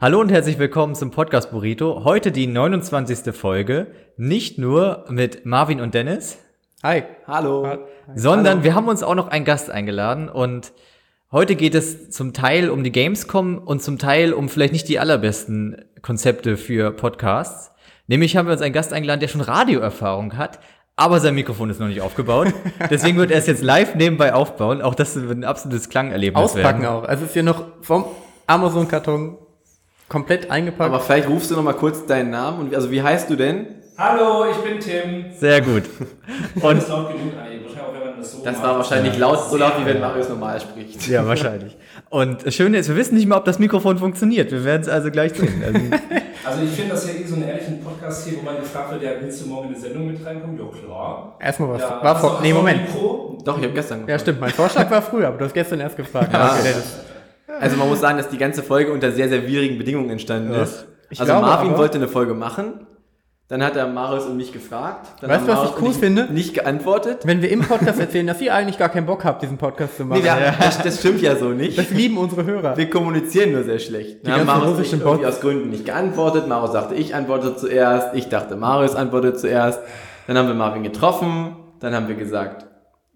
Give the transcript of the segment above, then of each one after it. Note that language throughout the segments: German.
Hallo und herzlich willkommen zum Podcast Burrito. Heute die 29. Folge. Nicht nur mit Marvin und Dennis, Hi. Hallo. sondern wir haben uns auch noch einen Gast eingeladen und heute geht es zum Teil um die Gamescom und zum Teil um vielleicht nicht die allerbesten Konzepte für Podcasts. Nämlich haben wir uns einen Gast eingeladen, der schon Radioerfahrung hat, aber sein Mikrofon ist noch nicht aufgebaut. Deswegen wird er es jetzt live nebenbei aufbauen. Auch das wird ein absolutes Klangerlebnis Auspacken werden. auch. Also ist hier noch vom Amazon-Karton komplett eingepackt. Aber vielleicht rufst du noch mal kurz deinen Namen und also wie heißt du denn? Hallo, ich bin Tim. Sehr gut. Und ist laut genug eigentlich. Wahrscheinlich auch, wenn man das so Das war wahrscheinlich laut, so laut, wie wenn Marius normal spricht. Ja, wahrscheinlich. Und das Schöne ist, wir wissen nicht mal, ob das Mikrofon funktioniert. Wir werden es also gleich sehen. Also, Also ich finde das ja eh so einen ehrlichen Podcast hier, wo man gefragt wird, ja, willst du morgen in die Sendung mit reinkommen? Ja, klar. Erstmal was. Ja, war vor, nee, Moment. Doch, ich habe gestern Ja, gefragt. stimmt. Mein Vorschlag war früher, aber du hast gestern erst gefragt. Ja. Okay, das- Also man muss sagen, dass die ganze Folge unter sehr, sehr widrigen Bedingungen entstanden ist. Ich also glaube Marvin wollte eine Folge machen. Dann hat er Marius und mich gefragt. Dann Weißt du, was ich cool finde? Nicht geantwortet. Wenn wir im Podcast erzählen, dass ihr eigentlich gar keinen Bock habt, diesen Podcast zu machen. Nee, das, das stimmt ja so nicht. das lieben unsere Hörer. Wir kommunizieren nur sehr schlecht. Haben ganzen Marius russischen irgendwie aus Gründen nicht geantwortet. Marius sagte, ich antworte zuerst. Ich dachte, Marius antwortet zuerst. Dann haben wir Marvin getroffen. Dann haben wir gesagt,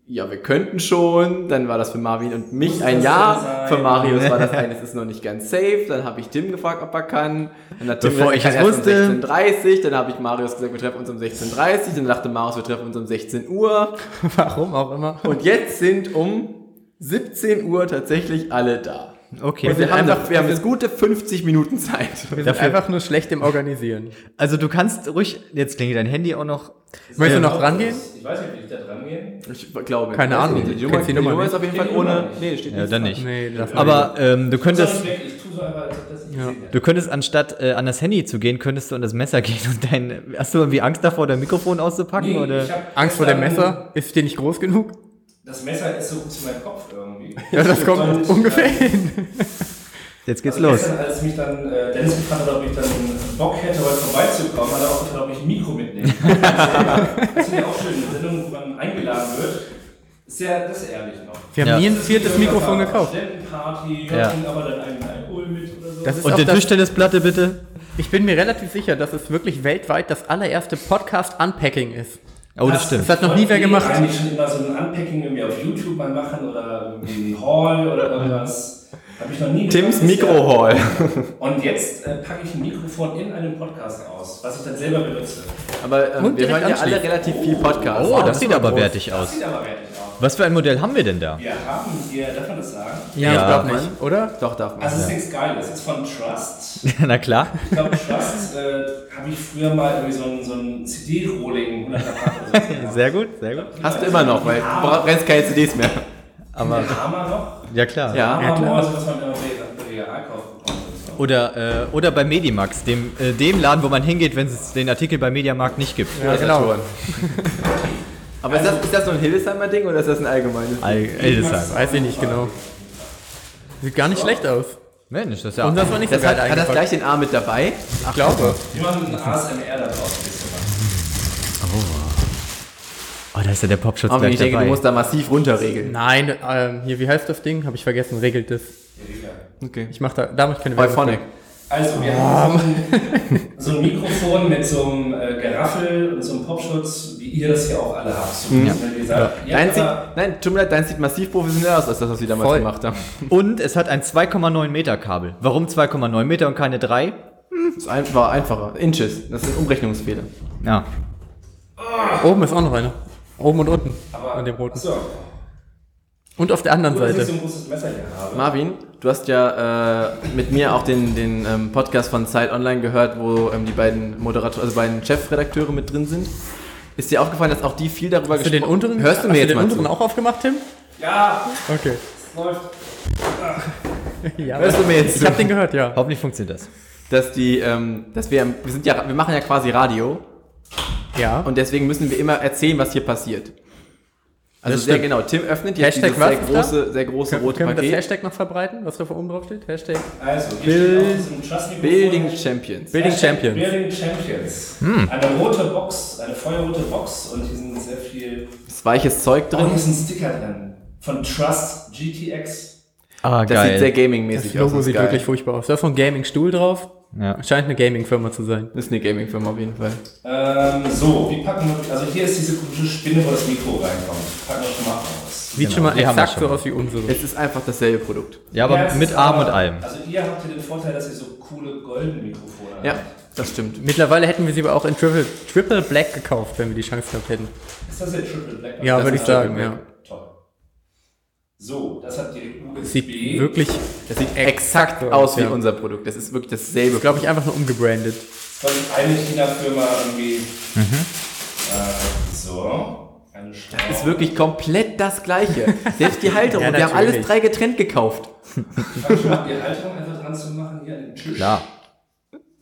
ja, wir könnten schon. Dann war das für Marvin und mich Muss ein Ja. Für Marius war das ein, es ist noch nicht ganz safe. Dann habe ich Tim gefragt, ob er kann. Dann hat Tim Bevor gesagt, ich es wusste. um 16.30 Dann habe ich Marius gesagt, wir treffen uns um 16.30 Dann dachte Marius, wir treffen uns um 16 Uhr. Warum auch immer. Und jetzt sind um 17 Uhr tatsächlich alle da. Okay. Und wir haben, einfach- wir haben jetzt gute 50 Minuten Zeit. Wir sind Dafür- einfach nur schlecht im Organisieren. Also du kannst ruhig, jetzt klingelt dein Handy auch noch. Möchtest du noch rangehen? Ich weiß nicht, wie ich da dran gehe. Ich glaube. Keine Ahnung. Die Nummer, die Nummer ist auf jeden Fall ohne. nicht. Nee, steht Ja, nicht. dann nicht. Nee, das Aber ähm, du könntest, weg. Ich tue so einfach, als ob das nicht Ja. du könntest anstatt äh, an das Handy zu gehen, könntest du an das Messer gehen und dein. Hast du irgendwie Angst davor, dein Mikrofon auszupacken? Nee, oder? ich hab Angst vor dem Messer? Ist dir nicht groß genug? Das Messer ist so zu meinem Kopf irgendwie. Ja, das kommt Und, ungefähr äh, hin. Jetzt geht's also los. Gestern, als mich dann äh, Dennis gefragt hat, ob ich dann Bock hätte, heute vorbeizukommen, hat er auch gefragt, ob ich ein Mikro mitnehme. das ist ja auch schön, eine Sendung, wo man eingeladen wird. Ist ja, das ist ehrlich noch. Wir haben Ja. nie ein viertes Mikrofon gekauft. Studentenparty, Ja. aber dann einen Alkohol mit oder so. Das ist Und das, Tischtennisplatte bitte? ich bin mir relativ sicher, dass es wirklich weltweit das allererste Podcast-Unpacking ist. Oh, das stimmt. Das hat noch nie wer gemacht. Eigentlich schon immer so ein Unpacking irgendwie auf YouTube mal machen oder irgendwie ein Haul oder irgendwas. Habe ich noch nie Tims gemacht. Ja- Mikrohall. Und jetzt äh, packe ich ein Mikrofon in einem Podcast aus, was ich dann selber benutze. Aber ähm, wir hören ja alle relativ viel Podcast. Oh, das ist sieht aber groß. wertig Das aus. sieht aber wertig aus. Was für ein Modell haben wir denn da? Wir haben hier, darf man das sagen? Ja, Ja, Mann. nicht, oder? Doch, darf man. Also das Ding ist geil, das ist von Trust. Na klar. Ich glaube, Trust äh, habe ich früher mal irgendwie so ein, so ein CD-Rolling 100 Pack oder so. Sehr gut, sehr gut. Hast du immer noch, weil du brennst keine CDs mehr. Aber Der Hammer noch? ja klar. Ja. Hammer, klar. also was man immer Real kaufen. Oder, äh, oder bei Medimax, dem, äh, dem Laden, wo man hingeht, wenn es den Artikel bei Mediamarkt nicht gibt. Ja, genau. Aber ist, das, ist das so ein Hildesheimer Ding oder ist das ein allgemeines? All, Ältesheim. Weiß ich nicht genau. Sieht gar nicht schlecht aus. Mensch, das ist ja. Und das war nicht so Das geil hat, hat das gleich den A mit dabei? Ich glaube. Wir machen ein ASMR da drauf. was. oh, da ist ja der Popschutz Aber gleich ich denke, dabei. du musst da massiv runterregeln. Nein, ähm, hier, wie heißt das Ding? Habe ich vergessen, regelt das. Okay. Ich mache da, da mache ich keine Werbung Euphonic. Also, wir haben so ein, so ein Mikrofon mit so einem äh, Geraffel und so einem Popschutz, ihr das hier auch alle habt. So, Ja. Wenn ihr sagt, ihr Dein sieht, nein, tut mir leid, dein sieht massiv professionell aus, als das, was sie damals Voll. gemacht haben. Und es hat ein 2,9 Meter Kabel. Warum 2,9 Meter und keine 3? Das ein- war einfacher. Inches, das sind Umrechnungsfehler. Ja. Oben ist auch noch einer. Oben und unten. aber, an dem roten. Achso, Und auf der anderen gut, dass ich so Seite. ein großes Messer hier habe. Marvin, du hast ja äh, mit mir auch den, den ähm, Podcast von Zeit Online gehört, wo ähm, die beiden Moderatoren, also beiden Chefredakteure mit drin sind. Ist dir aufgefallen, dass auch die viel darüber Hast du den unteren, Hörst du hast mir jetzt den mal unteren zu? auch aufgemacht, Tim? Ja, Okay. läuft. Ja, Hörst du mir jetzt ich habe den gehört, ja. Hoffentlich funktioniert das. Dass die, ähm, dass wir, wir sind ja, wir machen ja quasi Radio Ja. und deswegen müssen wir immer erzählen, was hier passiert. Also Das sehr genau. Tim öffnet jetzt Hashtag dieses was sehr da? große, sehr große Können, rote können wir das Paket. Hashtag noch verbreiten, was da oben drauf steht? Hashtag Also, hier Bild- steht auf diesem Trust-Mikrofon- Building Champions. Building Hashtag Champions. Building Champions. Eine rote Box, eine feuerrote Box und hier sind sehr viel. Ist weiches Zeug Oh, hier drin. ist ein Sticker drin. Von Trust GTX. Ah, Das sieht sehr gaming-mäßig Das aus. Logo das sieht ist geil. wirklich furchtbar aus. Da ist so ein Gaming-Stuhl drauf. Ja. Scheint eine Gaming-Firma zu sein. Ist eine Gaming-Firma auf jeden Fall. Ähm, so, wie packen wir. Also hier ist diese komische Spinne, wo das Mikro reinkommt. Packen wir schon mal aus. Sieht Genau, schon mal exakt so aus wie unsere. Es ist einfach dasselbe Produkt. Ja, aber es mit Arm und allem. Also ihr habt ja den Vorteil, dass ihr so coole goldene Mikrofone Ja, habt. das stimmt. Mittlerweile hätten wir sie aber auch in Triple, Triple Black gekauft, wenn wir die Chance gehabt hätten. Ist das jetzt Triple Black? Ja, Das würde ich sagen, ja. So, das hat die USB. Sieht wirklich, Das sieht exakt so aus aus, wie ja. unser Produkt. Das ist wirklich dasselbe. glaube ich, einfach nur umgebrandet. Von eine China-Firma irgendwie. Mhm. Äh, so. Das ist wirklich komplett das gleiche. Selbst die Halterung. Ja, wir haben alles drei getrennt gekauft. Ich fang schon mal die Halterung einfach dran zu machen hier an den Tisch. Klar.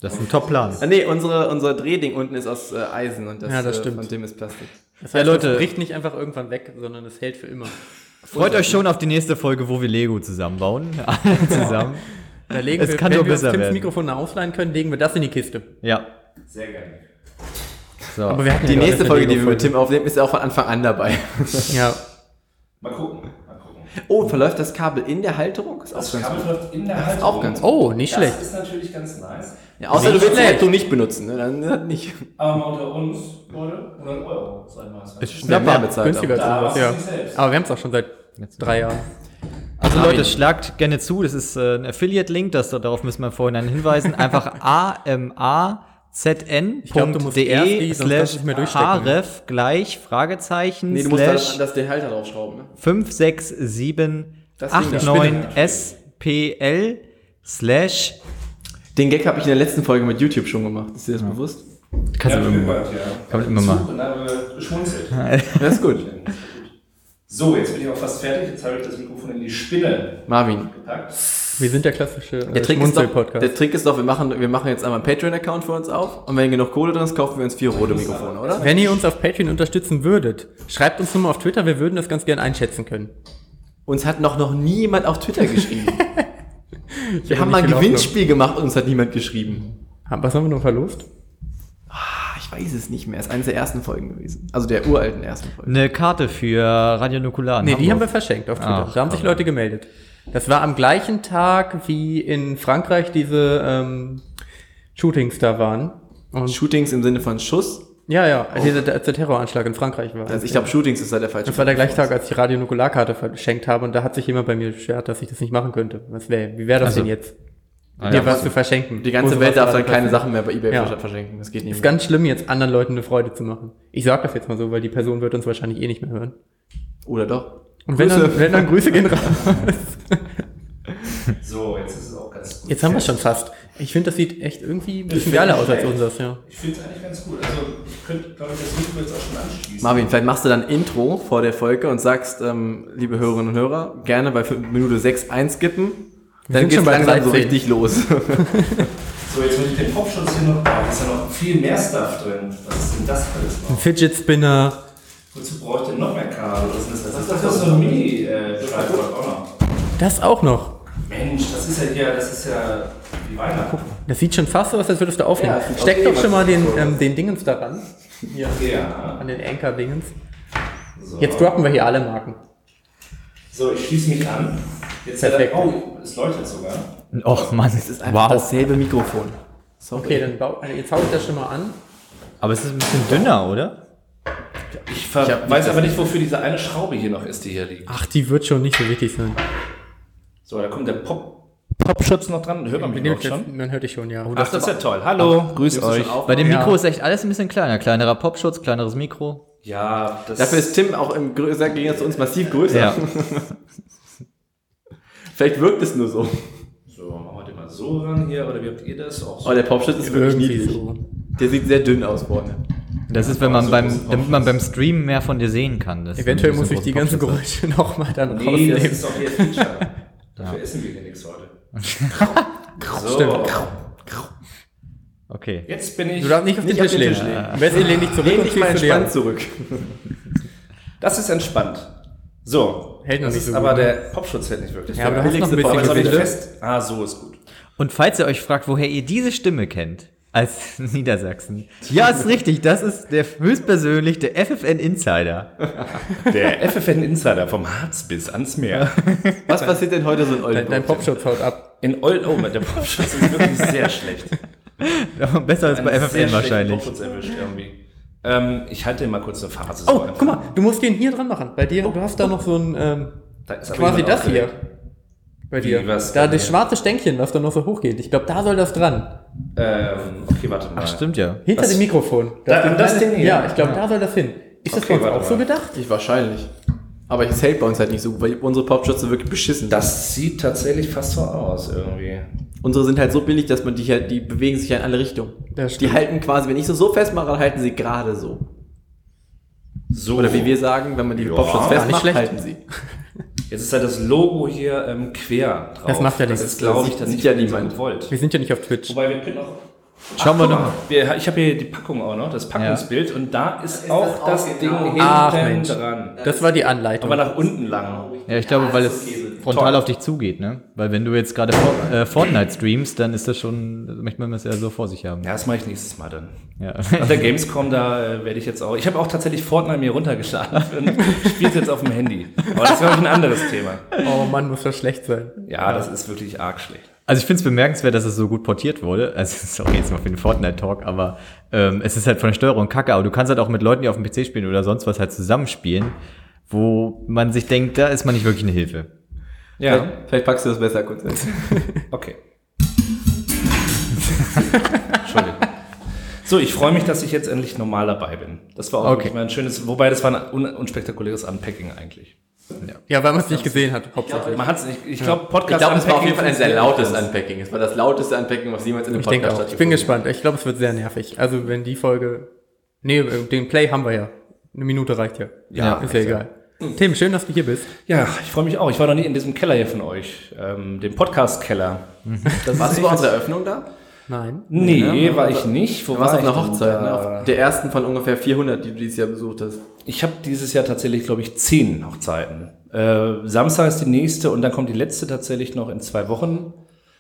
Das ist ein Top-Plan. Ah, nee, unsere, unser Drehding unten ist aus äh, Eisen und das, Ja, das äh, stimmt. von dem ist Plastik. Das Ja, heißt, Leute. das bricht nicht einfach irgendwann weg, sondern es hält für immer. Freut euch schon auf die nächste Folge, wo wir Lego zusammenbauen. Alle zusammen. Da legen Es wir, kann wenn wir besser Tims werden. Mikrofon ausleihen können, legen wir das in die Kiste. Ja. Sehr gerne. So. Aber wir hatten Die ja nächste Folge, die wir mit. Tim aufnehmen, ist auch von Anfang an dabei. Ja, Mal gucken. Mal gucken. Oh, verläuft das Kabel in der Halterung? Ist auch Das ganz Kabel gut. läuft in der Halterung. auch ganz Oh, nicht schlecht. Das ist natürlich ganz nice. Ja, außer du Nicht willst schlecht. Halterung nicht benutzen, ne? dann dann nicht. Aber mal unter uns, Leute, 100 Euro, sagen wir es. Ja, mehr bezahlt günstiger als ja. Aber wir haben es auch schon seit drei Jahren. Also Leute, schlagt gerne zu. Das ist äh, ein Affiliate-Link, das, darauf müssen wir vorhin hinein Einfach Ich glaub, du musst erst die, amazn.de slash href gleich Fragezeichen Nee, du musst slash da, das den Halter draufschrauben. Ne? 56789SPL slash Den Gag habe ich in der letzten Folge mit YouTube schon gemacht. Ist dir das bewusst? Kannst Ja, du immer machen. ja. Kann man immer machen. Und haben wir geschmunzelt. Das ist gut. So, jetzt bin ich auch fast fertig. Jetzt habe ich das Mikrofon in die Spinne Marvin, gepackt. Wir sind der klassische äh, der Trick, ist doch, der Trick ist doch, wir machen, wir machen jetzt einmal einen Patreon-Account für uns auf und wenn genug Kohle drin ist, kaufen wir uns vier rote Mikrofone, oder? Wenn ihr uns auf Patreon unterstützen würdet, schreibt uns nur mal auf Twitter, wir würden das ganz gern einschätzen können. Uns hat noch, noch nie jemand auf Twitter geschrieben. wir haben mal ein. Gewinnspiel gemacht und uns hat niemand geschrieben. Haben- Was haben wir noch verlost? Ah, ich weiß es nicht mehr. Ist eines der ersten Folgen gewesen. Also der uralten ersten Folgen. Eine Karte für Radio Nukular. Nee, die haben wir Hamburg. verschenkt auf Twitter. Ach, da haben sich Leute gemeldet. Das war am gleichen Tag, wie in Frankreich diese ähm, Shootings da waren. Und Shootings im Sinne von Schuss. Ja, ja, dieser, der, der Terroranschlag in Frankreich war. Also ich glaube, Shootings ist da der falsche. das war der gleiche Tag, als ich die Radio-Nukularkarte verschenkt habe und da hat sich jemand bei mir beschwert, dass ich das nicht machen könnte. Was wäre, wie wäre das Also, denn jetzt? Ah, dir ja. was zu verschenken. Die ganze Welt darf dann keine. Sachen mehr bei eBay Ja. verschenken. Das geht nicht Ist mehr. ganz schlimm, jetzt anderen Leuten eine Freude zu machen. Ich sag das jetzt mal so, weil die Person wird uns wahrscheinlich eh nicht mehr hören. Oder doch? Und wenn dann, wenn dann Grüße gehen raus. So, jetzt ist es auch ganz gut. Jetzt haben wir es schon fast. Ich finde, das sieht echt irgendwie ein bisschen geiler aus als unseres, ja. Ich finde es eigentlich ganz gut. Also, ich könnte, glaube ich, das Mikro jetzt auch schon anschließen. Marvin, vielleicht machst du dann ein Intro vor der Folge und sagst, ähm, liebe Hörerinnen und Hörer, gerne bei Minute 6 einskippen. Dann schon bei langsam so 13. richtig los. So, jetzt muss ich den Popschutz hier noch. Da ist ja noch viel mehr Stuff drin. Was ist denn das alles Ein noch? Fidget Spinner. Wozu brauche ich denn noch mehr Kabel? Was ist das? Das ist doch so ein Mini-Tripod auch noch. Das auch noch. Mensch, das ist ja hier, das ist ja Weihnachten. Das sieht schon fast so aus, als würdest du aufnehmen. Ja, Steck wie doch schon mal den, ähm, den Dingens daran. Hier, Ja. an den Anchor-Dingens. So. Jetzt droppen wir hier alle Marken. So, ich schließe mich an. Jetzt Perfekt. Oh, es leuchtet sogar. Och Mann, Es ist einfach wow. dasselbe Mikrofon. Sorry. Okay, dann bau, also jetzt hau ich das schon mal an. Aber es ist ein bisschen dünner, oder? Ich, ver- hab weiß aber nicht, wofür diese eine Schraube hier noch ist, die hier liegt. Ach, die wird schon nicht so wichtig sein. So, da kommt der Pop Popschutz noch dran. Hört man mich überhaupt schon? Man hört dich schon, ja. Ach, das ist ja toll. Hallo, grüß Nimmst du euch. Bei dem Ja. Mikro ist echt alles ein bisschen kleiner. Kleinerer Popschutz, kleineres Mikro. Ja, das Dafür ist Tim auch im Gegensatz zu uns massiv größer. Ja. Vielleicht wirkt es nur so. So, machen wir den mal so ran hier, oder wie habt ihr das auch so? Aber der Popschutz ist wirklich Irgendwie niedlich. so. Der sieht sehr dünn aus vorne. Das ist, wenn man so beim, damit man beim Stream mehr von dir sehen kann. Das Eventuell muss ich die ganzen. Geräusche nochmal dann Nee, das rausnehmen. ist doch hier Feature. Dafür essen wir hier nichts heute. So, Stimmt. Okay. jetzt bin ich. Du darfst nicht auf den Nicht auf Tisch den lehnen. Tisch lehnen. Am besten lehn dich zurück Lehn und mal entspannt an. zurück. Das ist entspannt. So, Hält noch das nicht so aber gut, ne? der Popschutz hält nicht wirklich. Ja, aber du hast noch ein bisschen aber Gewicht. fest. Ah, so ist gut. Und falls ihr euch fragt, woher ihr diese Stimme kennt, als Niedersachsen. Ja, ist richtig. Das ist der höchstpersönlich der FFN Insider. Der FFN Insider vom Harz bis ans Meer. Was passiert denn heute so in Dein, Oldenburg? dein Popschutz haut ab. In Old, oh, der Popschutz ist wirklich sehr schlecht. Besser als bei FFN wahrscheinlich. Ähm, ich halte mal kurz eine Phase. Oh, guck mal, du musst den hier dran machen. Bei dir, du hast da noch so ein, ähm, Da quasi das hier. Bei dir. was da das schwarze Stänkchen, was da noch so hochgeht. Ich glaube, da soll das dran. Ähm, okay, warte mal. Ach, stimmt ja. Hinter Was? dem Mikrofon. Da- Das, das Ding hier? Ja, ich glaube, da soll das hin. Ist das Okay, bei uns auch so mal. gedacht? Ich wahrscheinlich. Aber es hält bei uns halt nicht so, gut, weil unsere Popschutze wirklich beschissen sind. Das sieht tatsächlich fast so aus irgendwie. Unsere sind halt so billig, dass man die halt, die bewegen sich ja in alle Richtungen. Das Die halten quasi, wenn ich so so festmache, dann halten sie gerade so. So. Oder wie wir sagen, wenn man die Ja, Popschutz festmacht, halten sie. Jetzt ist halt das Logo hier ähm, quer drauf. Das macht ja Das nichts. ist, glaube Das ich, dann sieht ja niemand. gewollt. Wir sind ja nicht auf Twitch. Wobei wir können auch. Schauen wir noch mal, ich habe hier die Packung auch noch, das Packungsbild, und da ist, auch das, Ding hinten Ach, dran. Das war die Anleitung. Aber nach unten lang. Ja, ich glaube, weil es frontal auf dich zugeht, ne? Weil wenn du jetzt gerade For- äh, Fortnite streamst, dann ist das schon, da möchte man das ja so vor sich haben. Ja, das mache ich nächstes Mal dann. Ja. Nach der Gamescom, da äh, werde ich jetzt auch. Ich habe auch tatsächlich Fortnite mir runtergeladen und spiele jetzt auf dem Handy. Aber das ist, glaube ich, ein anderes Thema. oh Mann, muss das schlecht sein. Ja, das ist wirklich arg schlecht. Also ich finde es bemerkenswert, dass es so gut portiert wurde. Also sorry jetzt mal für den Fortnite-Talk, aber ähm, es ist halt von der Steuerung kacke, aber du kannst halt auch mit Leuten, die auf dem PC spielen oder sonst was halt zusammenspielen, wo man sich denkt, da ist man nicht wirklich eine Hilfe. Ja, Vielleicht, vielleicht packst du das besser kurz jetzt. okay. Entschuldigung. So, ich freue mich, dass ich jetzt endlich normal dabei bin. Das war auch Okay. mal ein schönes, wobei das war ein un unspektakuläres Unpacking eigentlich. Ja, weil man es nicht gesehen hat, hauptsächlich. Man hat's nicht, ich glaube, Ich Podcast glaube, es war auf jeden Fall ein sehr lautes. Unpacking. Es war das lauteste Unpacking, was jemals in einem Ich Podcast auch. Ich bin stattgefunden gespannt. Ich glaube, es wird sehr nervig. Also, wenn die Folge. Nee, den Play haben wir ja. Eine Minute reicht ja. Ja, ist ja reicht ja. egal. Tim, schön, dass du hier bist. Ja, ich freue mich auch. Ich war noch nie in diesem Keller hier von euch, ähm, dem Podcast-Keller. Das Warst du bei unserer Eröffnung da? Nein. Nee, Ja, war ich nicht. Wo Du warst war auf einer Hochzeit, ne? da? Auf der ersten von ungefähr 400, die du dieses Jahr besucht hast. Ich habe dieses Jahr tatsächlich, glaube ich, zehn Hochzeiten. Äh, Samstag ist die nächste und dann kommt die letzte tatsächlich noch in zwei Wochen.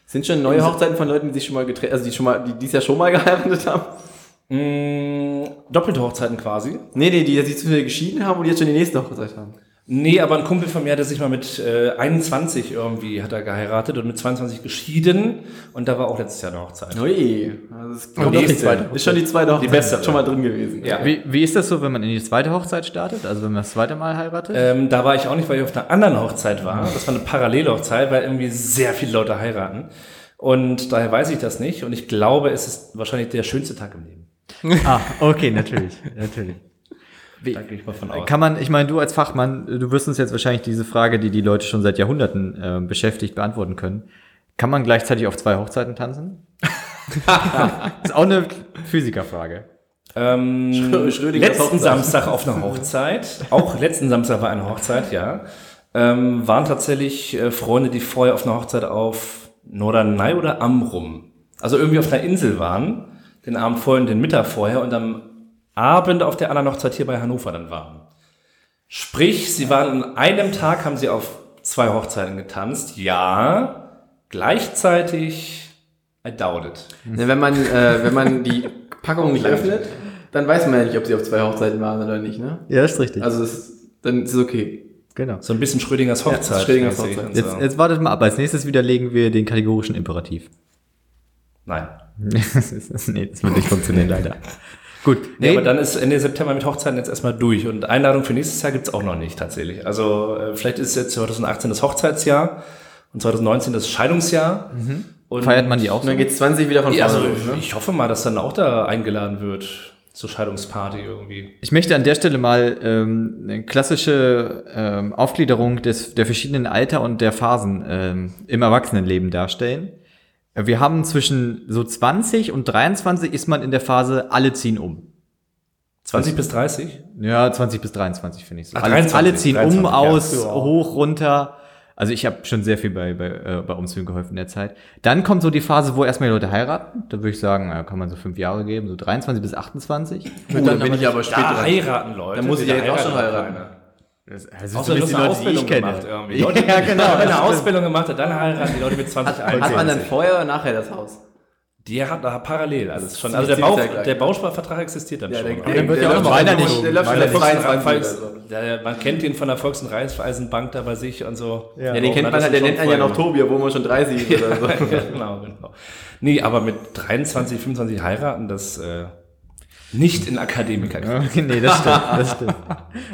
Sind schon neue Hochzeiten von Leuten, die sich schon mal getrennt, also die schon mal, die dieses Jahr schon mal geheiratet haben? Mm, doppelte Hochzeiten quasi. Nee, nee, die sich zu viel geschieden haben und jetzt schon die nächste Hochzeit haben. Nee, aber ein Kumpel von mir hatte sich mal mit äh, 21 irgendwie hat er geheiratet und mit 22 geschieden und da war auch letztes Jahr eine Hochzeit. Ui, das ist, Und die die zweite ist schon die zweite Hochzeit. Die bessere. Schon mal drin gewesen. Ja. Wie, wie ist das so, wenn man in die zweite Hochzeit startet? Also wenn man das zweite Mal heiratet? Ähm, da war ich auch nicht, weil ich auf einer anderen Hochzeit war. Das war eine Parallelhochzeit, weil irgendwie sehr viele Leute heiraten. Und daher weiß ich das nicht. Und ich glaube, es ist wahrscheinlich der schönste Tag im Leben. Ah, okay, natürlich, natürlich. Da gehe ich mal von aus. Kann man, ich meine, du als Fachmann, du wirst uns jetzt wahrscheinlich diese Frage, die die Leute schon seit Jahrhunderten äh, beschäftigt, beantworten können. Kann man gleichzeitig auf zwei Hochzeiten tanzen? ist auch eine Physikerfrage. Ähm, letzten Hochzeit. Samstag auf einer Hochzeit, auch letzten Samstag war eine Hochzeit, ja, ähm, waren tatsächlich äh, Freunde, die vorher auf einer Hochzeit auf Norderney oder Amrum, also irgendwie auf einer Insel waren, den Abend vorher und den Mittag vorher und am Abend auf der anderen Hochzeit hier bei Hannover dann waren. Sprich, sie waren an einem Tag, haben sie auf zwei Hochzeiten getanzt, ja, gleichzeitig, I doubt it. Wenn, man, äh, wenn man die Packung nicht öffnet, dann weiß man ja nicht, ob sie auf zwei Hochzeiten waren oder nicht, ne? Ja, ist richtig. Also es, dann ist es okay. genau. So ein bisschen Schrödingers Ja, Hochzeit. Schrödingers mäßig Hochzeit. Jetzt, jetzt wartet mal ab. Als nächstes widerlegen wir den kategorischen Imperativ. Nein. nee, das wird nicht funktionieren, leider. Gut. Nee, aber dann ist Ende September mit Hochzeiten jetzt erstmal durch. Und Einladung für nächstes Jahr gibt's auch noch nicht tatsächlich. Also äh, vielleicht ist jetzt 2018 das Hochzeitsjahr und 2019 das Scheidungsjahr. Und feiert man die auch Und so? dann geht 20 wieder von Ja, vorne also los, ne? ich hoffe mal, dass dann auch da eingeladen wird zur Scheidungsparty irgendwie. Ich möchte an der Stelle mal ähm, eine klassische ähm, Aufgliederung des, der verschiedenen Alter und der Phasen ähm, im Erwachsenenleben darstellen. Äh, Wir haben zwischen so 20 und 23 ist man in der Phase, alle ziehen um. 20 bis 30? Ja, 20 bis 23 finde ich so. Alle, 23, alle ziehen 23, um, aus, Ja. hoch, runter. Also ich habe schon sehr viel bei, bei, äh, bei Umzügen geholfen in der Zeit. Dann kommt so die Phase, wo erstmal die Leute heiraten. Da würde ich sagen, ja, kann man so fünf Jahre geben, so 23 bis 28. Uh, dann bin ich aber spät Da heiraten Leute. Dann muss ich ja jetzt auch schon heiraten heiraten. Also Außer du hast eine Ausbildung gemacht irgendwie. Leute, Ja, genau, Wenn das eine. Ausbildung gemacht hat, dann heiraten die Leute mit 20, Hat man dann 21. vorher oder nachher das Haus? Die hat da parallel alles schon. Also der, Bau, der. Bausparvertrag existiert dann Ja, schon. der, Aber dann wird ja auch läuft noch schon- einer der nicht. läuft schon der Volks- 22 Volks- oder so. der, man kennt den von der Volks- und Raiffeisenbank da bei sich und so. Ja. Ja, den kennt man halt, der nennt einen ja noch Tobi, obwohl man schon 30 ist oder so. genau, genau. Nee, aber mit 23, 25 heiraten, das äh, nicht in Akademiker. nee, das stimmt, das stimmt.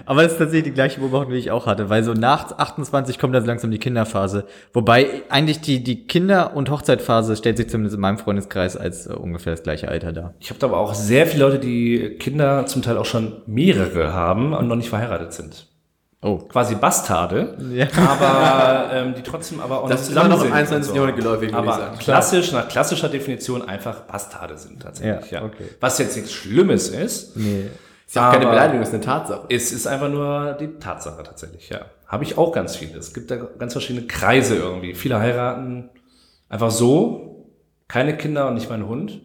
Aber das ist tatsächlich die gleiche Beobachtung, wie ich auch hatte, weil so nach 28 kommt dann so langsam die Kinderphase. Wobei eigentlich die, die Kinder- und Hochzeitphase stellt sich zumindest in meinem Freundeskreis als äh, ungefähr das gleiche Alter dar. Ich habe da aber auch sehr viele Leute, die Kinder zum Teil auch schon mehrere haben und noch nicht verheiratet sind. Oh. Quasi Bastarde, Ja. aber ähm, die trotzdem aber auch Das noch ist zusammen noch im sind 21. und Jahrhundert geläufig, aber sagen. klassisch, nach klassischer Definition einfach Bastarde sind tatsächlich. Ja, Ja, okay. Was jetzt nichts Schlimmes ist, Nee. Ist ja auch keine Beleidigung, ist eine Tatsache. es ist einfach nur die Tatsache tatsächlich, ja. Habe ich auch ganz viele. Es gibt da ganz verschiedene Kreise irgendwie. Viele heiraten einfach so, keine Kinder und nicht mal einen Hund.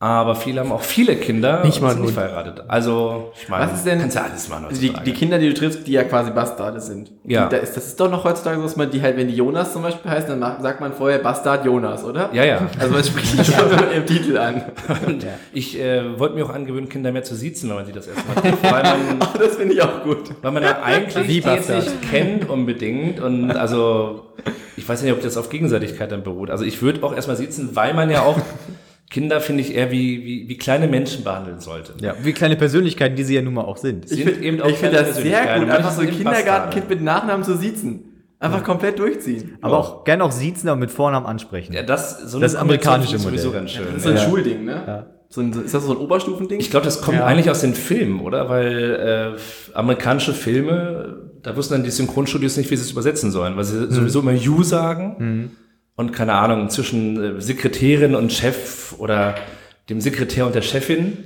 Aber viele haben auch viele Kinder Nicht und mal sind einen nicht verheiratet. Also, ich meine, Was ist denn- kannst ja alles machen Also die, die Kinder, die du triffst, die ja quasi Bastarde sind. Ja. Die, da ist, das ist doch noch heutzutage so, dass man die halt, wenn die Jonas zum Beispiel heißt, dann macht- sagt man vorher Bastard Jonas, oder? Ja, ja. Also man spricht die schon im Titel an. Und ich äh, wollte mir auch angewöhnen, Kinder mehr zu siezen, wenn man sie das erstmal trifft, weil man, Das finde ich auch gut. weil man ja eigentlich die jetzt Bastard. nicht kennt unbedingt und also ich weiß nicht, ob das auf Gegenseitigkeit dann beruht. Also ich würde auch erstmal siezen, weil man ja auch Kinder, finde ich, eher wie, wie, wie kleine Menschen behandeln sollte. Ja, wie kleine Persönlichkeiten, die sie ja nun mal auch sind. Ich finde find das sehr gut, einfach so ein Kindergartenkind mit Nachnamen zu siezen. Einfach komplett durchziehen. Aber auch gerne auch siezen, aber mit Vornamen ansprechen. Ja, das, so Das amerikanische ist sowieso Modell. ganz schön. Das ist so ein ja. Schulding, ne? So ein, ist das so ein Oberstufending? Ich glaube, das kommt eigentlich aus den Filmen, oder? Weil äh, amerikanische Filme, da wussten dann die Synchronstudios nicht, wie sie es übersetzen sollen, weil sie sowieso immer You sagen und keine Ahnung, zwischen äh, Sekretärin und Chef oder dem Sekretär und der Chefin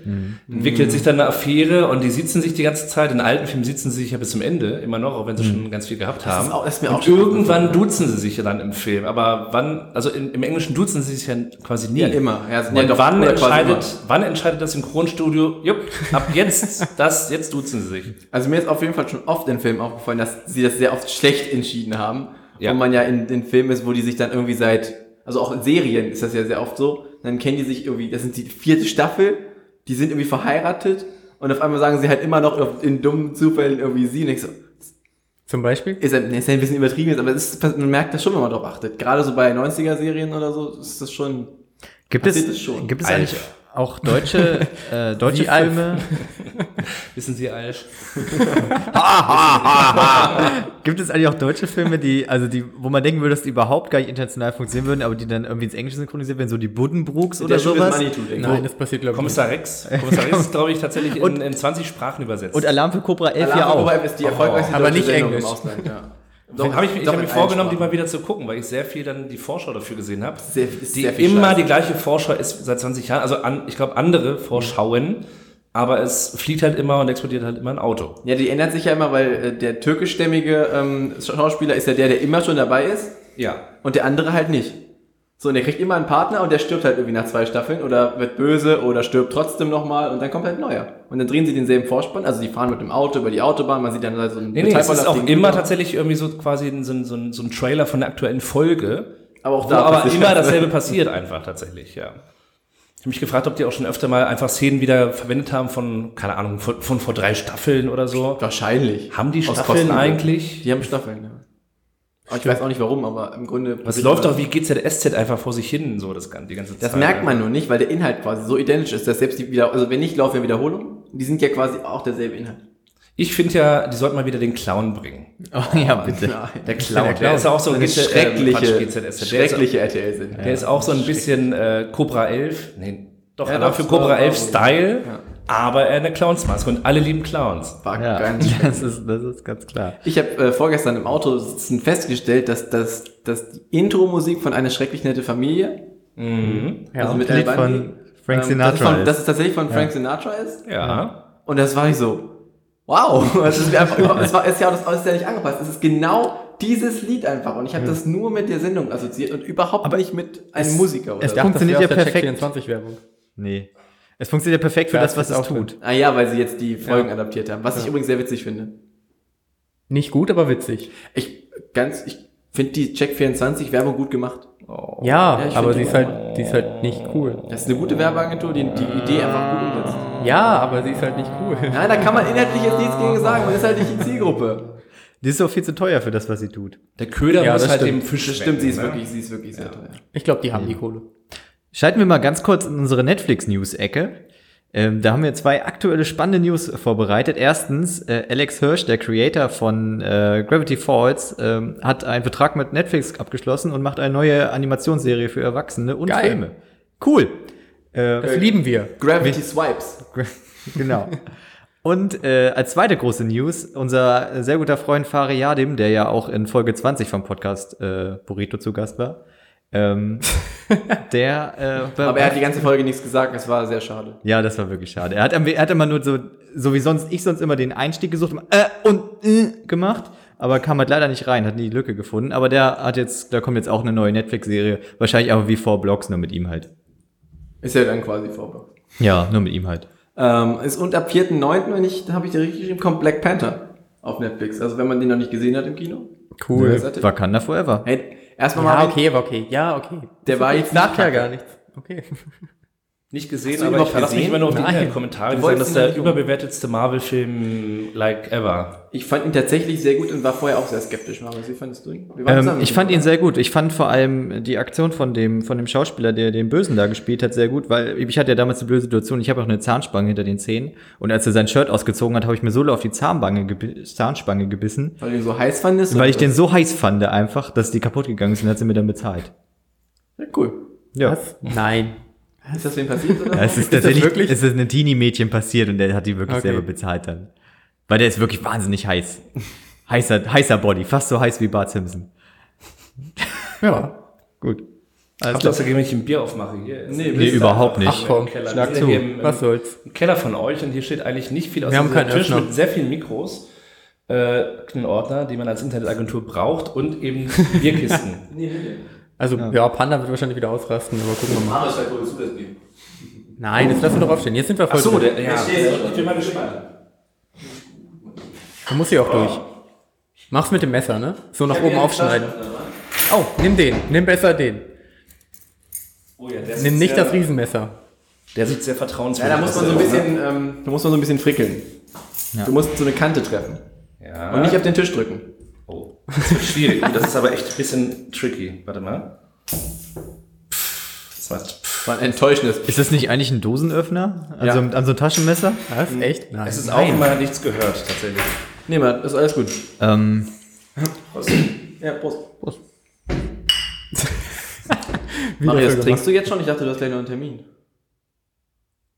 entwickelt sich dann eine Affäre und die sitzen sich die ganze Zeit. In alten Filmen sitzen sie sich ja bis zum Ende, immer noch, auch wenn sie schon ganz viel gehabt haben. ist auch- das ist mir und auch irgendwann duzen sie sich ja dann im Film. Aber wann, also in, im Englischen duzen sie sich ja quasi nie. Ja, immer. Ja, sind ja und doch- wann entscheidet, wann entscheidet das Synchronstudio, jupp, ab jetzt, das, jetzt duzen sie sich. Also mir ist auf jeden Fall schon oft in Filmen aufgefallen, dass sie das sehr oft schlecht entschieden haben. Ja. Wo man ja in den Filmen ist, wo die sich dann irgendwie seit, also auch in Serien ist das ja sehr oft so, dann kennen die sich irgendwie, das sind die vierte Staffel, die sind irgendwie verheiratet und auf einmal sagen sie halt immer noch in dummen Zufällen irgendwie sie und ich so, Zum Beispiel? ist ja, nee, ist ein bisschen übertrieben jetzt, aber ist, man merkt das schon, wenn man drauf achtet. Gerade so bei 90er-Serien oder so ist das schon, Gibt es, es schon. gibt es eigentlich auch deutsche, äh, deutsche. Filme? Wissen Sie, Alf? Gibt es eigentlich auch deutsche Filme, die, also die, wo man denken würde, dass die überhaupt gar nicht international funktionieren würden, aber die dann irgendwie ins Englische synchronisiert werden, so die Buddenbrooks oder sowas? Nein, das passiert, glaube ich. Kommissar Rex. Kommissar Rex ist, glaube ich, tatsächlich in, in 20 Sprachen übersetzt. Und Alarm für Cobra 11 Alarm ja für auch. Cobra ist die erfolgreichste aber deutsche nicht Sendung Englisch. im Ausland, ja. Doch, hab ich, ich habe mir vorgenommen, die mal wieder zu gucken, weil ich sehr viel dann die Vorschau dafür gesehen habe. Sehr- die sehr viel immer Scheiße. die gleiche Vorschau ist seit 20 Jahren. Also an, ich glaube andere Vorschauen, aber es fliegt halt immer und explodiert halt immer ein Auto. Ja, die ändert sich ja immer, weil äh, der türkischstämmige ähm, Schauspieler ist ja der, der immer schon dabei ist Ja. und der andere halt nicht. So, und der kriegt immer einen Partner und der stirbt halt irgendwie nach zwei Staffeln oder wird böse oder stirbt trotzdem nochmal und dann kommt halt ein neuer. Und dann drehen sie denselben Vorspann, also die fahren mit dem Auto über die Autobahn, man sieht dann halt so ein Nee, nee, es ist auch immer tatsächlich irgendwie so quasi so ein, so ein, so ein Trailer von der aktuellen Folge. Aber auch da aber immer dasselbe passiert einfach tatsächlich, ja. Ich habe mich gefragt, ob die auch schon öfter mal einfach Szenen wieder verwendet haben von, keine Ahnung, von, von vor drei Staffeln oder so. Wahrscheinlich. Haben die Staffeln eigentlich? Die haben Staffeln, ja. Aber ich weiß auch nicht warum, aber im Grunde. Das läuft doch wie GZSZ einfach vor sich hin, so das, gan- die ganze Zeit. Das merkt man nur nicht, weil der Inhalt quasi so identisch ist, dass selbst die wieder, also wenn nicht, laufen ja Wiederholungen. Die sind ja quasi auch derselbe Inhalt. Ich finde ja, die sollten mal wieder den Clown bringen. Oh, ja, bitte. Der Clown, der, Clown. ist auch so Eine GZ, schreckliche, Quatsch, GZSZ. Der schreckliche RTL sind. der ist auch so ein bisschen äh, Cobra 11, nee, doch, Ja, aber doch, für Cobra 11 so- Style, Ja. Aber er eine Clownsmaske und alle lieben Clowns. War Ja, ganz das ist, das ist ganz klar. Ich habe äh, vorgestern im Auto sitzen festgestellt, dass, dass, dass die Intro-Musik von Eine schrecklich nette Familie, Ja, also mit Lied Bandi, von Frank ähm, das, ist Sinatra von, ist. das ist tatsächlich von Frank Sinatra ist. Ja. Und das war ich so, wow, es ist, einfach, überhaupt- es war, es ist ja, das ist ja nicht angepasst. Es ist genau dieses Lied einfach. Und ich habe das nur mit der Sendung assoziiert und überhaupt nicht mit einem Musiker oder es funktioniert ja aus der perfekt. Check24-Werbung. Nee. Es funktioniert ja perfekt für Ja, das, das was es auch tut. Ah ja, weil sie jetzt die Folgen adaptiert haben. Was ich übrigens sehr witzig finde. Nicht gut, aber witzig. Ich ganz, ich finde die Check24 Werbung gut gemacht. Ja, Ja, ich aber sie die ist halt, sie ist halt nicht cool. Das ist eine gute Werbeagentur, die die Idee einfach gut umsetzt. Ja, aber sie ist halt nicht cool. Nein, da kann man inhaltlich jetzt nichts gegen sagen, man ist halt nicht die Zielgruppe. Die ist auch viel zu teuer für das, was sie tut. Der Köder Ja, muss halt stimmt. dem Fisch Das stimmt, sie ist wirklich, sie ist wirklich sehr teuer. Ich glaube, die haben die Kohle. Schalten wir mal ganz kurz in unsere Netflix-News-Ecke. Ähm, da haben wir zwei aktuelle spannende News vorbereitet. Erstens, äh, Alex Hirsch, der Creator von äh, Gravity Falls, ähm, hat einen Vertrag mit Netflix abgeschlossen und macht eine neue Animationsserie für Erwachsene und Geil. Filme. Cool. Äh, Das lieben wir. Gravity Swipes. genau. Und äh, als zweite große News, unser sehr guter Freund Fari Yadim, der ja auch in Folge 20 vom Podcast äh, Burrito zu Gast war, ähm, der äh, Aber er hat die ganze Folge nichts gesagt, es war sehr schade. Ja, das war wirklich schade. Er hat, er hat immer nur so, so wie sonst, ich sonst immer den Einstieg gesucht, äh, und äh, gemacht, aber kam halt leider nicht rein, hat nie die Lücke gefunden. Aber der hat jetzt, da kommt jetzt auch eine neue Netflix-Serie, wahrscheinlich aber wie Four Blocks, nur mit ihm halt. Ist ja dann quasi vorbei. Ja, nur mit ihm halt. Ähm, ist und ab 4.9., wenn ich, habe ich dir richtig geschrieben, kommt Black Panther auf Netflix. Also wenn man den noch nicht gesehen hat im Kino. Cool. Wakanda Forever. Hey, erstmal Ja, mal, okay, aber okay. Ja, okay. der war jetzt Sagt ja gar nichts. Okay. Nicht gesehen, Hast du ihn aber ich verlasse mich immer nur auf die Nein. Internetkommentare, die sagen, das ist der überbewertetste Marvel-Film like ever. Ich fand ihn tatsächlich sehr gut und war vorher auch sehr skeptisch. Marius, wie fandest du ihn? Ähm, ich fand ihn sehr gut. Ich fand vor allem die Aktion von dem, von dem Schauspieler, der den Bösen da gespielt hat, sehr gut, weil ich hatte ja damals die blöde Situation, ich habe auch eine Zahnspange hinter den Zähnen und als er sein Shirt ausgezogen hat, habe ich mir so auf die Zahnbange gebi Zahnspange gebissen, Weil du ihn so heiß fandest? weil ich den so heiß fand einfach, dass die kaputt gegangen ist und hat sie mir dann bezahlt. Ja, cool. Ja. Was? Nein. Ist das wem passiert? Oder? Ja, es ist, Ist das tatsächlich, wirklich? es ist ein Teenie-Mädchen passiert und der hat die wirklich Okay. selber bezahlt dann. Weil der ist wirklich wahnsinnig heiß. Heißer, heißer Body, fast so heiß wie Bart Simpson. Ja. Gut. Ach, dass ihr wenn ich ein Bier aufmache hier. Nee, Nee, überhaupt nicht. Ach komm, Keller. schlag zu. hier im, Was soll's? im Keller von euch und hier steht eigentlich nicht viel aus Wir haben keinen Tisch Öffner. mit sehr vielen Mikros, äh, einen Ordner, den man als Internetagentur braucht und eben Bierkisten. Also, ja. Panda wird wahrscheinlich wieder ausrasten, aber gucken wir mal. Marius, vielleicht holst du das Bier. Nein, jetzt lass ihn doch aufstehen. Jetzt sind wir voll Ach so, der, ja, ich bin mal gespannt. Du musst hier auch durch. Mach's mit dem Messer, ne? So nach oben aufschneiden. Oh, nimm den. Nimm besser den. Oh ja, der Nimm nicht sehr, das Riesenmesser. Der sieht sehr Ja, vertrauenswürdig da muss man so ein bisschen, ähm, da muss man so ein bisschen frickeln. Du musst so eine Kante treffen. Ja. Und nicht auf den Tisch drücken. Das wird schwierig. Das ist aber echt ein bisschen tricky. Warte mal. Das macht. Das war ein enttäuschendes. Ist das nicht eigentlich ein Dosenöffner? Also Ja. an so ein Taschenmesser? Was? Echt? Nein. Es ist auch immer nichts gehört, tatsächlich. Nee, Mann, ist alles gut. Ähm, Ja, Prost. Prost. Marius, trinkst du jetzt schon? Ich dachte, du hast gleich noch einen Termin.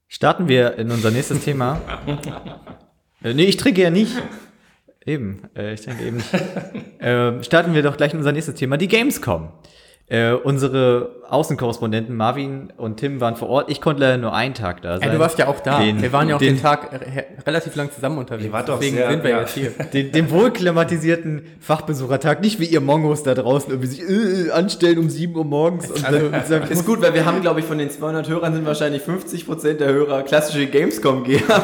starten wir in unser nächstes Thema. äh, nee, ich trinke ja nicht. Eben, äh, ich trinke eben nicht. äh, starten wir doch gleich in unser nächstes Thema, die Gamescom. Äh, unsere Außenkorrespondenten Marvin und Tim waren vor Ort. Ich konnte leider nur einen Tag da sein. Ja, du warst ja auch da. Den- wir waren ja auch den, den- Tag re relativ lang zusammen unterwegs. Wart doch Deswegen sehr- sind wir ja. jetzt hier. den, den wohlklimatisierten Fachbesuchertag, nicht wie ihr Mongos da draußen irgendwie sich äh, anstellen um 7 Uhr morgens und Also, dann sagen, Ist gut, weil wir haben, glaube ich, von den 200 Hörern sind wahrscheinlich 50% der Hörer klassische Gamescom-Geher.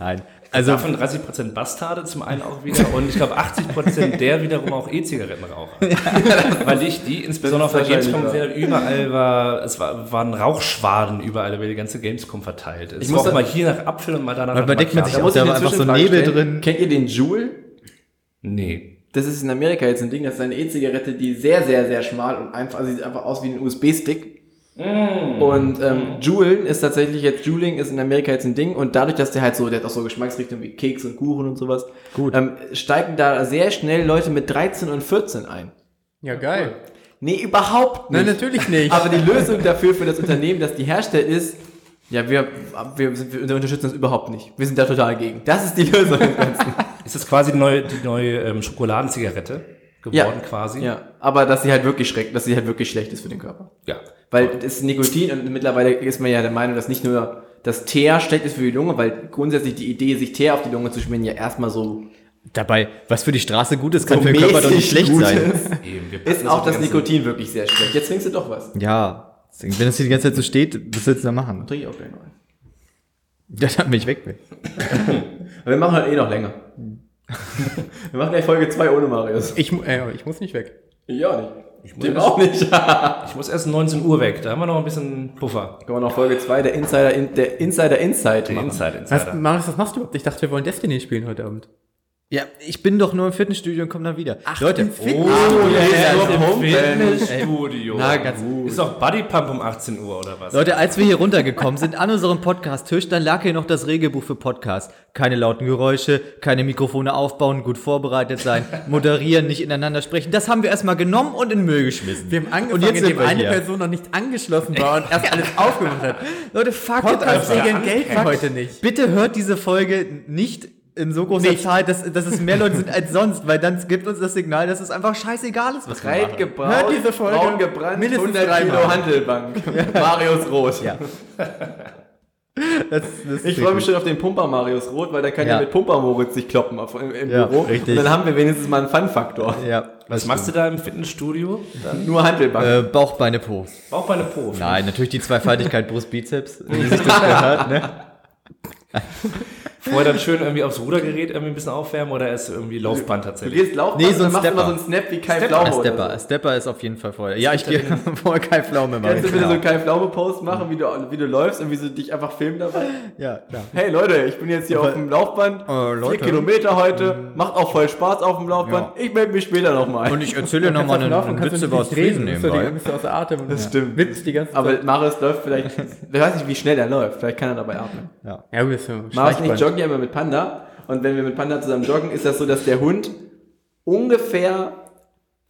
nein. Also Davon 30% Bastarde zum einen auch wieder und ich glaube 80% der wiederum auch E-Zigaretten rauchen. Weil ich die, insbesondere auf der Gamescom, sehr überall war, es war, waren Rauchschwaden überall über die ganze Gamescom verteilt. Es muss war auch da- mal hier nach Apfel und mal danach Man nach überdenkt man sich auch, muss ich da war einfach so Nebel stellen. drin. Kennt ihr den Joule? Nee. Das ist in Amerika jetzt ein Ding, das ist eine E-Zigarette, die sehr, sehr, sehr schmal und einfach, also sieht einfach aus wie ein USB-Stick. Und ähm, Juulen ist tatsächlich jetzt, Juuling ist in Amerika jetzt ein Ding und dadurch, dass der halt so, der hat auch so Geschmacksrichtungen wie Keks und Kuchen und sowas, Gut. Ähm, steigen da sehr schnell Leute mit 13 und 14 ein. Ja, geil. Nee, überhaupt nicht. Nein, natürlich nicht. Aber die Lösung dafür für das Unternehmen, das die herstellt, ist, ja, wir, wir, sind, wir unterstützen das überhaupt nicht. Wir sind da total gegen. Das ist die Lösung des Ganzen. Ist das quasi die neue, die neue ähm, Schokoladenzigarette geworden quasi? Ja, aber dass sie halt wirklich schreckt, dass sie halt wirklich schlecht ist für den Körper. ja. Weil das ist Nikotin und mittlerweile ist man ja der Meinung, dass nicht nur das Teer schlecht ist für die Lunge, weil grundsätzlich die Idee, sich Teer auf die Lunge zu schmieren, ja erstmal so Dabei, was für die Straße gut ist, kann so für den Körper doch nicht schlecht sein. Ist, Eben, ist auch das Nikotin wirklich sehr schlecht. Jetzt trinkst du doch was. Ja, wenn es hier die ganze Zeit so steht, was willst du da machen? Trink ich auch gleich noch. einen. Ja, dann bin ich weg. Aber wir machen halt eh noch länger. wir machen gleich Folge 2 ohne Marius. Ich, äh, ich muss nicht weg. Ich auch nicht. Ich Dem muss, auch nicht. ich muss erst 19 Uhr weg, da haben wir noch ein bisschen Puffer. Kommen wir noch Folge 2, der Insider, in, der Insider Insight machen. Inside, Was, Insider. Marius, was machst du überhaupt? Ich dachte, wir wollen Destiny spielen heute Abend. Ja, ich bin doch nur im Fitnessstudio und komme dann wieder. Leute, Oh, der der ist ist so im pumpen. Fitnessstudio. Na, ganz Ist doch Buddy Pump um 18 Uhr oder was? Leute, als wir hier runtergekommen sind an unserem Podcast-Tisch, dann lag hier noch das Regelbuch für Podcast. Keine lauten Geräusche, keine Mikrofone aufbauen, gut vorbereitet sein, moderieren, nicht ineinander sprechen. Das haben wir erstmal genommen und in den Müll geschmissen. Wir haben angefangen, und jetzt indem eine hier. Person noch nicht angeschlossen war und erst alles aufgemacht hat. Leute, fuck. Podcast-Regeln gelten heute nicht. Bitte hört diese Folge nicht in so großer Nicht. Zahl, dass, dass es mehr Leute sind als sonst, weil dann gibt uns das Signal, dass es einfach scheißegal ist, was wir Breit machen. gebraut, Hört diese Folge braun gebrannt, mindestens 100 Kilo. Handelbank. Marius Roth. Ja. Das, das Ich freue mich schon auf den Pumper Marius Roth, weil der kann ja, Ja. mit Pumper Moritz sich kloppen auf, im, im Ja, Büro. richtig. Und dann haben wir wenigstens mal einen Fun-Faktor. Ja, was machst du da im Fitnessstudio? Dann Nur Handelbank. Äh, Bauch, Beine, Po. auch bei einer Po. Nein, natürlich die Zweifaltigkeit Brust, Bizeps, wie sich das gehört, ne? Vorher dann schön irgendwie aufs Rudergerät irgendwie ein bisschen aufwärmen oder erst irgendwie Laufband du tatsächlich? gehst laufen Nee, und so ein machst du immer Stepper. so einen Snap wie Kai Stepper. Pflaume. Ein oder Stepper, so. Stepper ist auf jeden Fall vorher. Ja, ich gehe vorher kein Pflaume machen. Kannst du bitte so genau. einen Kai Pflaume Post machen, wie du, wie du läufst und wie sie dich einfach filmen dabei? Ja, klar. Hey Leute, ich bin jetzt hier auf dem Laufband. Äh, Vier Leute. Kilometer heute. Macht auch voll Spaß auf dem Laufband. Ich melde mich später nochmal. Und ich erzähle dir nochmal einen, einen Witz über das Wesen nebenbei. Bist du Atem. Das stimmt. Witz die ganze Zeit. Aber Marius läuft vielleicht, ich weiß nicht, wie schnell er läuft. Vielleicht kann er dabei atmen. Ja. ja, ist ja Marius und ich Schleichband. Joggen ja immer mit Panda. Und wenn wir mit Panda zusammen joggen, ist das so, dass der Hund ungefähr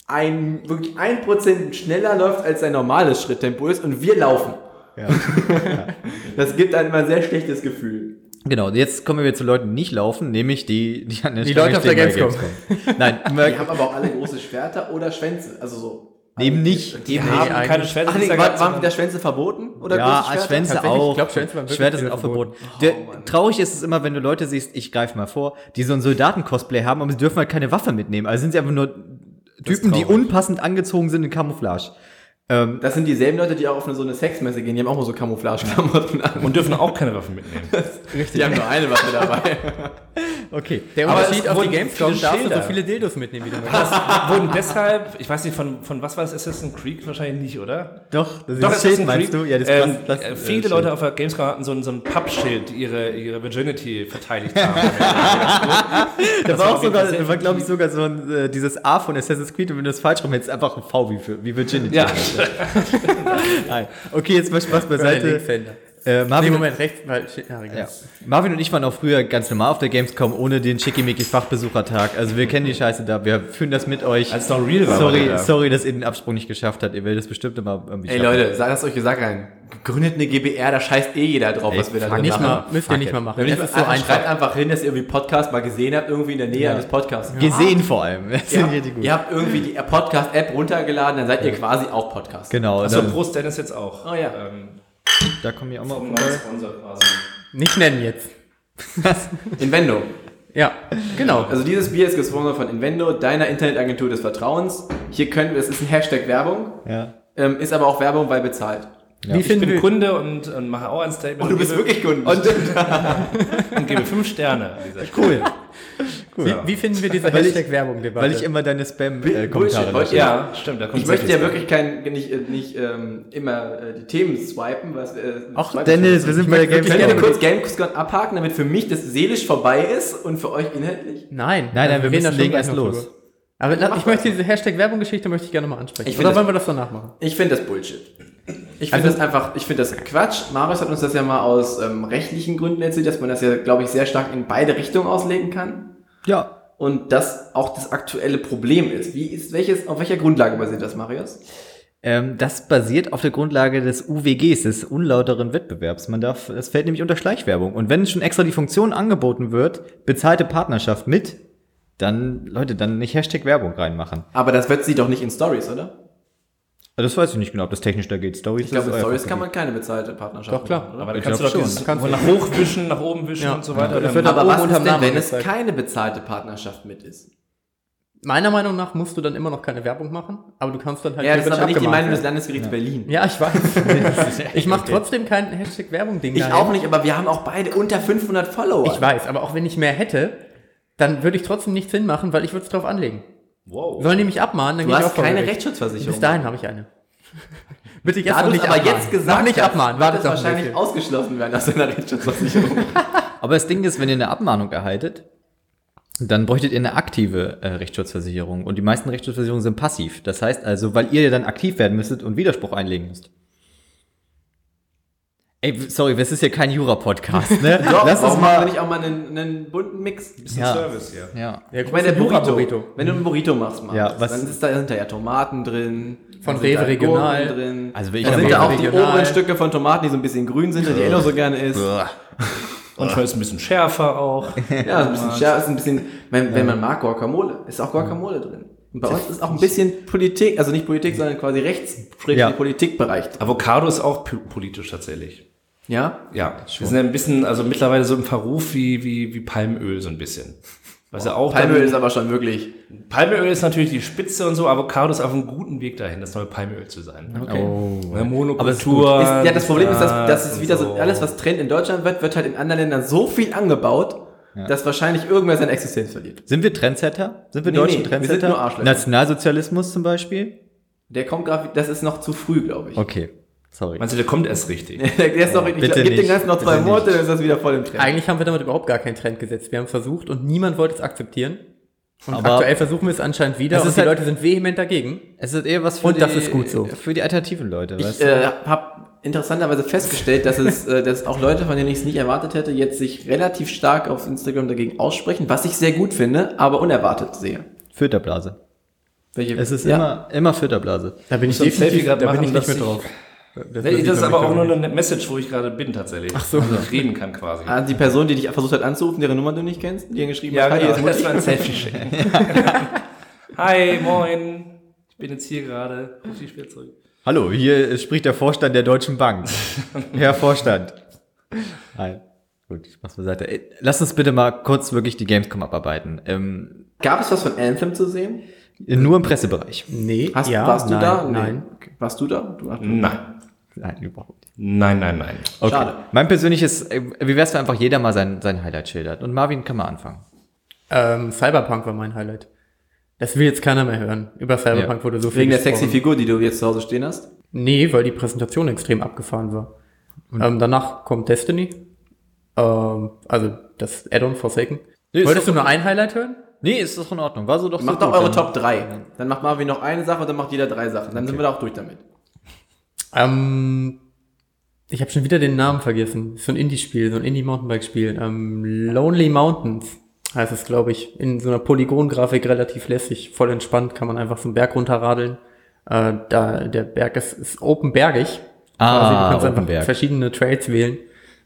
ein, wirklich ein Prozent schneller läuft, als sein normales Schritttempo ist und wir laufen. Ja. Das gibt einem immer ein sehr schlechtes Gefühl. Genau, jetzt kommen wir zu Leuten, die nicht laufen, nämlich die, die an der Die Stange Leute auf der bei Gamescom. Nein, Die haben aber auch alle große Schwerter oder Schwänze. Also so. Eben nicht. Die Eben haben nicht. keine Schwänze. Ach nee, war, waren wieder Schwänze verboten? Oder Ja? Schwänze Tatsächlich, auch. ich glaub, Schwänze waren Schwerter sind auch verboten. verboten. Der, traurig ist es immer, wenn du Leute siehst, ich greife mal vor, die so ein Soldaten-Cosplay haben, aber sie dürfen halt keine Waffe mitnehmen. Also sind sie einfach nur Typen, die unpassend angezogen sind in Camouflage. Ähm, Das sind dieselben Leute, die auch auf eine, so eine Sexmesse gehen. Die haben auch mal so Camouflage-Klamotten an. Und dürfen auch keine Waffen mitnehmen. Die haben nur eine Waffe dabei. okay. Der Aber Unterschied auf die Gamescom viele darfst du so viele Dildos mitnehmen, wie du möchtest. Das wurden deshalb, ich weiß nicht, von, von was war das Assassin's Creed? Wahrscheinlich nicht, oder? Doch, das ist Doch, das Schild, Assassin's meinst Creed. du? Ja, das ähm, das, äh, äh, Viele Schild. Leute auf der Gamescom hatten so ein, so ein Pappschild, die ihre, ihre Virginity verteidigt haben. Da war war auch sogar, war glaube ich sogar so ein, äh, dieses A von Assassin's Creed und wenn du es falsch rum hättest, einfach ein V wie, für, wie Virginity. ja, Nein. Okay, jetzt mal Spaß beiseite. Äh, Nee, Marvin, Moment, rechts, weil, ja. Marvin und ich waren auch früher ganz normal auf der Gamescom, ohne den Schickimickis Fachbesuchertag. Also wir kennen die Scheiße da, wir führen das mit euch. als es noch real war. war sorry, da. sorry, dass ihr den Absprung nicht geschafft habt. Ihr werdet es bestimmt immer irgendwie Ey schaffen. Leute, sag das euch gesagt rein. Gründet eine GBR, da scheißt eh jeder drauf, Ey, was wir da Nicht machen. mal, müsst ihr nicht mal machen. Wenn ich ist so einfach, einfach. schreibt einfach hin, dass ihr irgendwie Podcast mal gesehen habt, irgendwie in der Nähe Ja. des Podcasts. Gesehen vor allem. Das Ihr habt, guten. ihr habt irgendwie die Podcast-App runtergeladen, dann seid ihr quasi auch Podcast. Genau, dann, Prost Dennis jetzt auch. Oh ja. Ähm, da kommen wir auch mal auf. Sponsor quasi. Nicht nennen jetzt. Invendo. Ja, genau. Also dieses Bier ist gesponsert von Invendo, deiner Internetagentur des Vertrauens. Hier können wir, es ist ein Hashtag Werbung, Ja. ähm, ist aber auch Werbung, weil bezahlt. Ja. Wie Ich finden bin wir, Kunde und, und mache auch ein Statement. Und du bist gebe, wirklich Kunde. Und, und gebe fünf Sterne. Stelle. Cool. wie, wie finden wir diese Hashtag-Werbung-Debatte? Weil ich immer deine Spam-Kommentare heute- Ja, stimmt. Da kommt Ich möchte ja wirklich kein, nicht, äh, nicht ähm, immer äh, die Themen swipen. Was, äh, Ach, swipen Dennis, wir sind bei der Ich möchte Gamescom. kurz Gamescom abhaken, damit für mich das seelisch vorbei ist und für euch inhaltlich. Nein, Nein, nein, wir da müssen legen gleich erst los. drüber. Aber ich möchte diese Hashtag-Werbung-Geschichte möchte ich gerne nochmal ansprechen. Ich Oder finde wollen wir das danach machen? Ich finde das Bullshit. Ich finde Also- das einfach, ich finde das Quatsch. Marius hat uns das ja mal aus ähm, rechtlichen Gründen erzählt, dass man das ja, glaube ich, sehr stark in beide Richtungen auslegen kann. Ja. Und das auch das aktuelle Problem ist. Wie ist welches, auf welcher Grundlage basiert das, Marius? Ähm, das basiert auf der Grundlage des UWGs, des unlauteren Wettbewerbs. Man darf, das fällt nämlich unter Schleichwerbung. Und wenn schon extra die Funktion angeboten wird, bezahlte Partnerschaft mit, dann, Leute, dann nicht Hashtag Werbung reinmachen. Aber das wird sie doch nicht in Stories, oder? Also Das weiß ich nicht genau, ob das technisch da geht. Stories Ich glaube, euer Stories kann man keine bezahlte Partnerschaft Doch, klar. machen, oder? Aber da Ich kannst du doch glaub dieses, schon. Kannst nach hoch wischen, nach oben wischen Ja. und so weiter. Ja, Dann- wird Aber was unterm ist denn, wenn es keine bezahlte Partnerschaft mit ist? Meiner Meinung nach musst du dann immer noch keine Werbung machen, aber du kannst dann halt Ja, das ist aber nicht die Meinung des. Landesgerichts Berlin. Ja, ich weiß. ich mache trotzdem kein Hashtag-Werbung-Ding. Ich dahin. auch nicht, aber wir haben auch beide unter 500 Follower. Ich weiß, aber auch wenn ich mehr hätte, dann würde ich trotzdem nichts hinmachen, weil ich würde es drauf anlegen. Wow. Sollen die mich abmahnen, dann Du hast keine Gericht. Rechtschutzversicherung. Bis dahin habe ich eine. Bitte jetzt Da noch nicht aber abmahnen. jetzt gesagt noch nicht hast, abmahnen. wird Warte es doch ein wahrscheinlich ausgeschlossen werden aus deiner Rechtsschutzversicherung. Aber das Ding ist, wenn ihr eine Abmahnung erhaltet, dann bräuchtet ihr eine aktive äh, Rechtsschutzversicherung. Und die meisten Rechtsschutzversicherungen sind passiv. Das heißt also, weil ihr dann aktiv werden müsstet und Widerspruch einlegen müsst. Ey, sorry, das ist hier kein Jura-Podcast, ne? Doch, Lass uns mal. nicht auch mal einen, einen bunten Mix? Bisschen Ja. Service hier. Ja. Der Ich meine, der große Burrito, Wenn du einen Burrito machst, Mann, Ja, was- dann ist da, sind da ja Tomaten drin. Von Rewe Regional. Drin. Also wenn ich da sind da auch Rewe die Regional. oberen Stücke von Tomaten, die so ein bisschen grün sind, die Elo so gerne isst. Manchmal ist es ein bisschen schärfer auch. Ja, ein bisschen schärf, ist ein bisschen, wenn, wenn man mag, Guacamole, ist auch Guacamole drin. Und bei uns ist auch ein bisschen Politik, also nicht Politik, sondern quasi rechts, Ja. Politikbereich. Avocado ist auch po- politisch tatsächlich. Ja? Ja, wir sind ja ein bisschen, also mittlerweile so im Verruf wie, wie, wie Palmöl so ein bisschen. Was ja auch Palmöl dann- ist aber schon wirklich. Palmöl ist natürlich die Spitze und so, Avocado ist auf einem guten Weg dahin, das neue Palmöl zu sein. Oh. Ja, Monokultur. Ist, ja, das Problem ist, dass, dass es wieder so, alles, was Trend in Deutschland wird, wird halt in anderen Ländern so viel angebaut, dass wahrscheinlich irgendwer seine Existenz verliert. Sind wir Trendsetter? Sind wir Nee, deutschen nee, wir sind Trendsetter? nur Arschlöcher. Nationalsozialismus zum Beispiel? Der kommt gerade, das ist noch zu früh, glaube ich. Okay, sorry. Meinst du, der kommt erst richtig? Der ist noch, ich bitte gib den nicht. ganzen noch zwei Bitte Monate, dann ist das wieder voll im Trend. Eigentlich haben wir damit überhaupt gar keinen Trend gesetzt. Wir haben versucht und niemand wollte es akzeptieren. Und Aber- aktuell versuchen wir es anscheinend wieder Es und ist die halt- Leute sind vehement dagegen. Es ist eher was für Und die, das ist gut so. Für die alternativen Leute, weißt Ich du? äh, habe interessanterweise festgestellt, dass es, äh, dass auch Leute, von denen ich es nicht erwartet hätte, jetzt sich relativ stark auf Instagram dagegen aussprechen, was ich sehr gut finde, aber unerwartet sehe. Filterblase. Welche, Es ist ja. immer, immer Filterblase. Da bin ich Selfie definitiv, gerade da bin ich nicht ich- drauf. Das, Nee, das ist aber auch nur eine Message, wo ich gerade bin tatsächlich. Ach so. Also ich reden kann quasi. Ah, die Person, die dich versucht hat anzurufen, deren Nummer du nicht kennst, die geschrieben Ja, hat, hi, genau. Das war ein Selfie schicken. Hi, moin. Ich bin jetzt hier gerade. Ruf dich wieder zurück. Hallo, hier spricht der Vorstand der Deutschen Bank. Herr Vorstand. Nein. Gut, ich mach's beiseite. Ey, Lass uns bitte mal kurz wirklich die Gamescom abarbeiten. Ähm, Gab es was von Anthem zu sehen? Nur im Pressebereich. Nee, Hast, ja, warst du nein, da? Nee. Nein. Okay. Warst du da? Du, du. Nein. Nein, überhaupt nicht. Nein, nein, nein. Okay. Schade. Mein persönliches, äh, wie wär's, wenn einfach jeder mal sein, sein Highlight schildert? Und Marvin kann mal anfangen. Ähm, Cyberpunk war mein Highlight. Das will jetzt keiner mehr hören. Über Cyberpunk Ja. wurde so viel Wegen der sexy. Figur, die du jetzt zu Hause stehen hast? Nee, weil die Präsentation extrem abgefahren war. Ähm, danach kommt Destiny. Ähm, also das Add-on Forsaken. Nee, Wolltest du nur ein Highlight hören? Nee, ist doch in Ordnung. War so doch Macht so doch gut, eure dann- Top 3. Dann macht Marvin noch eine Sache und dann macht jeder drei Sachen. Dann sind wir da auch durch damit. Ähm, ich habe schon wieder den Namen vergessen. So ein Indie-Spiel, so ein Indie-Mountainbike-Spiel. Ähm, Lonely Mountains heißt es, glaube ich. In so einer Polygon-Grafik relativ lässig, voll entspannt, kann man einfach so einen Berg runterradeln. Äh, da der Berg ist, ist open bergig. Ah, Quasi, du kannst Open einfach Berg. verschiedene Trails wählen.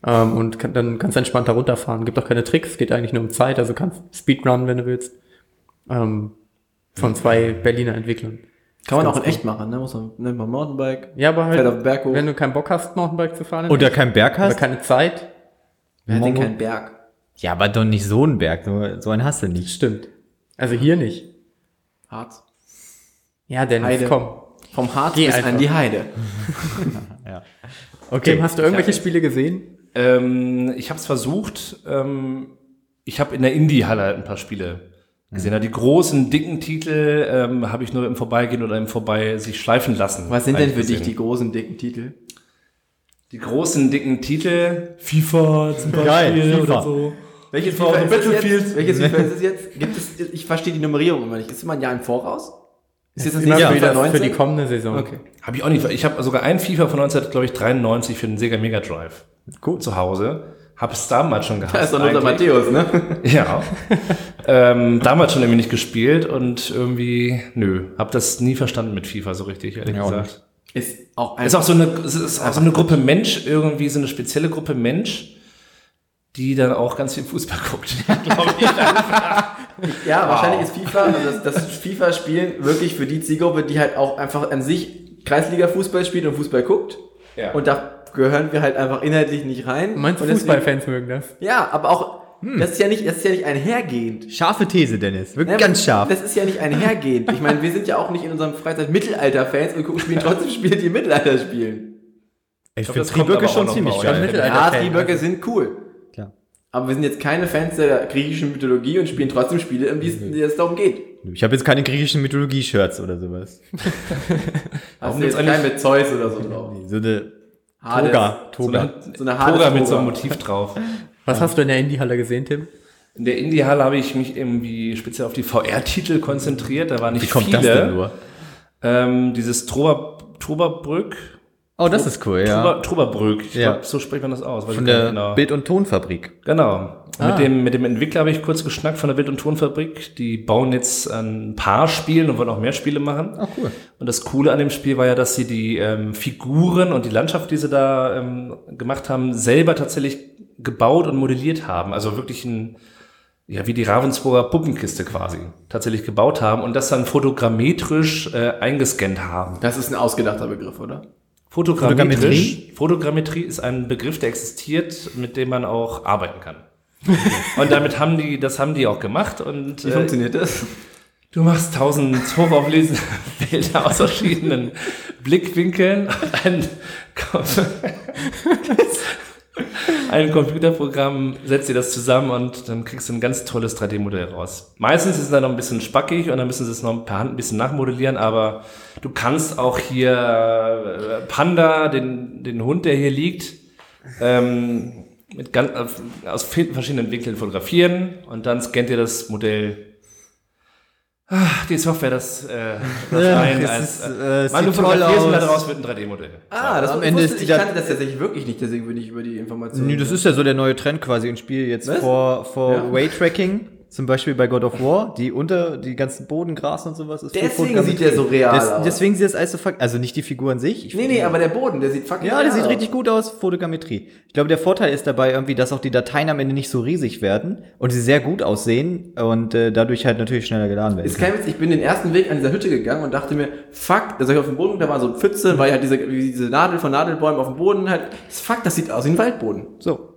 Ähm, und kann, dann kannst du entspannt da runterfahren. Gibt auch keine Tricks, geht eigentlich nur um Zeit, also kannst Speedrun, wenn du willst. Ähm, von zwei Berliner Entwicklern. Kann man auch in echt machen, ne? Muss man, nimmt man Mountainbike. Ja, aber Fährt auf halt, den Berg hoch. wenn du keinen Bock hast, Mountainbike zu fahren, Oder keinen Berg oder hast? keine Zeit, Wer hat denn keinen Berg? Ja, aber doch nicht so ein Berg. So, so einen hast du nicht. stimmt. Also hier nicht. Harz. Ja, Dennis, Heide. komm. Vom Harz Geh bis einfach. an die Heide. Okay, hast du irgendwelche Spiele gesehen? Ähm, ich habe es versucht. Ähm, ich habe in der Indie-Halle halt ein paar Spiele gesehen. Ja, Die großen, dicken Titel ähm, habe ich nur im Vorbeigehen oder im Vorbei sich schleifen lassen. Was sind denn für eigentlich dich gesehen. die großen, dicken Titel? die großen, dicken Titel? FIFA zum Beispiel Geil, FIFA. oder so. Welches FIFA FIFA ist es Battlefield. jetzt? Welches FIFA ist es jetzt? Gibt es, ich verstehe die Nummerierung immer nicht. Ist es immer ein Jahr im Voraus? Ist jetzt das Immer nächste für, FIFA das, für 19? die kommende Saison. Okay. Habe ich auch nicht. Ich habe sogar ein FIFA von 1993 für den Sega Mega Drive Gut. zu Hause. Habe es damals schon gehabt. Da ist doch Lothar Matthäus, ne? Ja. ähm, damals schon irgendwie nicht gespielt und irgendwie, nö, hab das nie verstanden mit FIFA so richtig, ehrlich Ja, gesagt. Ist auch Es ist auch so eine, ist auch so eine Gruppe Mensch, irgendwie so eine spezielle Gruppe Mensch, die dann auch ganz viel Fußball guckt. Ja, wahrscheinlich ist FIFA, also das, das FIFA-Spielen wirklich für die Zielgruppe, die halt auch einfach an sich Kreisliga-Fußball spielt und Fußball guckt. Ja. Und da gehören wir halt einfach inhaltlich nicht rein. Meinst du, Fußballfans mögen das? Ja, aber auch, das ist ja nicht, das ist ja nicht einhergehend. Scharfe These, Dennis. Wirklich Ja, ganz scharf. Das ist ja nicht einhergehend. Ich meine, wir sind ja auch nicht in unserem Freizeit Mittelalter-Fans und gucken, spielen trotzdem Spiele, die im Mittelalter spielen. Ich glaub, finde Trieböcke schon ziemlich geil. Ja, Trieböcke sind cool. Klar. Aber wir sind jetzt keine Fans der griechischen Mythologie und spielen trotzdem Spiele, in die es- in die es darum geht. Ich habe jetzt keine griechischen Mythologie-Shirts oder sowas. Hast du jetzt keinen mit Zeus oder so drauf? So eine Hades. Toga. So Toga. eine, So eine Hades Toga mit so Toga. einem Motiv drauf. Was hast du in der Indie-Halle gesehen, Tim? In der Indie-Halle habe ich mich irgendwie speziell auf die VR-Titel konzentriert. Da waren nicht Wie kommt viele. das denn nur? Ähm, dieses Trober, Troberbrück. Oh, das ist cool, ja. Trober, Troberbrück. Ich Ja. glaube, so spricht man das aus. weiß Von der genau. Bild- und Tonfabrik. Genau. Ah. Mit, dem, mit dem Entwickler habe ich kurz geschnackt von der Bild- und Tonfabrik. Die bauen jetzt ein paar Spiele und wollen auch mehr Spiele machen. Ah, cool. Und das Coole an dem Spiel war ja, dass sie die ähm, Figuren und die Landschaft, die sie da ähm, gemacht haben, selber tatsächlich gebaut und modelliert haben. Also wirklich ein, ja, wie die Ravensburger Puppenkiste quasi tatsächlich gebaut haben und das dann fotogrammetrisch äh, eingescannt haben. Das ist ein ausgedachter Begriff, oder? Fotogrammetrisch. Fotogrammetrie ist ein Begriff, der existiert, mit dem man auch arbeiten kann. und damit haben die, das haben die auch gemacht und Wie äh, funktioniert das? Du machst tausend hochauflösende Bilder aus verschiedenen Blickwinkeln. Ein, ein Computerprogramm setzt dir das zusammen und dann kriegst du ein ganz tolles 3D-Modell raus. Meistens ist es dann noch ein bisschen spackig und dann müssen sie es noch per Hand ein bisschen nachmodellieren, aber du kannst auch hier äh, Panda, den, den Hund, der hier liegt, ähm, mit ganz, aus verschiedenen Winkeln fotografieren und dann scannt dir das Modell die Software, das, äh, das Ja, ein, es als, ist, äh, äh, man, du sieht toll fotografierst und aus. daraus wird ein 3D-Modell. Ah, das am Ende ist ich kannte das tatsächlich wirklich nicht, deswegen bin ich über die Informationen. Nö, das ist ja so der neue Trend quasi im Spiel jetzt Was? vor, vor Ja. Waytracking. Zum Beispiel bei God of War, die unter, die ganzen Bodengras und sowas ist Deswegen sieht der so real Des, aus. Deswegen sieht das alles so fuck, also nicht die Figur an sich. Ich Nee, nee, aber der Boden, der sieht fucking Ja, der sieht richtig gut aus, Fotogrammetrie. Ich glaube, der Vorteil ist dabei irgendwie, dass auch die Dateien am Ende nicht so riesig werden und sie sehr gut aussehen und äh, dadurch halt natürlich schneller geladen werden. Ist kein Witz, ich bin den ersten Weg an dieser Hütte gegangen und dachte mir, fuck, da soll ich auf dem Boden, da war so eine Pfütze, weil halt diese, diese Nadel von Nadelbäumen auf dem Boden halt, fuck, das sieht aus wie ein Waldboden. So.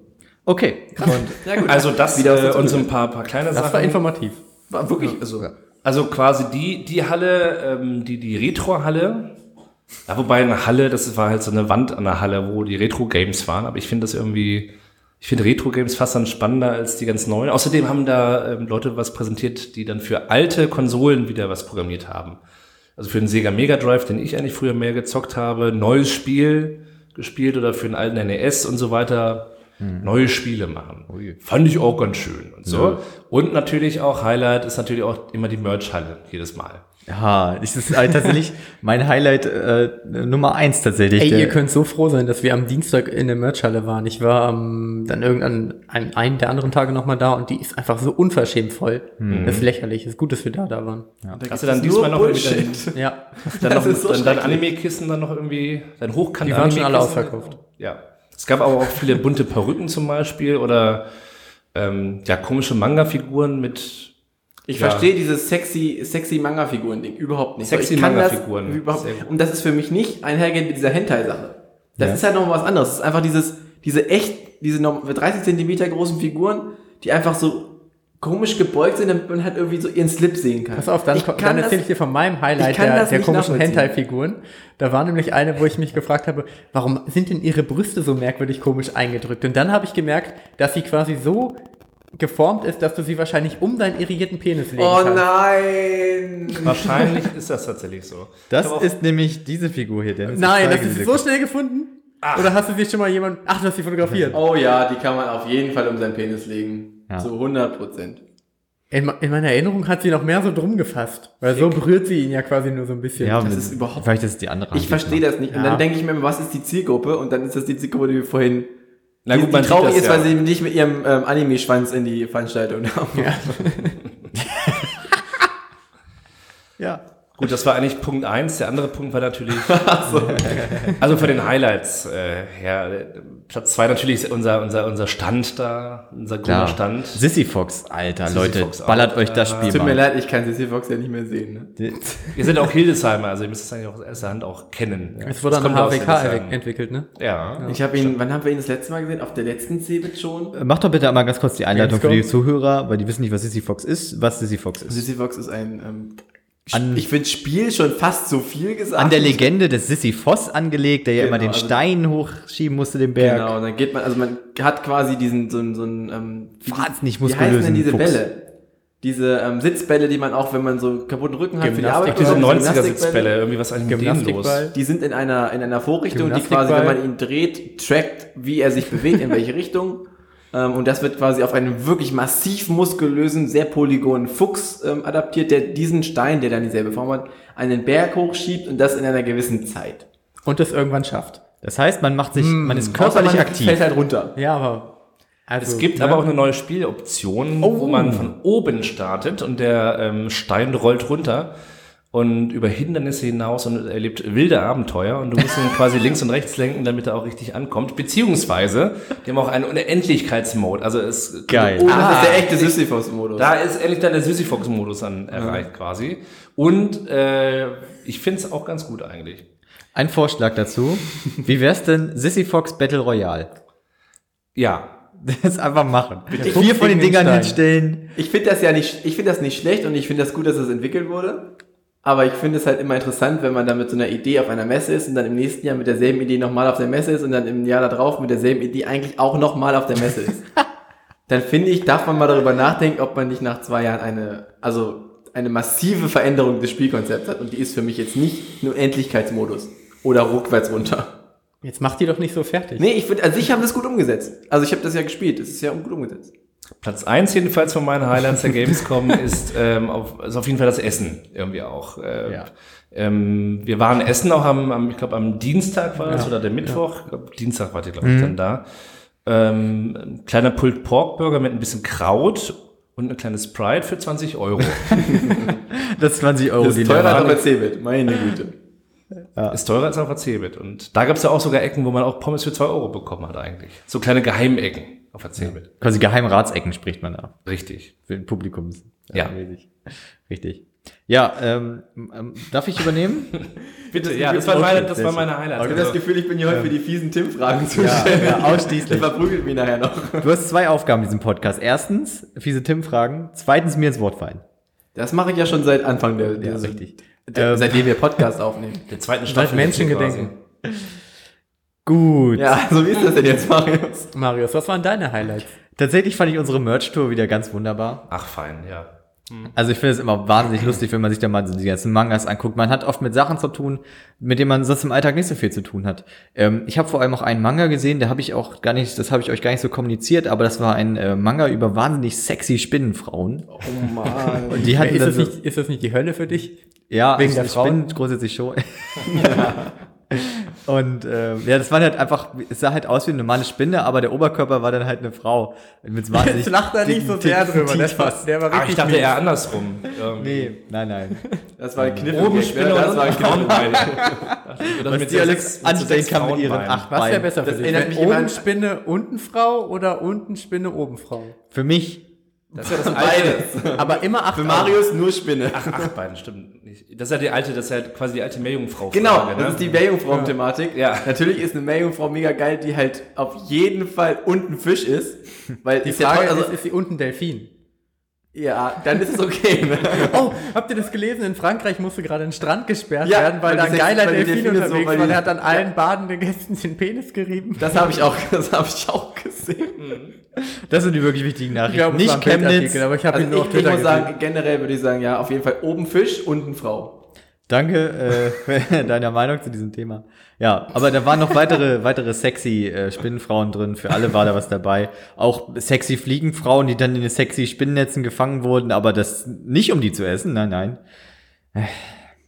Okay. Und Ja gut. Also das Wieder äh, so ein paar, paar kleine Das war Sachen. informativ. war wirklich, also, Also quasi die, die Halle, ähm, die, die Retro-Halle, ja, wobei eine Halle, das war halt so eine Wand an der Halle, wo die Retro-Games waren, aber ich finde das irgendwie, ich finde Retro-Games fast dann spannender als die ganz neuen. Außerdem haben da ähm, Leute was präsentiert, die dann für alte Konsolen wieder was programmiert haben. Also für den Sega Mega Drive, den ich eigentlich früher mehr gezockt habe, neues Spiel gespielt oder für den alten NES und so weiter neue Spiele machen. Fand ich auch ganz schön und so. Und natürlich auch Highlight ist natürlich auch immer die Merch-Halle jedes Mal. ja, das ist halt tatsächlich mein Highlight äh, Nummer eins tatsächlich. Ey, ihr könnt so froh sein, dass wir am Dienstag in der Merchhalle waren. Ich war ähm, dann irgendwann an einen der anderen Tage nochmal da und die ist einfach so unverschämt voll. Das ist lächerlich. Es ist gut, dass wir da da waren. Hast du dann diesmal noch irgendwie Bullshit. Ja. dann, dann, Das noch, ist so dann, dann. Anime-Kissen dann noch irgendwie, dann hochkant Die waren schon alle ausverkauft. Ja. Es gab aber auch viele bunte Perücken zum Beispiel oder ähm, ja, komische Manga-Figuren mit Ich Ja. verstehe dieses sexy, sexy Manga-Figuren-Ding überhaupt nicht. Sexy das Manga-Figuren. gut. Und das ist für mich nicht einhergehend mit dieser Hentai-Sache. Das Ja. ist halt noch was anderes. Das ist einfach dieses, diese echt, diese noch- 30 Zentimeter großen Figuren, die einfach so komisch gebeugt sind, damit man halt irgendwie so ihren Slip sehen kann. Pass auf, dann, kann dann erzähle das- ich dir von meinem Highlight der, das der komischen. Hentai-Figuren. Da war nämlich eine, wo ich mich gefragt habe, warum sind denn ihre Brüste so merkwürdig komisch eingedrückt? Und dann habe ich gemerkt, dass sie quasi so geformt ist, dass du sie wahrscheinlich um deinen irrigierten Penis legen Oh kannst. nein! Wahrscheinlich ist das tatsächlich so. das ist nämlich diese Figur hier, Dennis. Nein, das ist sie so schnell gefunden? Oder hast du sie schon mal jemand... Ach, du hast sie fotografiert. Oh ja, die kann man auf jeden Fall um seinen Penis legen. Ja. Zu 100 Prozent. In, in meiner Erinnerung hat sie noch mehr so drum gefasst. Weil so berührt sie ihn ja quasi nur so ein bisschen. Ja, Das ist überhaupt- Vielleicht ist es die andere. Ich verstehe das nicht. Und Ja. dann denke ich mir, immer, was ist die Zielgruppe? Und dann ist das die Zielgruppe, die wir vorhin Na die, gut, die man sieht traurig das ist, ja. weil sie nicht mit ihrem ähm, Anime-Schwanz in die Veranstaltung haben. Ja. Ja. Gut, das war eigentlich Punkt eins. Der andere Punkt war natürlich, also von den Highlights äh, her, äh, Platz zwei natürlich unser, unser, unser Stand da, unser grüner. Stand. Sissy Fox, Alter, Sissy Leute, Fox auch. ballert euch das Äh, Spiel Tut mir leid, ich kann Sissy Fox ja nicht mehr sehen. Ne? Ihr seid auch Hildesheimer, also ihr müsst es eigentlich auch aus erster Hand auch kennen. Es wurde Das an aus HWK entwickelt, ne? Ja. Ich habe ihn, wann haben wir ihn das letzte Mal gesehen? Auf der letzten Cebit schon? Mach doch bitte einmal ganz kurz die Einleitung für die. Zuhörer, weil die wissen nicht, was Sissy Fox ist, was Sissy Fox ist. Sissy Fox ist ein, ähm, An- ich finde Spiel schon fast so viel gesagt. An der Legende des Sissy Foss angelegt, der ja Genau, immer den also- Stein hochschieben musste, den Berg. Genau, und dann geht man, also man hat quasi diesen, so ein, so ein, ähm, Wahnsinnig wie heißen denn muskulösen diese Fuchs. Bälle? Diese ähm, Sitzbälle, die man auch, wenn man so kaputten Rücken hat, für die Arbeit Diese benutzt, 90er-Sitzbälle, irgendwie was eigentlich mit denen los? Die sind in einer, in einer Vorrichtung, die quasi, wenn man ihn dreht, trackt, wie er sich bewegt, in welche Richtung. Ähm, und das wird quasi auf einen wirklich massiv muskulösen, sehr polygonen Fuchs ähm, adaptiert, der diesen Stein, der dann dieselbe Form hat, einen Berg hochschiebt und das in einer gewissen Zeit. Und das irgendwann schafft. Das heißt, man macht sich, man ist körperlich man aktiv. fällt halt runter. Ja, aber. Also, Es gibt ne? aber auch eine neue Spieloption, wo man von oben startet und der ähm, Stein rollt runter und über Hindernisse hinaus und erlebt wilde Abenteuer und du musst ihn quasi links und rechts lenken, damit er auch richtig ankommt. Beziehungsweise, die haben auch einen Unendlichkeitsmode. Also es Geil. Oh, das ist der echte Sisyphos-Modus. Da ist endlich dann der Sisyphos-Modus an erreicht quasi. Und äh, ich finde es auch ganz gut eigentlich. Ein Vorschlag dazu. Wie wär's denn Sissy Fox Battle Royale? Ja, Das einfach machen. Fuchs Vier von den Dingern hinstellen. Ich finde das ja nicht, ich finde das nicht schlecht und ich finde das gut, dass es entwickelt wurde. Aber ich finde es halt immer interessant, wenn man dann mit so einer Idee auf einer Messe ist und dann im nächsten Jahr mit derselben Idee nochmal auf der Messe ist und dann im Jahr darauf mit derselben Idee eigentlich auch nochmal auf der Messe ist. dann finde ich, darf man mal darüber nachdenken, ob man nicht nach zwei Jahren eine, also eine massive Veränderung des Spielkonzepts hat. Und die ist für mich jetzt nicht nur Endlichkeitsmodus oder rückwärts runter. Jetzt macht die doch nicht so fertig. Nee, ich finde, also ich habe das gut umgesetzt. Also ich habe das ja gespielt, es ist ja gut umgesetzt. Platz eins jedenfalls von meinen Highlights der Gamescom ist, ähm, auf, ist auf jeden Fall das Essen irgendwie auch. Äh, Ja. ähm, wir waren essen auch am, am ich glaube am Dienstag war das oder der Mittwoch. Ich glaub, Dienstag war die glaube ich dann da. Ähm, ein kleiner Pulled Pork Burger mit ein bisschen Kraut und eine kleine Sprite für 20 Euro. Das ist 20 Euro, Das ist teurer als auf Cebit, meine Güte. Ist teurer als auf der Cebit. Und da gab es ja auch sogar Ecken, wo man auch Pommes für 2 Euro bekommen hat eigentlich. So kleine Geheimecken auf der Cebit. Quasi Geheimratsecken spricht man da. Richtig. Für den Publikums. Ja. mäßig. Richtig. Ja, ähm, ähm, darf ich übernehmen? Bitte, ja, das, war meine, das war meine Highlights. Ich habe das Also, Gefühl, ich bin hier heute für die fiesen Tim-Fragen zuständig. ja, Der ausschließlich. verprügelt mich nachher noch. Du hast zwei Aufgaben in diesem Podcast. Erstens, fiese Tim-Fragen. Zweitens, mir ins Wort fallen. Das mache ich ja schon seit Anfang der, der, richtig. der seitdem wir Podcast aufnehmen. der zweiten Seit Staffel. Menschengedenken. Gut. Ja, so wie ist das denn jetzt, Marius? Marius, was waren deine Highlights? Tatsächlich fand ich unsere Merch-Tour wieder ganz wunderbar. Ach, fein, ja. Also ich finde es immer wahnsinnig lustig, wenn man sich da mal so die ganzen Mangas anguckt. Man hat oft mit Sachen zu tun, mit denen man sonst im Alltag nicht so viel zu tun hat. Ähm, ich habe vor allem auch einen Manga gesehen, der habe ich auch gar nicht, das habe ich euch gar nicht so kommuniziert, aber das war ein äh, Manga über wahnsinnig sexy Spinnenfrauen. Oh Mann. Und die hatten ist, das so, nicht, ist das nicht die Hölle für dich? ja, wegen ich, der Frauen? grundsätzlich schon. Und äh, ja, das war halt einfach, es sah halt aus wie eine normale Spinne, aber der Oberkörper war dann halt eine Frau. Mit wahnsinnig Jetzt lacht er nicht so sehr drüber. Das war, der war Ah, ich dachte eher andersrum. Irgendwie. Nee, nein, nein. Das war ein Kniff. Oben Spinne das war ein. Frauenbein. Was die alles anstellen kann mit ihren acht Was wäre besser für Das dich? oben Spinne, unten Frau oder unten Spinne, oben Frau? Für mich Das ist ja das alte. Beides. Aber immer acht Für Marius nur Spinne. Ach, Achtbein, stimmt nicht. Das ist ja die alte, das ist ja quasi die alte Meerjungfrau. Genau, Frage, das ne? ist die Meerjungfrauen-Thematik. Ja. Natürlich ist eine Meerjungfrau mega geil, die halt auf jeden Fall unten Fisch ist. Weil Die ist ja Frage toll, also, ist, ist sie unten Delfin? Ja, dann ist es okay. Ne? Oh, habt ihr das gelesen? In Frankreich musste gerade ein Strand gesperrt Ja, werden, weil weil da ein geiler Delfin Delfine so- unterwegs weil war. die- Der hat dann allen badenden Gästen den Penis gerieben. Das habe ich auch, das habe ich auch gesehen. Das sind die wirklich wichtigen Nachrichten. glaube, es war nicht Chemnitz. Aber ich habe Also ihn nur auf ich, ich Twitter muss gesehen. sagen, generell würde ich sagen, ja, auf jeden Fall oben Fisch, unten Frau. Danke äh, für deine Meinung zu diesem Thema. Ja, aber da waren noch weitere, weitere sexy äh, Spinnenfrauen drin. Für alle war da was dabei. Auch sexy Fliegenfrauen, die dann in den sexy Spinnennetzen gefangen wurden, aber das nicht um die zu essen. Nein, nein. Äh,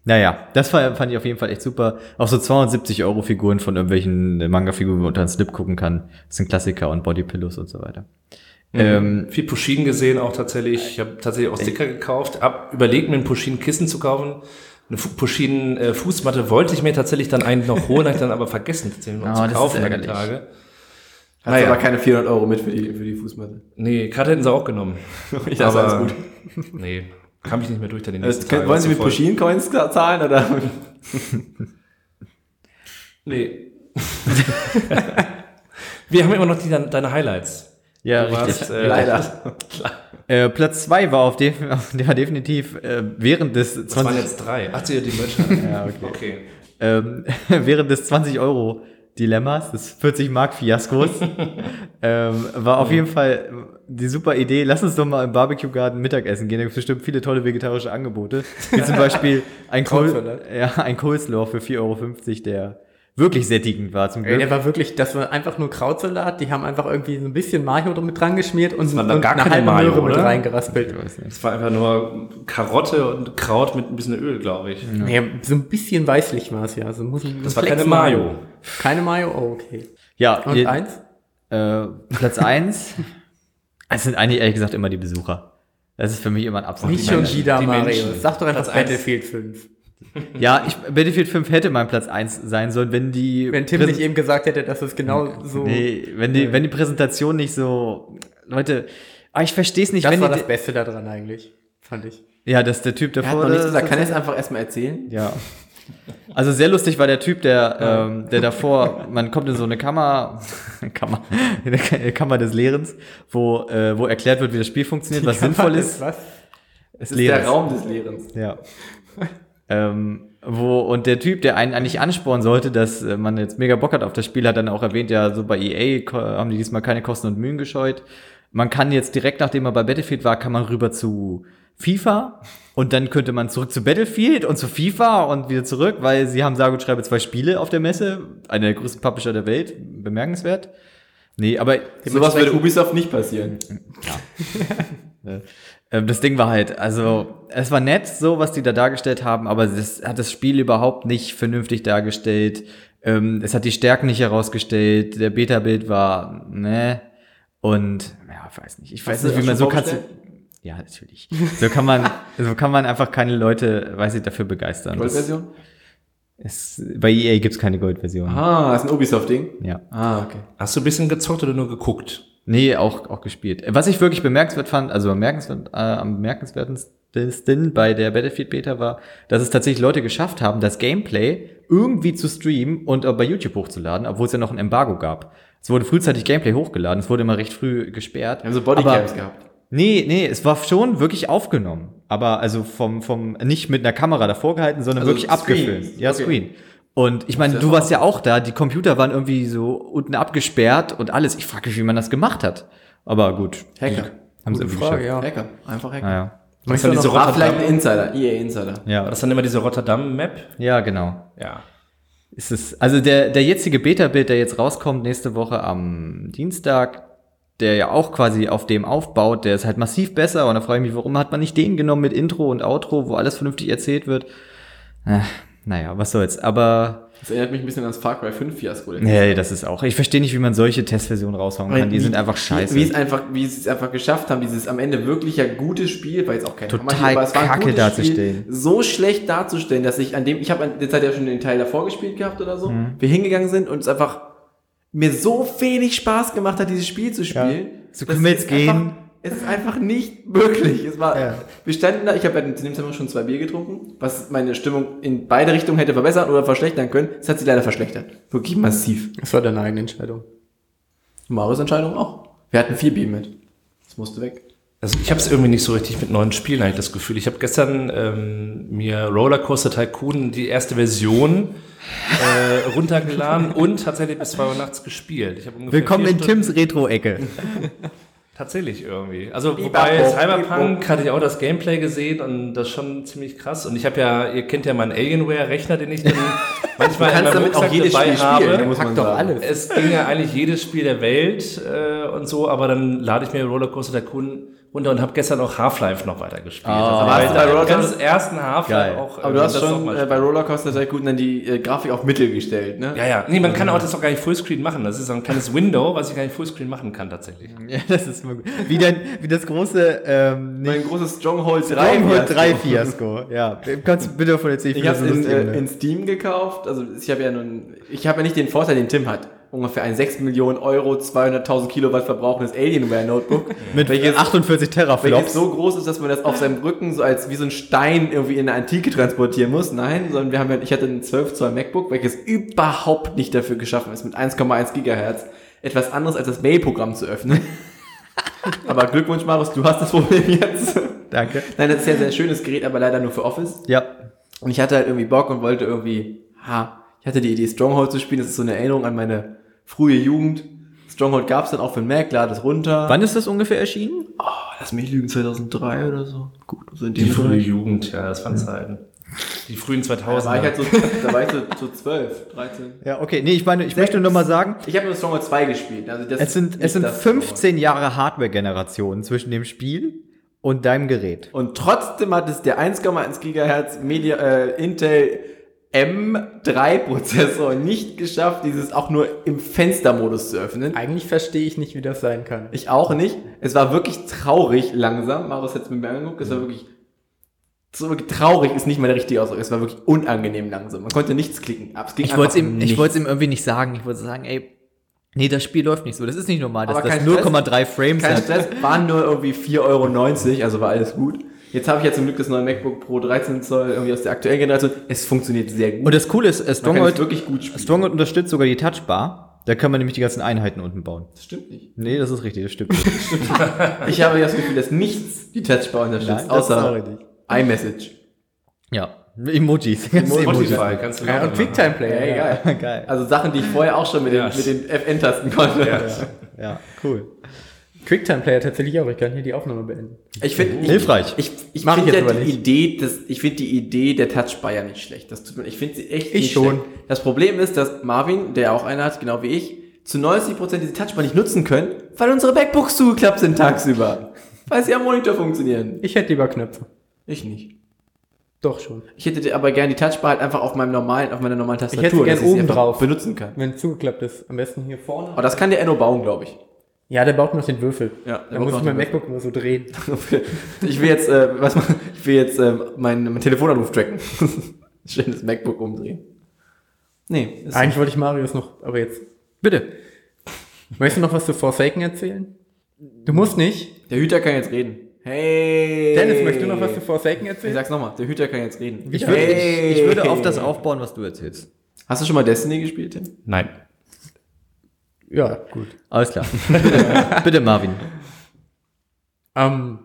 Naja, das war, fand ich auf jeden Fall echt super. Auch so 270 Euro Figuren von irgendwelchen Manga-Figuren, wo man unter einen Slip gucken kann. Das sind Klassiker und Bodypillows und so weiter. Ähm, Viel Pusheen gesehen auch tatsächlich. Ich habe tatsächlich auch Sticker gekauft. Hab überlegt, mir ein Pusheen-Kissen zu kaufen. Eine Fu- Pusheen-Fußmatte wollte ich mir tatsächlich dann eigentlich noch holen, habe ich dann aber vergessen tatsächlich noch Oh, zu kaufen an den. Tage. Hast Naja. aber keine 400 Euro mit für die, für die Fußmatte. Nee, Karte hätten sie auch genommen. Ich dachte, aber alles gut. nee, kam ich nicht mehr durch dann die Das, nächsten können, Tage. wollen Sie mit voll. Pusheen-Coins zahlen oder? Nee. Wir haben immer noch die, deine Highlights. ja, Du richtig. warst, äh, Leider. Äh, Platz zwei war auf def ja, definitiv äh, während des Das waren 20, jetzt drei. Ach, die Merch. ja, okay. Okay. ähm, während des 20 Euro Dilemmas, des 40 Mark Fiaskos. ähm, war auf jeden Fall die super Idee. Lass uns doch mal im Barbecue Garden Mittagessen gehen. Da gibt es bestimmt viele tolle vegetarische Angebote. Wie zum Beispiel ein, Kohl, ja, ein Coleslaw für 4,50 Euro, der wirklich sättigend war zum Ey, Glück. der war wirklich, das war einfach nur Krautsalat. Die haben einfach irgendwie so ein bisschen Mayo mit dran geschmiert und, und eine keine halbe Mayo, Möhre mit oder? reingeraspelt. Es war einfach nur Karotte und Kraut mit ein bisschen Öl, glaube ich. Nee, so ein bisschen weißlich war es ja. So muss ein Das war keine Mayo. Keine Mayo? Oh, okay. ja, Und je- eins? Äh, Platz eins. Es sind eigentlich ehrlich gesagt immer die Besucher. Das ist für mich immer ein absolut. Nicht schon wieder. Menschen. Sag doch einfach Platz. Battlefield 5. Ja, ich, Battlefield 5 hätte mein Platz eins sein sollen, wenn die. Wenn Tim Präsen- nicht eben gesagt hätte, dass es genau so. Nee, wenn die, wenn die Präsentation nicht so. Leute, ah, ich verstehe es nicht, das wenn war die. das Beste daran eigentlich, fand ich. ja, dass der Typ Er hat davor. noch nichts gesagt. Kann er es einfach erstmal erzählen? Ja. Also sehr lustig war der Typ, der, ähm, der davor, man kommt in so eine Kammer, Kammer, in eine Kammer des Lehrens, wo, äh, wo erklärt wird, wie das Spiel funktioniert, was sinnvoll ist. Was? Es Das ist der Raum des Lehrens. Ja. Ähm, wo, und der Typ, der einen eigentlich anspornen sollte, dass äh, man jetzt mega Bock hat auf das Spiel, hat dann auch erwähnt, ja, so bei EA haben die diesmal keine Kosten und Mühen gescheut. Man kann jetzt direkt, nachdem man bei Battlefield war, kann man rüber zu FIFA und dann könnte man zurück zu Battlefield und zu FIFA und wieder zurück, weil sie haben sage und schreibe zwei Spiele auf der Messe, einer der größten Publisher der Welt, bemerkenswert. Nee, aber Sowas würde Ubisoft nicht passieren. Ähm, das Ding war halt, also es war nett, so was die da dargestellt haben, aber das hat das Spiel überhaupt nicht vernünftig dargestellt. Ähm, es hat die Stärken nicht herausgestellt. Der Beta-Bild war ne und ja, ich weiß nicht. Ich weiß nicht, wie man so kann. Ja, natürlich. So kann man, so kann man einfach keine Leute, weiß ich, dafür begeistern. Goldversion? ist, bei EA gibt's keine Goldversion. Ah, ist ein Ubisoft-Ding. Ja. Ah, okay. Hast du ein bisschen gezockt oder nur geguckt? Nee, auch, auch gespielt. Was ich wirklich bemerkenswert fand, also bemerkenswert, äh, am bemerkenswertesten bei der Battlefield Beta war, dass es tatsächlich Leute geschafft haben, das Gameplay irgendwie zu streamen und auch bei YouTube hochzuladen, obwohl es ja noch ein Embargo gab. Es wurde frühzeitig Gameplay hochgeladen, es wurde immer recht früh gesperrt. Wir haben so Bodycams gehabt. Nee, nee, es war schon wirklich aufgenommen. Aber also vom, vom, nicht mit einer Kamera davor gehalten, sondern Also wirklich abgefilmt. Ja, Okay. Screen. Und ich meine, Das du ist warst ja auch da, die Computer waren irgendwie so unten abgesperrt und alles. Ich frage mich, wie man das gemacht hat. Aber gut. Hacker. Haben sie Frage, geschafft. ja. Hacker. Einfach Hacker. Naja. Dann du diese noch, Ah, vielleicht ein Insider. EA Insider. War Ja, das dann immer diese Rotterdam-Map? ja, genau. Ja. Ist es, also der, der jetzige Beta-Bild, der jetzt rauskommt nächste Woche am Dienstag, der ja auch quasi auf dem aufbaut, der ist halt massiv besser und da frage ich mich, warum hat man nicht den genommen mit Intro und Outro, wo alles vernünftig erzählt wird. Äh, naja, was soll's. Aber Das erinnert mich ein bisschen ans Far Cry 5 Fiasko. nee, das ist auch. Ich verstehe nicht, wie man solche Testversionen raushauen kann. Die sind einfach scheiße. Wie es einfach, wie sie es einfach geschafft haben, dieses am Ende wirklich ja gutes Spiel, weil jetzt auch kein Total Hammer es kacke darzustellen. Spiel, so schlecht darzustellen, dass ich an dem, ich habe an- jetzt hat ja schon den Teil davor gespielt gehabt oder so, Mhm. wir hingegangen sind und es einfach mir so wenig Spaß gemacht hat, dieses Spiel zu spielen. So dass können wir jetzt es gehen. Es ist einfach nicht möglich. Es war, Ja. wir standen da, ich habe ja in dem Zimmer schon zwei Bier getrunken, was meine Stimmung in beide Richtungen hätte verbessern oder verschlechtern können. Es hat sie leider verschlechtert. Wirklich massiv. das war deine eigene Entscheidung. Marius Entscheidung auch. Wir hatten vier Bier mit. Das musste weg. Also ich habe es irgendwie nicht so richtig mit neuen Spielen eigentlich das Gefühl. Ich habe gestern ähm, mir Rollercoaster Tycoon die erste Version äh, runtergeladen und tatsächlich bis 2 Uhr nachts gespielt. Ich hab ungefähr Willkommen in Stunden- Tims Retro-Ecke. Tatsächlich irgendwie. Also wobei. Cyberpunk hatte ich auch das Gameplay gesehen und das ist schon ziemlich krass. Und ich habe ja, ihr kennt ja meinen Alienware-Rechner, den ich dann manchmal Du kannst in meinem damit auch jedes dabei Spiel habe. spielen, muss man doch alles. Es ging ja eigentlich jedes Spiel der Welt äh, und so, aber dann lade ich mir Rollercoaster Tycoon runter und habe gestern auch Half-Life noch weiter gespielt. also warst du bei Rollercoaster- ganz ersten Half-Life Geil. auch. Aber du hast schon mal äh, bei Rollercoaster sehr gut dann die äh, Grafik auf Mittel gestellt, ne? ja, ja. Nee, man kann auch das auch gar nicht Fullscreen machen. Das ist so ein kleines Window, was ich gar nicht Fullscreen machen kann tatsächlich. ja, das ist gut. Wie, dein, wie das große ähm, Mein großes Stronghold 3. Stronghold Fiasko. 3 Fiasko. Ja, kannst du bitte davon erzählen? Ich habe finde es in, äh, in Steam gekauft. Also ich habe ja nun, ich habe ja nicht den Vorteil, den Tim hat. Ungefähr ein 6 Millionen Euro, 200.000 Kilowatt verbrauchendes Alienware Notebook. mit welches, 48 welches Teraflops. so groß ist, dass man das auf seinem Rücken so als wie so ein Stein irgendwie in eine Antike transportieren muss. Nein, sondern wir haben ja, ich hatte ein 12 Zoll MacBook, welches überhaupt nicht dafür geschaffen ist, mit 1,1 Gigahertz etwas anderes als das Mail-Programm zu öffnen. Aber Glückwunsch, Marius, du hast das Problem jetzt. Danke. Nein, das ist ja ein sehr schönes Gerät, aber leider nur für Office. Ja. Und ich hatte halt irgendwie Bock und wollte irgendwie, ha, Ich hatte die Idee, Stronghold zu spielen. Das ist so eine Erinnerung an meine frühe Jugend. Stronghold gab es dann auch für den Mac, lade es runter. Wann ist das ungefähr erschienen? Oh, lass mich lügen, 2003 oder so. Gut, so in Die dem frühe Bereich. Jugend, ja, das waren Zeiten. Die frühen 2000er. Da war ich halt so, da war ich so, so 12, 13. Ja, okay. Nee, ich meine, ich möchte nur mal sagen, Ich habe nur Stronghold 2 gespielt. Also das es sind, es sind nicht das 15 Jahre Hardware-Generationen zwischen dem Spiel und deinem Gerät. Und trotzdem hat es der 1,1 Gigahertz Media, äh, Intel M3 Prozessor nicht geschafft, dieses auch nur im Fenstermodus zu öffnen. Eigentlich verstehe ich nicht, wie das sein kann. Ich auch nicht. Es war wirklich traurig langsam. Marius hat es mir angeguckt. Es war wirklich so traurig ist nicht mal der richtige Ausdruck. Es war wirklich unangenehm langsam. Man konnte nichts klicken. Ging Ich wollte es ihm, ich wollte ihm irgendwie nicht sagen. Ich wollte sagen, ey, nee, das Spiel läuft nicht so. Das ist nicht normal, dass Aber das kein Stress. 0,3 Frames Kein hat. Stress, waren nur irgendwie 4,90 Euro, also war alles gut. Jetzt habe ich ja zum Glück das neue MacBook Pro 13 Zoll irgendwie aus der aktuellen Generation. Es funktioniert sehr gut. Und das Coole ist, äh, Stronghold, wirklich gut spielen. Stronghold unterstützt sogar die Touchbar. Da kann man nämlich die ganzen Einheiten unten bauen. Das stimmt nicht. Nee, das ist richtig, das stimmt. nicht. Ich habe das Gefühl, dass nichts die Touchbar unterstützt, außer richtig. iMessage. Ja, Emojis. Spotify, kannst du Ja, und Quicktime Player. Ja, ja. egal. Geil. Also Sachen, die ich vorher auch schon mit den, Ja. mit den FN-Tasten konnte. Ja, cool. Quicktime Player tatsächlich auch. Ich kann hier die Aufnahme beenden. Ich finde Hilfreich. Ich, ich ich finde jetzt ja die nicht. Idee, das, ich finde die Idee der Touchbar ja nicht schlecht. Das tut mir, ich finde sie echt Ich nicht schon. schlecht. Das Problem ist, dass Marvin, der auch eine hat, genau wie ich, zu 90% diese Touchbar nicht nutzen können, weil unsere MacBooks zugeklappt sind tagsüber. weil sie am Monitor funktionieren. Ich hätte lieber Knöpfe. Ich nicht. Doch schon. Ich hätte aber gerne die Touchbar halt einfach auf meinem normalen, auf meiner normalen Tastatur, hätte sie gern dass ich oben drauf. benutzen kann. Wenn es zugeklappt ist. Am besten hier vorne. Aber das kann der Enno bauen, glaube ich. Ja, der baut noch den Würfel. Ja, der da baut muss ich mein MacBook immer so drehen. Ich will jetzt, äh, was man, ich will jetzt äh, meinen mein Telefonanruf tracken. Schön das MacBook umdrehen. Nee, Eigentlich wollte ich Marius noch, aber jetzt. Bitte. Möchtest du noch was zu Forsaken erzählen? Du musst nicht. Der Hüter kann jetzt reden. Hey. Dennis, möchtest du noch was zu Forsaken Ich erzählen? sag's nochmal, der Hüter kann jetzt reden. Ich würde, Hey. ich, ich würde auf das aufbauen, was du erzählst. Hast du schon mal Destiny gespielt, Tim? Nein. Ja, gut. Alles klar. Bitte, bitte Marvin. Ähm,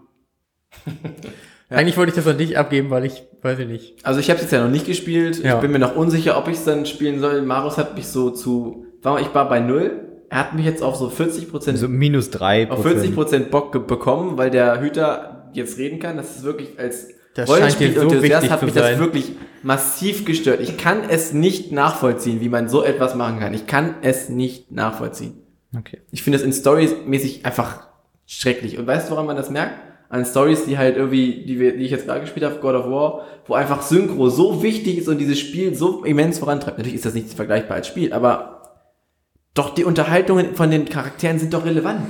Eigentlich wollte ich das an dich abgeben, weil ich, weiß ich nicht. Also ich habe jetzt ja noch nicht gespielt. Ja. Ich bin mir noch unsicher, ob ich es dann spielen soll. Marius hat mich so zu, war, ich war bei null. Er hat mich jetzt auf so 40 Prozent, So minus drei auf 40 Prozent Bock bekommen, weil der Hüter jetzt reden kann. Das ist wirklich als Das dir so wichtig hat mich das sein. wirklich massiv gestört. Ich kann es nicht nachvollziehen, wie man so etwas machen kann. Ich kann es nicht nachvollziehen. Okay. Ich finde es in Stories mäßig einfach schrecklich. Und weißt du, woran man das merkt? An Stories, die halt irgendwie, die, wir, die ich jetzt gerade gespielt habe, God of War, wo einfach Synchro so wichtig ist und dieses Spiel so immens vorantreibt. Natürlich ist das nicht vergleichbar als Spiel, aber doch die Unterhaltungen von den Charakteren sind doch relevant.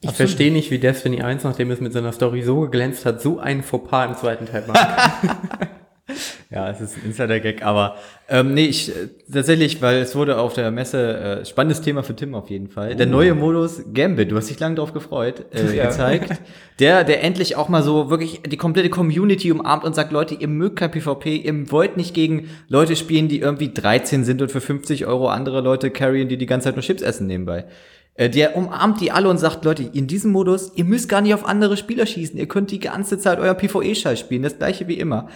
Ich verstehe nicht, wie Destiny 1, nachdem es mit seiner Story so geglänzt hat, so einen Fauxpas im zweiten Teil macht. Ja, es ist ein Insider-Gag, aber ähm, nee, ich äh, tatsächlich, weil es wurde auf der Messe äh, spannendes Thema für Tim auf jeden Fall. Der neue Modus Gambit, du hast dich lange drauf gefreut, äh, Ja. gezeigt. Der, der endlich auch mal so wirklich die komplette Community umarmt und sagt, Leute, ihr mögt kein PvP, ihr wollt nicht gegen Leute spielen, die irgendwie 13 sind und für 50 Euro andere Leute carryen, die die ganze Zeit nur Chips essen nebenbei. Äh, Der umarmt die alle und sagt, Leute, in diesem Modus, ihr müsst gar nicht auf andere Spieler schießen, ihr könnt die ganze Zeit euer PvE-Scheiß spielen, das gleiche wie immer.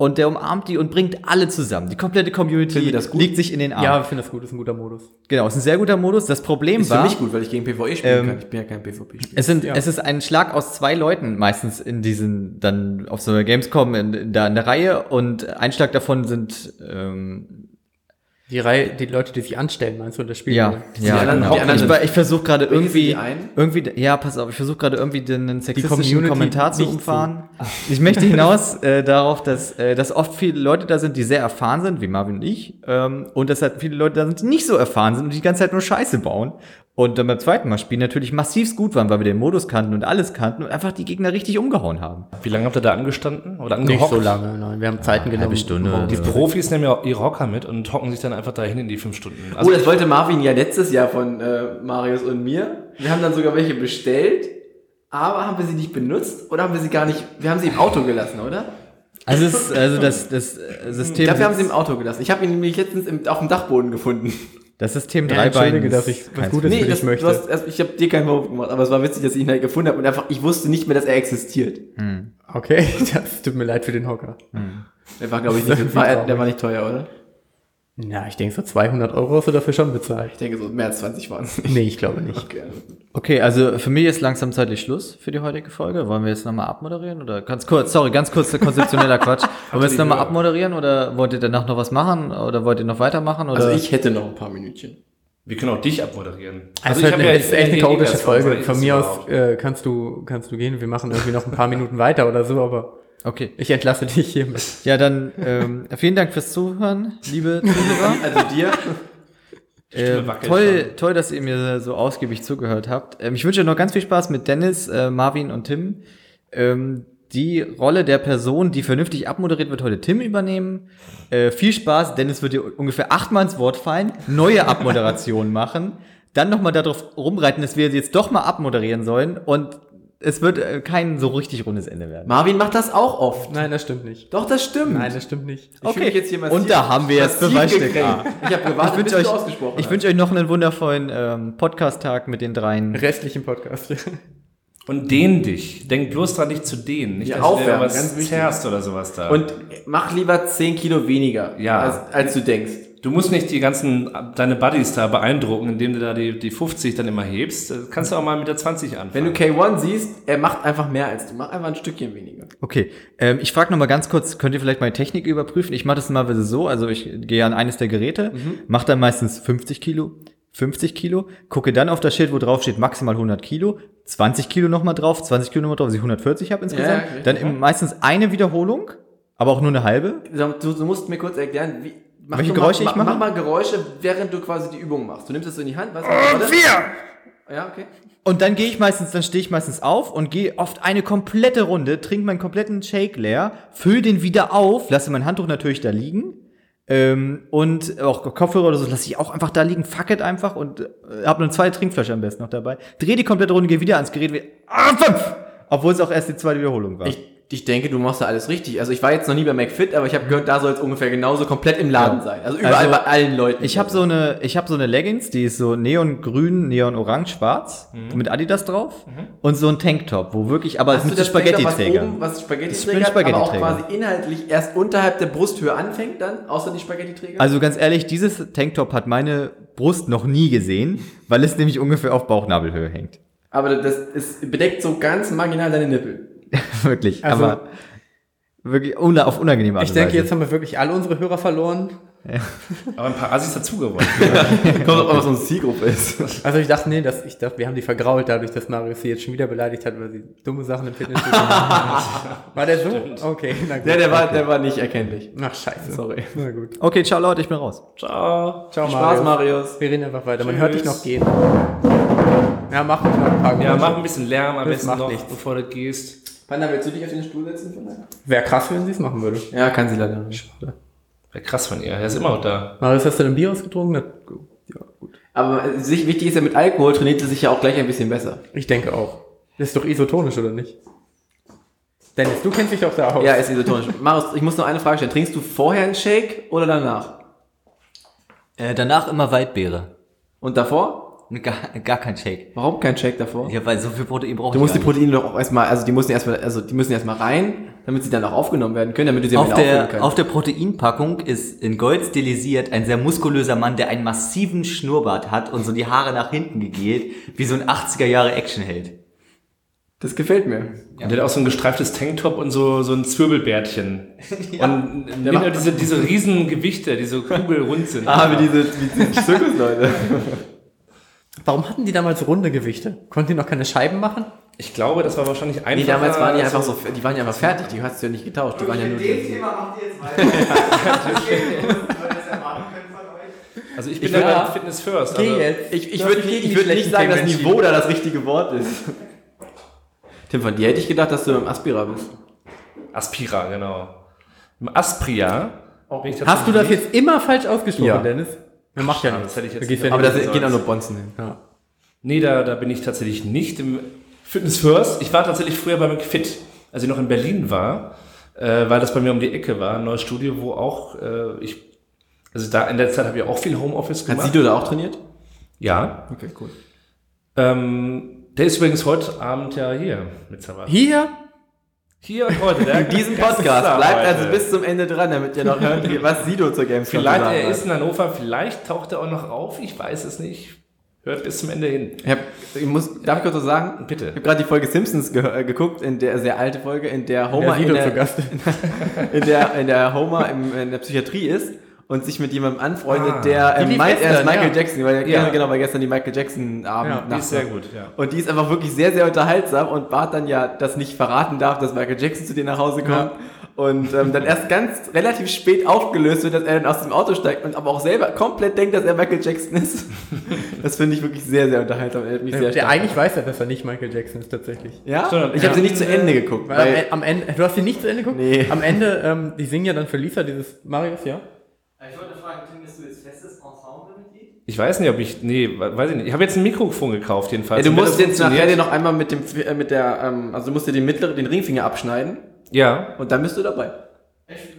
Und der umarmt die und bringt alle zusammen. Die komplette Community das liegt sich in den Arm. ja, ich finde das gut, ist ein guter Modus. Genau, ist ein sehr guter Modus. Das Problem Ist für war, mich gut, weil ich gegen PvE spielen Ähm, kann. Ich bin ja kein PvP-Spieler. es, sind, Ja. es ist ein Schlag aus zwei Leuten meistens in diesen, dann auf so einer Gamescom in, in, da in der Reihe und ein Schlag davon sind, ähm, Die Reihe, die Leute, die sich anstellen, meinst du, und das Spiel? ja, wollen? ja, anderen- genau. die anderen ich, ich versuche gerade irgendwie, die irgendwie, ja, pass auf, ich versuche gerade irgendwie den, sexistischen Kommentar zu umfahren. Ich möchte hinaus äh, darauf, dass, äh, dass oft viele Leute da sind, die sehr erfahren sind, wie Marvin und ich, ähm, und dass halt viele Leute da sind, die nicht so erfahren sind und die ganze Zeit nur Scheiße bauen. Und dann beim zweiten Mal spielen natürlich massivst gut waren, weil wir den Modus kannten und alles kannten und einfach die Gegner richtig umgehauen haben. Wie lange habt ihr da angestanden? Oder Nicht angehockt? so lange, nein. Wir haben Zeiten genommen. Stunde. Die Profis nehmen ja auch ihre Hocker mit und hocken sich dann einfach dahin in die fünf Stunden. Oh, Also das wollte Marvin ja letztes Jahr von äh, Marius und mir. Wir haben dann sogar welche bestellt, aber haben wir sie nicht benutzt oder haben wir sie gar nicht, wir haben sie im Auto gelassen, oder? Also, es ist, also das, das äh, System, Ich glaube, wir haben sie im Auto gelassen. Ich habe ihn nämlich letztens im, auf dem Dachboden gefunden. Das System Ja, Dreibein. entschuldige, dass ich was Gutes für für dich möchte. Du hast, erst- ich habe dir keinen Vorwurf gemacht, aber es war witzig, dass ich ihn halt gefunden habe und einfach, ich wusste nicht mehr, dass er existiert. Okay, das tut mir leid für den Hocker. Der war, glaube ich, nicht, Das ist war, der war nicht teuer, oder? Ja, ich denke, so 200 Euro hast du dafür schon bezahlt. Ich denke, so mehr als 20 waren es. Nee, ich glaube nicht. Okay. Okay, also für mich ist langsam zeitlich Schluss für die heutige Folge. Wollen wir jetzt nochmal abmoderieren oder ganz kurz, sorry, ganz kurz konzeptioneller Quatsch. Wollen wir jetzt nochmal abmoderieren oder wollt ihr danach noch was machen oder wollt ihr noch weitermachen oder? Also ich hätte noch ein paar Minütchen. Wir können auch dich abmoderieren. Also ich es hab ist, ja echt eine chaotische Folge. Von ich mir aus äh, kannst du kannst du gehen. Wir machen irgendwie noch ein paar Minuten weiter oder so, aber okay. ich entlasse dich hiermit. Ja, dann ähm, vielen Dank fürs Zuhören, liebe Zuhörer. Also dir. Äh, toll, toll, dass ihr mir so ausgiebig zugehört habt. Ähm, ich wünsche euch noch ganz viel Spaß mit Dennis, äh, Marvin und Tim. Ähm, die Rolle der Person, die vernünftig abmoderiert wird, heute Tim übernehmen. Äh, viel Spaß. Dennis wird dir ungefähr achtmal ins Wort fallen, neue Abmoderationen machen, dann nochmal darauf rumreiten, dass wir jetzt doch mal abmoderieren sollen und es wird äh, kein so richtig rundes Ende werden. Marvin macht das auch oft. Nein, das stimmt nicht. Doch, das stimmt. Nein, das stimmt nicht. Ich mich jetzt hier und da haben wir jetzt Beweisstück gekränkt. A. Ich habe gewartet, Ich bis wünsche du euch, ausgesprochen ich wünsche euch noch einen wundervollen ähm, Podcast-Tag mit den dreien. Restlichen Podcast. Und dehn dich. Denk bloß dran, dich zu dehnen. Nicht, Ja, dass du was ganz zerrst oder sowas da. Und mach lieber 10 Kilo weniger, Ja. als, als du denkst. Du musst nicht die ganzen, deine Buddies da beeindrucken, indem du da die, die 50 dann immer hebst. Das kannst du auch mal mit der 20 anfangen. Wenn du K1 siehst, er macht einfach mehr als du. Mach einfach ein Stückchen weniger. Okay, ähm, ich frage noch mal ganz kurz, könnt ihr vielleicht meine Technik überprüfen? Ich mache das mal so, also ich gehe an eines der Geräte, mache dann meistens 50 Kilo, 50 Kilo, gucke dann auf das Schild, wo drauf steht maximal 100 Kilo, 20 Kilo nochmal drauf, 20 Kilo nochmal drauf, dass ich 140 habe insgesamt. Ja, okay. dann meistens eine Wiederholung, aber auch nur eine halbe. Du, du musst mir kurz erklären, wie. Mach Welche doch mal, Geräusche ich mach, mache? mach mal Geräusche, während du quasi die Übung machst. Du nimmst es so in die Hand, weißt du? warte. Ja, okay. Und dann gehe ich meistens, dann stehe ich meistens auf und gehe oft eine komplette Runde, trinke meinen kompletten Shake leer, fülle den wieder auf, lasse mein Handtuch natürlich da liegen. Ähm, und auch Kopfhörer oder so lasse ich auch einfach da liegen, fuck it einfach und äh, habe eine zweite Trinkflasche am besten noch dabei. Dreh die komplette Runde, gehe wieder ans Gerät, wie, ah, fünf! Obwohl es auch erst die zweite Wiederholung war. Ich, ich denke, du machst da alles richtig. Also ich war jetzt noch nie bei McFit, aber ich habe gehört, da soll es ungefähr genauso komplett im Laden sein. Also überall Also, bei allen Leuten. Ich habe so eine, ich habe so eine Leggings, die ist so neongrün, neonorange, schwarz mit Adidas drauf und so ein Tanktop, wo wirklich, aber Hast mit so Spaghetti-Trägern. Was, was Das Spaghetti-Träger hat, aber auch Spaghetti-Träger. quasi inhaltlich erst unterhalb der Brusthöhe anfängt dann, außer die Spaghetti-Träger? Also ganz ehrlich, dieses Tanktop hat meine Brust noch nie gesehen, weil es nämlich ungefähr auf Bauchnabelhöhe hängt. aber das ist, bedeckt so ganz marginal deine Nippel. wirklich, Also- aber wirklich una auf unangenehme Art Ich denke, Weise. jetzt haben wir wirklich alle unsere Hörer verloren. Aber ein paar Assis dazu gewonnen. Kommt auch, was unsere Zielgruppe ist. Also ich dachte, nee, das, ich dachte, wir haben die vergrault dadurch, dass Marius sie jetzt schon wieder beleidigt hat, weil sie dumme Sachen im Fitnessstudio. War der so? Okay, na gut. Ja, der war, der war nicht erkennlich. Ach, scheiße. Sorry. Na gut. okay, ciao Leute, ich bin raus. Ciao. Ciao, Spaß, Marius. Wir reden einfach weiter. Man Tschüss. hört dich noch gehen. Ja, mach noch ein paar Ja, mach ein bisschen Lärm am Das besten macht noch, nichts. bevor du gehst. Panda, willst du dich auf den Stuhl setzen? Wäre krass, wenn sie es machen würde. Ja, kann sie leider nicht. Wäre krass von ihr. Er ist immer noch da. Marius, hast du denn Bier ausgetrunken? Ja, gut. Aber sich, wichtig ist ja, mit Alkohol trainiert sie sich ja auch gleich ein bisschen besser. Ich denke auch. Das ist doch isotonisch, oder nicht? Dennis, du kennst dich doch da aus. Ja, ist isotonisch. Marius, ich muss noch eine Frage stellen. Trinkst du vorher einen Shake oder danach? Äh, danach immer Waldbeere. Und davor? Gar, gar kein Shake. Warum kein Shake davor? Ja, weil so viel Protein brauche Du musst die Proteine doch auch erstmal, also die müssen erstmal, also die müssen erstmal rein, damit sie dann auch aufgenommen werden können, damit du sie Auf der, kannst. auf der Proteinpackung ist in Gold stilisiert ein sehr muskulöser Mann, der einen massiven Schnurrbart hat und so die Haare nach hinten gegelt, wie so ein 80er Jahre Actionheld. das gefällt mir. Und der hat auch so ein gestreiftes Tanktop und so, so ein Zwirbelbärtchen. Und nimmt macht- nur diese, diese riesen Gewichte, die so kugelrund sind. Ah, wie diese, wie diese Zirkusleute. Warum hatten die damals runde Gewichte? Konnten die noch keine Scheiben machen? Ich glaube, das war wahrscheinlich einfacher. Nee, damals waren die einfach so, die waren ja einfach fertig, die hast du ja nicht getauscht, die waren ja nur. macht ihr jetzt weiter. Also ich bin Ich da Fitness First. Geh Also, jetzt. Ich, ich würde gegen würd nicht sagen, dass Niveau da das richtige Wort ist. Tim, von dir hätte ich gedacht, dass du im Aspira bist. Aspira, genau. Im Aspria. Hast du das jetzt immer falsch ausgesprochen, Ja. Dennis? Das macht ja nichts. das hätte ich jetzt Du gehst nicht ja Aber da gehen auch nur Bonzen hin. Ja. Nee, da, da bin ich tatsächlich nicht im Fitness First. Ich war tatsächlich früher bei McFit, als ich noch in Berlin war, äh, weil das bei mir um die Ecke war, ein neues Studio, wo auch äh, ich, also da in der Zeit habe ich auch viel Homeoffice Hat gemacht. Sido da auch trainiert? ja. Okay, cool. Ähm, der ist übrigens heute Abend ja hier mit Sabat. Hier? Hier und heute. Der In diesem Podcast. Bleibt also bis zum Ende dran, damit ihr noch hört, was Sido zur Gamescom Vielleicht, zu sagen er ist in Hannover, vielleicht taucht er auch noch auf, ich weiß es nicht. Hört bis zum Ende hin. Ich, hab, ich muss, darf ich kurz was sagen? Bitte. Ich habe gerade die Folge Simpsons ge äh, geguckt, in der sehr alte Folge, in der Homer in Sido zu der, in der, in der Homer in der Psychiatrie ist und sich mit jemandem anfreundet, Ah, der lief meint, er ist gestern, Michael ja. Jackson, weil Ja. ja. genau, weil gestern die Michael Jackson Abend Ja, Die ist sehr war. gut, ja. Und die ist einfach wirklich sehr, sehr unterhaltsam und Bart dann ja das nicht verraten darf, dass Michael Jackson zu dir nach Hause kommt. Und ähm, dann erst ganz relativ spät aufgelöst wird, dass er dann aus dem Auto steigt und aber auch selber komplett denkt, dass er Michael Jackson ist. das finde ich wirklich sehr, sehr unterhaltsam. Er hat mich sehr Der, der stark eigentlich weiß ja, dass er nicht Michael Jackson ist, tatsächlich. ja? Sondern- ich habe ja. sie nicht zu Ende geguckt. Weil, Weil, am, am Ende, du hast sie nicht zu Ende geguckt? Nee. Am Ende, ähm, die singen ja dann für Lisa dieses Marius, ja? Ich wollte fragen, Tim, bist du jetzt festes Ensemblemitglied? Ich weiß nicht, ob ich, nee, we- weiß ich nicht. Ich habe jetzt ein Mikrofon gekauft jedenfalls. Ja, du musst jetzt nachher dir noch einmal mit dem, äh, mit der, ähm, also du musst dir den mittleren, den Ringfinger abschneiden Ja, und dann bist du dabei.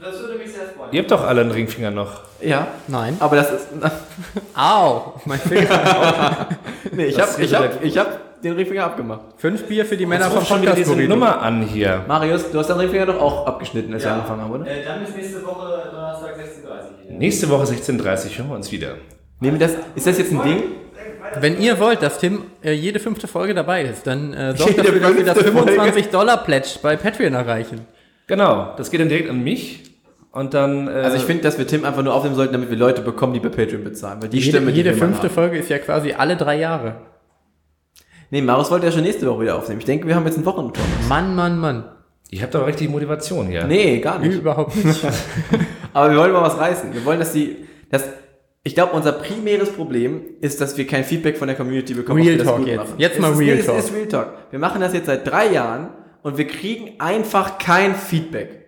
Das würde mich sehr freuen. ihr habt doch alle einen Ringfinger noch. Ja, Nein. aber das ist, Au! Mein Finger. nee, ich habe ich hab, ich hab den Ringfinger abgemacht. Fünf Bier für die Männer vom schon wieder diese. Nummer an hier. Marius, du hast deinen Ringfinger doch auch abgeschnitten, als wir angefangen haben, oder? Äh, dann ist nächste Woche Donnerstag 16.30 Uhr. Nächste Woche 16.30 hören wir uns wieder. Nehmen wir das, ist das jetzt ein Ding? Wenn ihr wollt, dass Tim äh, jede fünfte Folge dabei ist, dann äh, sorgt Jede dafür, dass wir das fünfte Folge. 25 Dollar Pledge bei Patreon erreichen. Genau, das geht dann direkt an mich. Und dann. Äh, Also ich finde, dass wir Tim einfach nur aufnehmen sollten, damit wir Leute bekommen, die bei Patreon bezahlen. Weil die Jede, Stimme, die jede fünfte haben. Folge ist ja quasi alle drei Jahre. Nee, Marius wollte ja schon nächste Woche wieder aufnehmen. Ich denke, wir haben jetzt einen Wochentor. Mann, Mann, Mann. ich habe doch richtig Motivation hier. Nee, gar nicht. Überhaupt nicht. Aber wir wollen mal was reißen. Wir wollen, dass die, dass, ich glaube, unser primäres Problem ist, dass wir kein Feedback von der Community bekommen. Real wir das Talk jetzt. machen. Jetzt Es mal ist, Real nee, Talk. Es ist Real Talk. Wir machen das jetzt seit drei Jahren und wir kriegen einfach kein Feedback.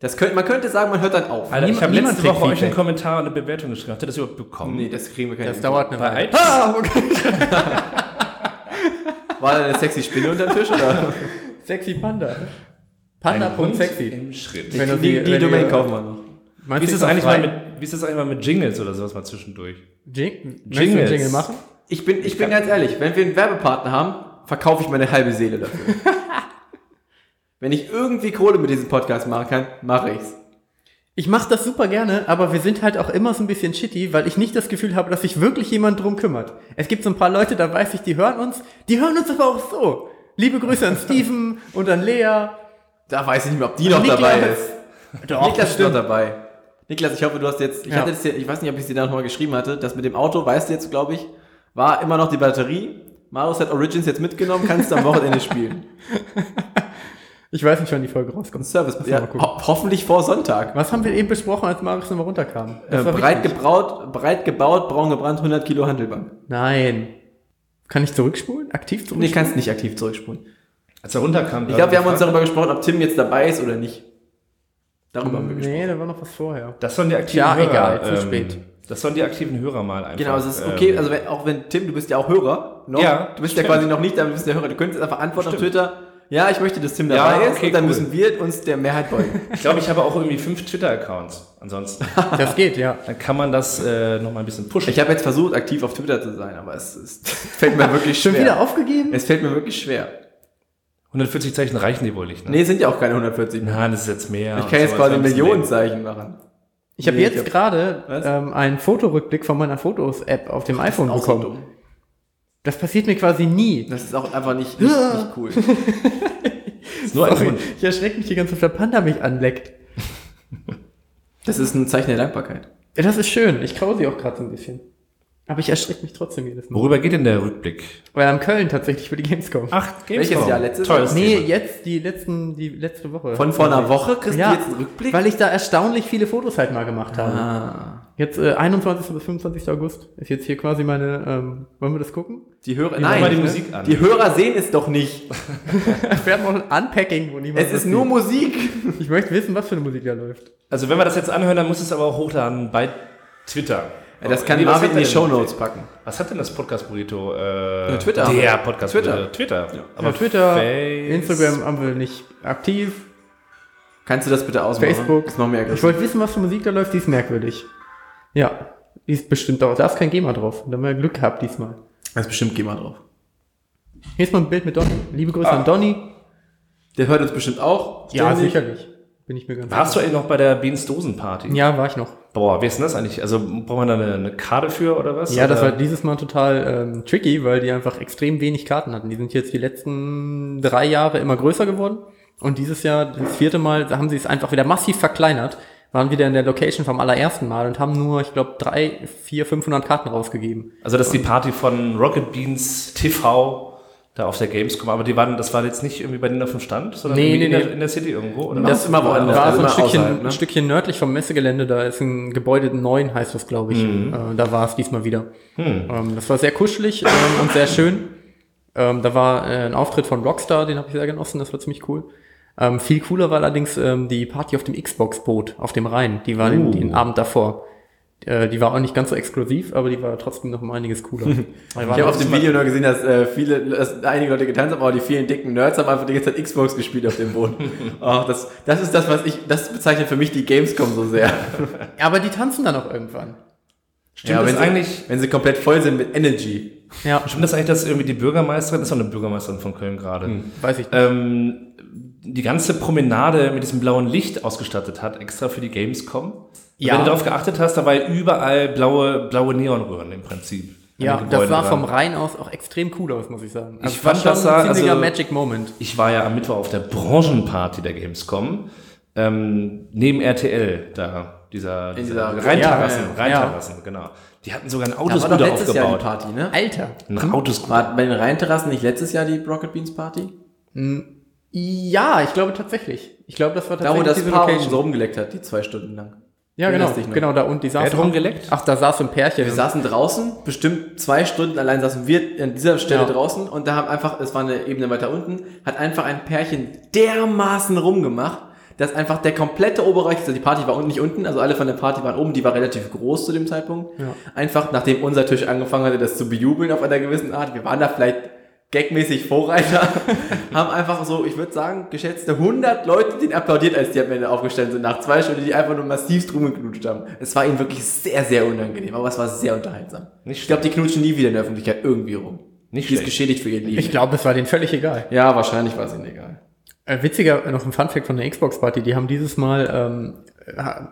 Das könnte, man könnte sagen, man hört dann auf. Alter, ich Niemand- habe letzte Woche euch einen. Kommentar und eine Bewertung geschrieben. Habt ihr das überhaupt bekommen? Nee, das kriegen wir keine Das dauert eine Weile. Ah, okay. War da eine sexy Spinne unter dem Tisch? Oder? Sexy Panda. Panda.sexy. Im Schritt. Wenn du die die- die du- Domain kaufen wir noch. Meinst Wie ist, das eigentlich frei? mal mit, wie ist das eigentlich mal mit Jingles oder sowas mal zwischendurch? Jing Jingles. einen Jingle machen? Ich bin, ich bin ganz ehrlich, wenn wir einen Werbepartner haben, verkaufe ich meine halbe Seele dafür. wenn ich irgendwie Kohle mit diesem Podcast machen kann, mache ich's. Ich mache das super gerne, aber wir sind halt auch immer so ein bisschen shitty, weil ich nicht das Gefühl habe, dass sich wirklich jemand drum kümmert. Es gibt so ein paar Leute, da weiß ich, die hören uns, die hören uns aber auch so. Liebe Grüße an Steven und an Lea. Da weiß ich nicht mehr, ob die noch Niklas. dabei ist. Doch, Niklas ist noch dabei. Niklas, ich hoffe, du hast jetzt, ich Ja. hatte das hier, ich weiß nicht, ob ich es dir da nochmal geschrieben hatte, das mit dem Auto, weißt du jetzt, glaube ich, war immer noch die Batterie. Marius hat Origins jetzt mitgenommen, kannst du am Wochenende spielen. Ich weiß nicht, wann die Folge rauskommt. Service, ja, mal gucken. ho hoffentlich vor Sonntag. Was haben wir eben besprochen, als Marius nochmal runterkam? Äh, breit gebraut, breit gebaut, braun gebrannt, 100 Kilo Handelbank. Nein. Kann ich zurückspulen? Aktiv Nee, zurückspulen? kannst nicht aktiv zurückspulen. Als er runterkam. Ich glaube, wir haben uns darüber gesprochen, ob Tim jetzt dabei ist oder nicht. Darüber haben wir gesprochen. Nee, da war noch was vorher. Das sollen die aktiven Ja, Hörer. egal, zu ähm, spät. Das sollen die aktiven Hörer mal einfach. Genau, es ist okay, ähm, also wenn, auch wenn, Tim, du bist ja auch Hörer, noch, Ja, du bist ja stimmt. quasi noch nicht, aber du bist der Hörer, du könntest einfach antworten auf Twitter, ja, ich möchte, dass Tim Ja, dabei ist, okay, und dann cool. müssen wir uns der Mehrheit beugen. ich glaube, ich habe auch irgendwie fünf Twitter-Accounts. Ansonsten. Das geht, ja. Dann kann man das äh, noch mal ein bisschen pushen. Ich habe jetzt versucht, aktiv auf Twitter zu sein, aber es, es fällt mir wirklich schwer. Schon wieder aufgegeben? Es fällt mir wirklich schwer. 140 Zeichen reichen die wohl nicht, ne? Nee, sind ja auch keine 140. Nein, das ist jetzt mehr. ich kann jetzt quasi Millionenzeichen machen. Ich habe Nee, jetzt gerade ähm, einen Fotorückblick von meiner Fotos-App auf dem iPhone Auch so bekommen. dumm. Das passiert mir quasi nie. Das ist auch einfach nicht, nicht, nicht cool. Ist nur ein Sorry, Hund. ich erschrecke mich die ganze Zeit, der Panda mich anleckt. Das ist ein Zeichen der Dankbarkeit. Ja, das ist schön. Ich krause auch gerade so ein bisschen. Aber ich erschrecke mich trotzdem jedes Mal. Worüber geht denn der Rückblick? Weil am Köln tatsächlich für die Gamescom. Ach, Welches Jahr? Letztes Tolles nee, Thema. jetzt die letzten, die letzte Woche. Von vor einer Woche kriegst ja, du jetzt einen Rückblick? weil ich da erstaunlich viele Fotos halt mal gemacht habe. ah. Jetzt äh, 21. bis 25. August ist jetzt hier quasi meine, ähm, wollen wir das gucken? Die Hörer, Nein, mal die nein, Musik an. die Hörer sehen es doch nicht. Wir haben noch ein Unpacking, wo niemand Es ist nur sieht. Musik. Ich möchte wissen, was für eine Musik da läuft. Also wenn wir das jetzt anhören, dann muss es aber auch hochladen bei Twitter. Ja, das kann Nee, Marvin in die denn- Shownotes packen. Was hat denn das Podcast Burrito? Äh, Twitter haben Der. Podcast Twitter. Burrito. Twitter. Aber Aber Twitter, Face- Instagram haben wir nicht aktiv. Kannst du das bitte ausmachen? Facebook. Das machen wir Ich wollte wissen, was für Musik da läuft, die ist merkwürdig. Ja, die ist bestimmt auch. Da ist kein GEMA drauf. Da haben wir Glück gehabt diesmal. Da ist bestimmt GEMA drauf. Hier ist mal ein Bild mit Donny. Liebe Grüße Ah. an Donny. Der hört uns bestimmt auch. ständig. sicherlich. Bin ich mir ganz Warst du eigentlich noch bei der Beans Dosen-Party? Ja, war ich noch. Boah, wie ist denn das eigentlich? Also braucht man da eine, eine Karte für oder was? Ja, das oder? war dieses Mal total ähm, tricky, weil die einfach extrem wenig Karten hatten. Die sind jetzt die letzten drei Jahre immer größer geworden. Und dieses Jahr, das vierte Mal, da haben sie es einfach wieder massiv verkleinert. Waren wieder in der Location vom allerersten Mal und haben nur, ich glaube, drei, vier, 500 Karten rausgegeben. Also das ist die Party von Rocket Beans TV da auf der Gamescom, aber die waren, das war jetzt nicht irgendwie bei denen auf dem Stand, sondern Nee, nee, in, nee. der, in der City irgendwo, oder? Das ist immer woanders. war so ein Stückchen, außerhalb, ne? ein Stückchen nördlich vom Messegelände, da ist ein Gebäude 9, heißt das, glaube ich. Mhm. Äh, da war es diesmal wieder. Hm. Ähm, das war sehr kuschelig ähm, und sehr schön. Ähm, da war äh, ein Auftritt von Rockstar, den habe ich sehr genossen, das war ziemlich cool. Ähm, viel cooler war allerdings ähm, die Party auf dem Xbox-Boot auf dem Rhein. Die war den, Uh. den Abend davor. Äh, die war auch nicht ganz so exklusiv, aber die war trotzdem noch um einiges cooler. Ich habe auf dem Video nur gesehen, dass äh, viele, dass einige Leute getanzt haben, aber die vielen dicken Nerds haben einfach die ganze Zeit Xbox gespielt auf dem Boden. oh, das, das ist das, was ich, das bezeichnet für mich die Gamescom so sehr. aber die tanzen dann auch irgendwann. Stimmt das wenn sie, eigentlich, wenn sie komplett voll sind mit Energy. Ja, stimmt das eigentlich, dass irgendwie die Bürgermeisterin, ist doch eine Bürgermeisterin von Köln gerade, weiß ich nicht. ähm, die ganze Promenade mit diesem blauen Licht ausgestattet hat, extra für die Gamescom? Ja. Wenn du darauf geachtet hast, da war ja überall blaue, blaue Neonröhren im Prinzip. Ja, das sah vom Rhein aus auch extrem cool aus, muss ich sagen. Also Ich war fand, das sah- ein ziemlicher also- Magic Moment. Ich war ja am Mittwoch auf der Branchenparty der Gamescom, ähm, neben RTL, da, dieser, dieser Rheinterrassen, ja, ja. Rheinterrassen, genau. Die hatten sogar einen Das war doch Autoscooter letztes Jahr die aufgebaut. Party, ne? Alter. Ein Autoscooter. War bei den Rheinterrassen nicht letztes Jahr die Rocket Beans Party? Ja, ich glaube tatsächlich. Ich glaube, das war Da, wo tatsächlich das Paar uns so rumgeleckt hat, die zwei Stunden lang. Ja, genau, genau da und die Wer saßen. hat rumgeleckt? Ach, da saß so ein Pärchen. Wir saßen draußen, bestimmt zwei Stunden allein saßen wir an dieser Stelle Ja. draußen und da haben einfach, es war eine Ebene weiter unten, hat einfach ein Pärchen dermaßen rumgemacht, dass einfach der komplette Oberbereich, also die Party war unten nicht unten, also alle von der Party waren oben, die war relativ groß zu dem Zeitpunkt. Ja. Einfach, nachdem unser Tisch angefangen hatte, das zu bejubeln auf einer gewissen Art, wir waren da vielleicht gagmäßig Vorreiter, haben einfach so, ich würde sagen, geschätzte 100 Leute den applaudiert, als die am Ende aufgestellt sind, nach zwei Stunden, die einfach nur massiv rumgeknutscht haben. Es war ihnen wirklich sehr, sehr unangenehm, aber es war sehr unterhaltsam. Nicht ich glaube, die knutschen nie wieder in der Öffentlichkeit irgendwie rum. Nicht Die ist geschädigt für ihr Leben. Ich glaube, es war denen völlig egal. ja, wahrscheinlich war es ihnen egal. Äh, witziger noch ein Funfact von der Xbox Party. Die haben dieses Mal ähm,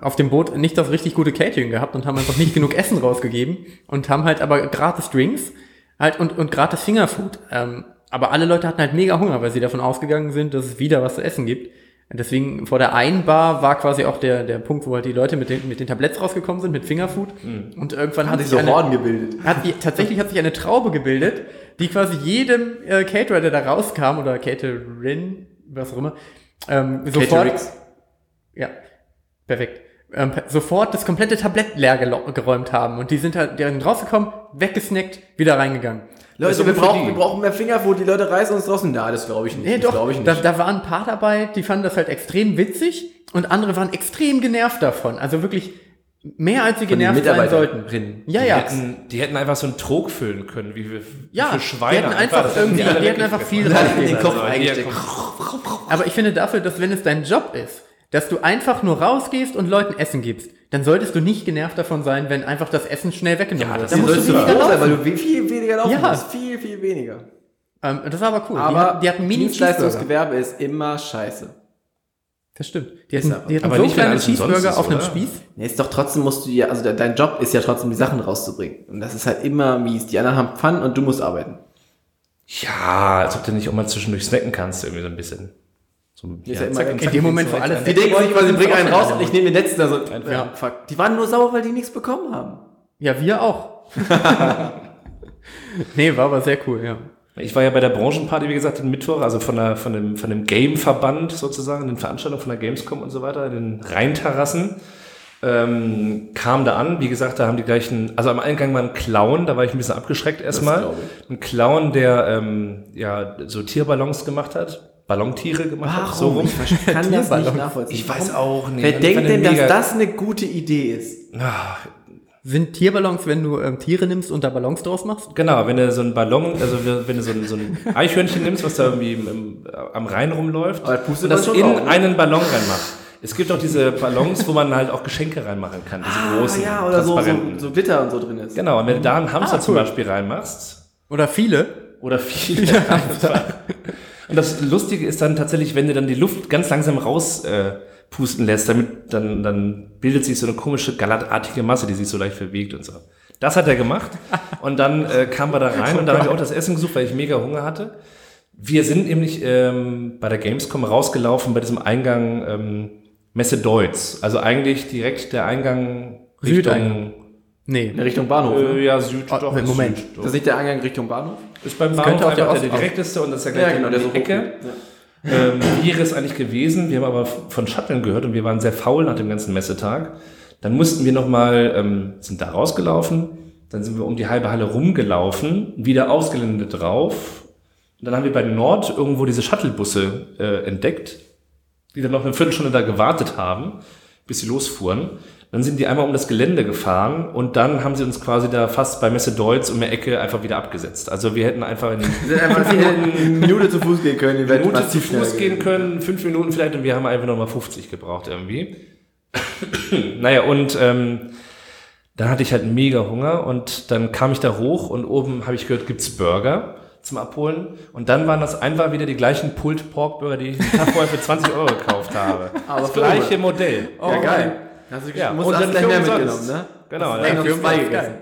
auf dem Boot nicht das richtig gute Catering gehabt und haben einfach nicht genug Essen rausgegeben und haben halt aber gratis Drinks halt und, und gratis Fingerfood. Ähm, aber alle Leute hatten halt mega Hunger, weil sie davon ausgegangen sind, dass es wieder was zu essen gibt. Und Deswegen vor der einen Bar war quasi auch der, der Punkt, wo halt die Leute mit den, mit den Tabletts rausgekommen sind, mit Fingerfood. Und irgendwann Haben hat sich sich so eine, Horden gebildet. hat die, tatsächlich hat sich eine Traube gebildet, die quasi jedem äh, Caterer, der da rauskam, oder Caterin, was auch immer, ähm, sofort, Caterix. ja, perfekt, ähm, sofort das komplette Tablett leer geräumt haben. Und die sind halt, die sind rausgekommen, weggesnackt, wieder reingegangen. Leute, wir gut für brauchen, die. wir brauchen mehr Fingerfood, die Leute reißen uns draußen. Na, das glaube ich nicht. Nee, das doch, ich nicht. da, da waren ein paar dabei, die fanden das halt extrem witzig und andere waren extrem genervt davon. Also wirklich mehr als sie Von genervt sein sollten. Ja, Die, ja. hätten, die hätten einfach so einen Trog füllen können, wie wir Ja, für die Schweine. hätten einfach irgendwie, alle die hätten einfach viel den Kopf Also. Aber ich finde dafür, dass wenn es dein Job ist, dass du einfach nur rausgehst und Leuten Essen gibst, dann solltest du nicht genervt davon sein, wenn einfach das Essen schnell weggenommen Ja, wird. das Dann musst sollst du weniger froh sein, weil laufen. du viel weniger laufen Ja. musst. Viel, viel weniger. Ähm, das war aber cool. Aber die, hat- die hatten mini. Dienstleistungsgewerbe ist immer scheiße. Das stimmt. Die Ist hatten, aber- die hatten aber so nicht, kleine Cheeseburger ist, auf einem? Spieß. Nee, ist doch trotzdem musst du ja, also de- dein Job ist ja trotzdem die Sachen rauszubringen. Und das ist halt immer mies. Die anderen haben Fun und du musst arbeiten. Ja, als ob du nicht auch mal zwischendurch snacken kannst, irgendwie so ein bisschen. So, Ist ja immer zack, In dem Moment, so wo weiter. Die denken sich, sie bringen einen raus und ich nehme den letzten da so. Einfach. Ja, fuck. Die waren nur sauer, weil die nichts bekommen haben. Ja, wir auch. nee, war aber sehr cool, ja. Ich war ja bei der Branchenparty, wie gesagt, den Mittwoch, also von, der, von dem, von dem Game-Verband sozusagen, den Veranstaltungen von der Gamescom und so weiter, den Rheinterrassen. Ähm, kam da an, wie gesagt, da haben die gleichen, also am Eingang war ein Clown, da war ich ein bisschen abgeschreckt erstmal. Ein Clown, der ähm, ja so Tierballons gemacht hat, Ballontiere gemacht hat, so rum. Ich kann das nicht nachvollziehen. Ich weiß auch nicht. Wer Ich denkt denn, den dass das eine gute Idee ist? Ah, Sind Tierballons, wenn du ähm, Tiere nimmst und da Ballons draus machst? Genau, wenn du so einen Ballon, also wenn du so ein, so ein Eichhörnchen nimmst, was da irgendwie im, im, am Rhein rumläuft, Aber pustet und das in drauf, ne? einen Ballon reinmacht. Es gibt auch diese Ballons, wo man halt auch Geschenke reinmachen kann, diese großen, Ah, ja, oder so, so, transparenten. so Glitter und so drin ist. Genau, und wenn du da einen Hamster Ah, zum cool. Beispiel reinmachst, Oder viele? oder viele einfach, Und das Lustige ist dann tatsächlich, wenn du dann die Luft ganz langsam raus äh, lässt, damit dann, dann bildet sich so eine komische gallertartige Masse, die sich so leicht bewegt und so. Das hat er gemacht. Und dann äh, kamen wir da rein und dann habe ich auch das Essen gesucht, weil ich mega Hunger hatte. Wir sind nämlich ähm, bei der Gamescom rausgelaufen bei diesem Eingang ähm, Messe Deutz. Also eigentlich direkt der Eingang Richtung, Südeingang. Nee. In Richtung Bahnhof. äh, ne? ja, Süd, Oh, doch, Moment. Süd, doch. Das ist nicht der Eingang Richtung Bahnhof? ist beim könnte Bahnhof auch der der, direkteste und das ist ja gleich genau, in die so Ecke. Ja. ähm, wäre es eigentlich gewesen. Wir haben aber von Shuttle gehört und wir waren sehr faul nach dem ganzen Messetag. Dann mussten wir nochmal, ähm, sind da rausgelaufen, dann sind wir um die halbe Halle rumgelaufen, wieder aufs Gelände drauf. Und dann haben wir bei Nord irgendwo diese Shuttlebusse äh, entdeckt, die dann noch eine Viertelstunde da gewartet haben, bis sie losfuhren. Dann sind die einmal um das Gelände gefahren und dann haben sie uns quasi da fast bei Messe Deutz um die Ecke einfach wieder abgesetzt. Also wir hätten einfach in den Minute zu Fuß gehen können. Die Minute zu Fuß gehen können, fünf Minuten vielleicht und wir haben einfach nochmal 50 gebraucht irgendwie. naja, und ähm, dann hatte ich halt mega Hunger und dann kam ich da hoch und oben habe ich gehört, gibt's Burger zum Abholen. Und dann waren das einfach wieder die gleichen Pulled Pork Burger, die ich den Tag vorher für 20 Euro gekauft habe. Aber das gleiche Modell. Ja, geil. Hast du Ja, und dann umsonst. mitgenommen, ne? Genau. Hast noch zwei gegessen.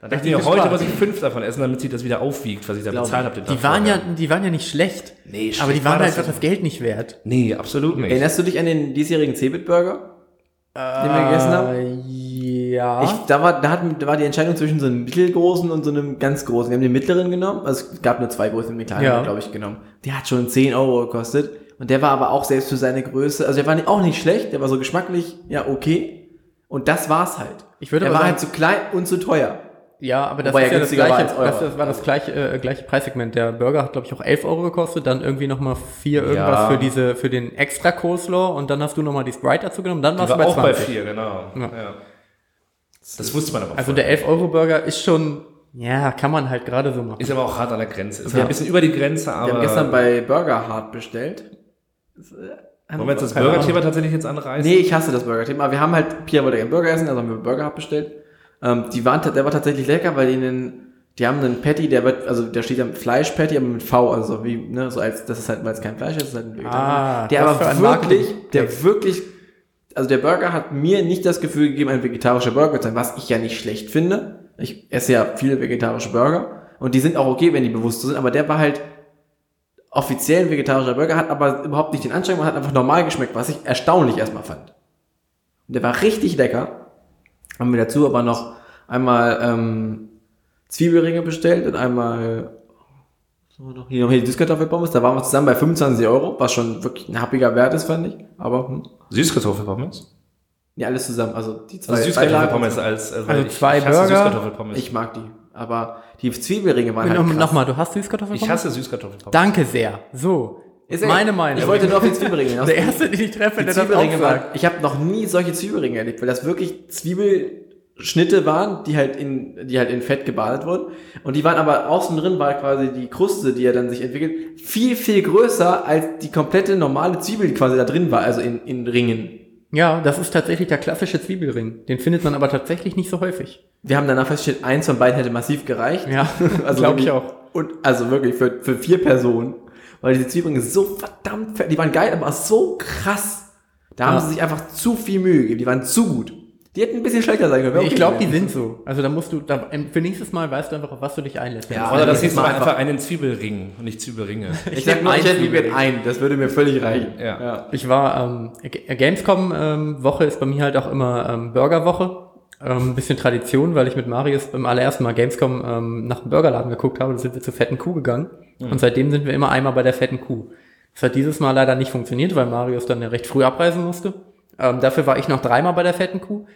dann dachte ich mir, heute muss ich fünf davon essen, damit sich das wieder aufwiegt, was ich da Glaub bezahlt habe. den Tag Die waren ja, die waren ja nicht schlecht. Nee, aber die schlecht waren war das einfach das Geld nicht wert. Nee, absolut nicht. Erinnerst du dich an den diesjährigen Cebit-Burger, den wir gegessen haben? Äh, ja. Ich, da, war, da, hatten, da war die Entscheidung zwischen so einem mittelgroßen und so einem ganz großen. Wir haben den mittleren genommen. Also es gab nur zwei große, den kleinen, Ja. glaube ich, genommen. Der hat schon 10 Euro gekostet. Und der war aber auch selbst für seine Größe, also der war auch nicht schlecht, der war so geschmacklich, ja, okay. Und das war's halt. Ich würde der aber war sagen- halt zu klein und zu teuer. Ja, aber das Wobei ist ja das gleiche, das, das war das gleiche, äh, gleiche Preissegment. Der Burger hat, glaube ich, auch 11 Euro gekostet, dann irgendwie nochmal 4 irgendwas Ja. für diese, für den extra Coleslaw und dann hast du nochmal die Sprite dazu genommen, dann warst war du bei auch bei 20. vier, genau. Ja. Ja. Das wusste man aber Also vorher. der 11 Euro Burger ist schon, ja, kann man halt gerade so machen. Ist aber auch hart an der Grenze. Ist Ja. ja. ein bisschen über die Grenze, aber. Wir haben gestern bei Burger Hard bestellt. Wollen wir jetzt das Burger-Thema tatsächlich jetzt anreißen? Nee, ich hasse das Burger-Thema. Aber wir haben halt, Pia wollte gerne Burger essen, also haben wir Burger Hut bestellt. Ähm, die waren, der war tatsächlich lecker, weil die einen, die haben einen Patty, der wird, also da steht ja Fleisch-Patty, aber mit V, also wie, ne, so als, das ist halt, weil es kein Fleisch ist, ist halt ein Vegetarier. Ah, der aber wirklich, der wirklich, also der Burger hat mir nicht das Gefühl gegeben, ein vegetarischer Burger zu sein, was ich ja nicht schlecht finde. Ich esse ja viele vegetarische Burger und die sind auch okay, wenn die bewusst so sind, aber der war halt offiziell ein vegetarischer Burger, hat aber überhaupt nicht den Anschein, man hat einfach normal geschmeckt, was ich erstaunlich erstmal fand. Und der war richtig lecker. Haben wir dazu aber noch einmal ähm, Zwiebelringe bestellt und einmal so, noch hier noch hier die Süßkartoffelpommes. Da waren wir zusammen bei 25 Euro, was schon wirklich ein happiger Wert ist, fand ich. Aber hm, Süßkartoffelpommes? ja, alles zusammen. Also die zwei Also Süßkartoffelpommes als, also, Also ich, zwei ich Burger. Süßkartoffelpommes. Ich mag die. Aber die Zwiebelringe waren halt krass. Nochmal, du hast Süßkartoffeln? ich hasse Süßkartoffelpommes. Danke sehr. So. Ist meine Meinung. Ich wollte nur auf die Zwiebelringe hinaus. Der erste, den ich treffe, der das auch sagt. ich habe noch nie solche Zwiebelringe erlebt, weil das wirklich Zwiebelschnitte waren, die halt in, die halt in Fett gebadet wurden. Und die waren aber außen drin war quasi die Kruste, die ja dann sich entwickelt, viel, viel größer als die komplette normale Zwiebel, die quasi da drin war, also in, in Ringen. Ja, das ist tatsächlich der klassische Zwiebelring. Den findet man aber tatsächlich nicht so häufig. Wir haben danach festgestellt, eins von beiden hätte massiv gereicht. Ja, also glaube ich auch. Und also wirklich für, für vier Personen. Weil diese Zwiebelringe so verdammt fett, die waren geil, aber so krass. Da haben Ja. sie sich einfach zu viel Mühe gegeben. Die waren zu gut. Die hätten ein bisschen schlechter sein können. wäre Ich glaube, die sind so. Also da musst du, da, für nächstes Mal weißt du einfach, auf was du dich einlässt. Ja. Oder das ist mal einfach- einfach einen Zwiebelring und nicht Zwiebelringe. Ich sag nur, ich hätte lieber ein. Das würde mir völlig reichen. Ja. Ich war, ähm, G- Gamescom ähm, Woche ist bei mir halt auch immer ähm, Burgerwoche. Ähm, ein bisschen Tradition, weil ich mit Marius beim allerersten Mal Gamescom ähm, nach dem Burgerladen geguckt habe. Da sind wir zur fetten Kuh gegangen. Und seitdem sind wir immer einmal bei der fetten Kuh. Das hat dieses Mal leider nicht funktioniert, weil Marius dann ja recht früh abreisen musste. Ähm, dafür war ich noch dreimal bei der fetten Kuh.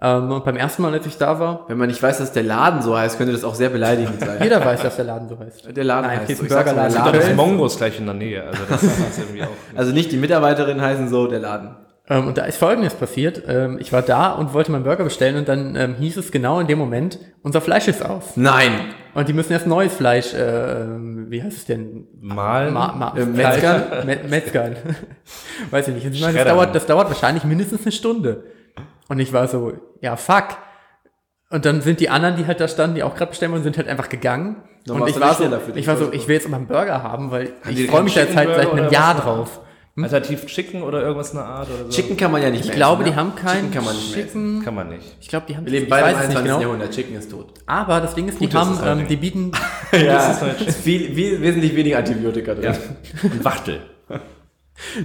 Ähm, und beim ersten Mal, als ich da war, Wenn man nicht weiß, dass der Laden so heißt, könnte das auch sehr beleidigend sein. jeder weiß, dass der Laden so heißt. Der Laden Nein, heißt so. Ich sag's mal, Burgerladen. der Da Laden ist heißt- Mongos gleich in der Nähe. Also das ist irgendwie auch. Also nicht die Mitarbeiterin heißen so, der Laden. Ähm, und da ist Folgendes passiert. Ähm, ich war da und wollte meinen Burger bestellen und dann ähm, hieß es genau in dem Moment, unser Fleisch ist aus. Nein. Und die müssen erst neues Fleisch, äh, wie heißt es denn? Malen. Ma Ma Äh, Metzgern? Me Metzgern. Weiß ich nicht. Ich meine, das dauert, das dauert wahrscheinlich mindestens eine Stunde. Und ich war so, ja, fuck. Und dann sind die anderen, die halt da standen, die auch gerade bestellen wollen, sind halt einfach gegangen. Dann und ich war, so, ich war so, ich will jetzt immer einen Burger haben, weil die ich freue mich da jetzt halt seit einem Jahr was? drauf. Alternativ Chicken oder irgendwas in der Art oder so? Chicken kann man ja nicht Ich mehr glaube, essen, die ne? haben keinen Chicken kann man nicht mehr essen. Chicken. Kann man nicht. Ich glaube, die haben Wir leben ich beide im weiß es nicht 21. genau. Jahrhundert. Chicken ist tot. Aber das Ding ist, die Gut, das haben, ist halt ähm, nicht. die bieten, Ja, ist halt- ist viel, viel, wesentlich weniger Antibiotika drin. Ein Wachtel.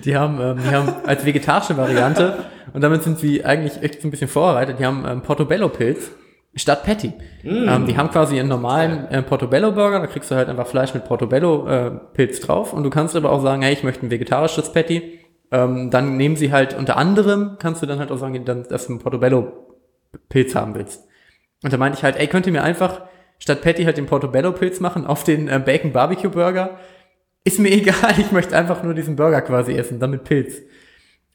die haben, ähm, die haben als vegetarische Variante und damit sind sie eigentlich echt so ein bisschen vorbereitet. Die haben ähm, Portobello-Pilz statt Patty. Ähm, die haben quasi einen normalen äh, Portobello-Burger, da kriegst du halt einfach Fleisch mit Portobello-Pilz drauf und du kannst aber auch sagen, hey, ich möchte ein vegetarisches Patty. Ähm, dann nehmen sie halt unter anderem, kannst du dann halt auch sagen, dann, dass du einen Portobello-Pilz haben willst. Und da meinte ich halt, ey, könnt ihr mir einfach statt Patty halt den Portobello-Pilz machen auf den äh, Bacon Barbecue Burger? Ist mir egal, ich möchte einfach nur diesen Burger quasi essen, dann mit Pilz.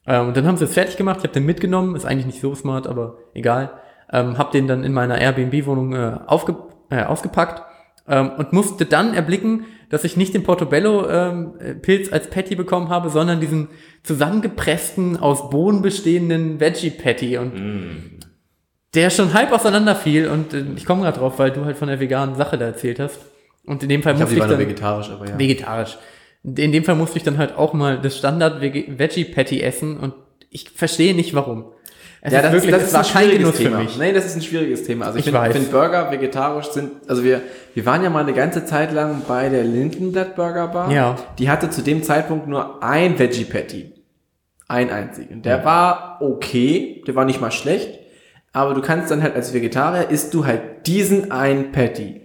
Ähm, und dann haben sie es fertig gemacht, ich habe den mitgenommen, ist eigentlich nicht so smart, aber egal. Ähm, hab den dann in meiner Airbnb-Wohnung äh, aufge äh, ausgepackt ähm, und musste dann erblicken, dass ich nicht den Portobello-Pilz als Patty bekommen habe, sondern diesen zusammengepressten, aus Bohnen bestehenden Veggie-Patty und der schon halb auseinander fiel und äh, ich komme gerade drauf, weil du halt von der veganen Sache da erzählt hast. Und in dem Fall Ich musste die ich dann vegetarisch, aber ja. vegetarisch. In dem Fall musste ich dann halt auch mal das Standard Veggie Patty essen und ich verstehe nicht warum. Es ja, das, wirklich, das ist war ein kein schwieriges Genuss Thema. für mich. Nee, das ist ein schwieriges Thema. Also ich, Ich finde find Burger vegetarisch sind, also wir, wir waren ja mal eine ganze Zeit lang bei der Lindenblatt Burger Bar. Ja. Die hatte zu dem Zeitpunkt nur ein Veggie Patty. Ein einzigen. Der war okay, der war nicht mal schlecht, aber du kannst dann halt als Vegetarier isst du halt diesen einen Patty.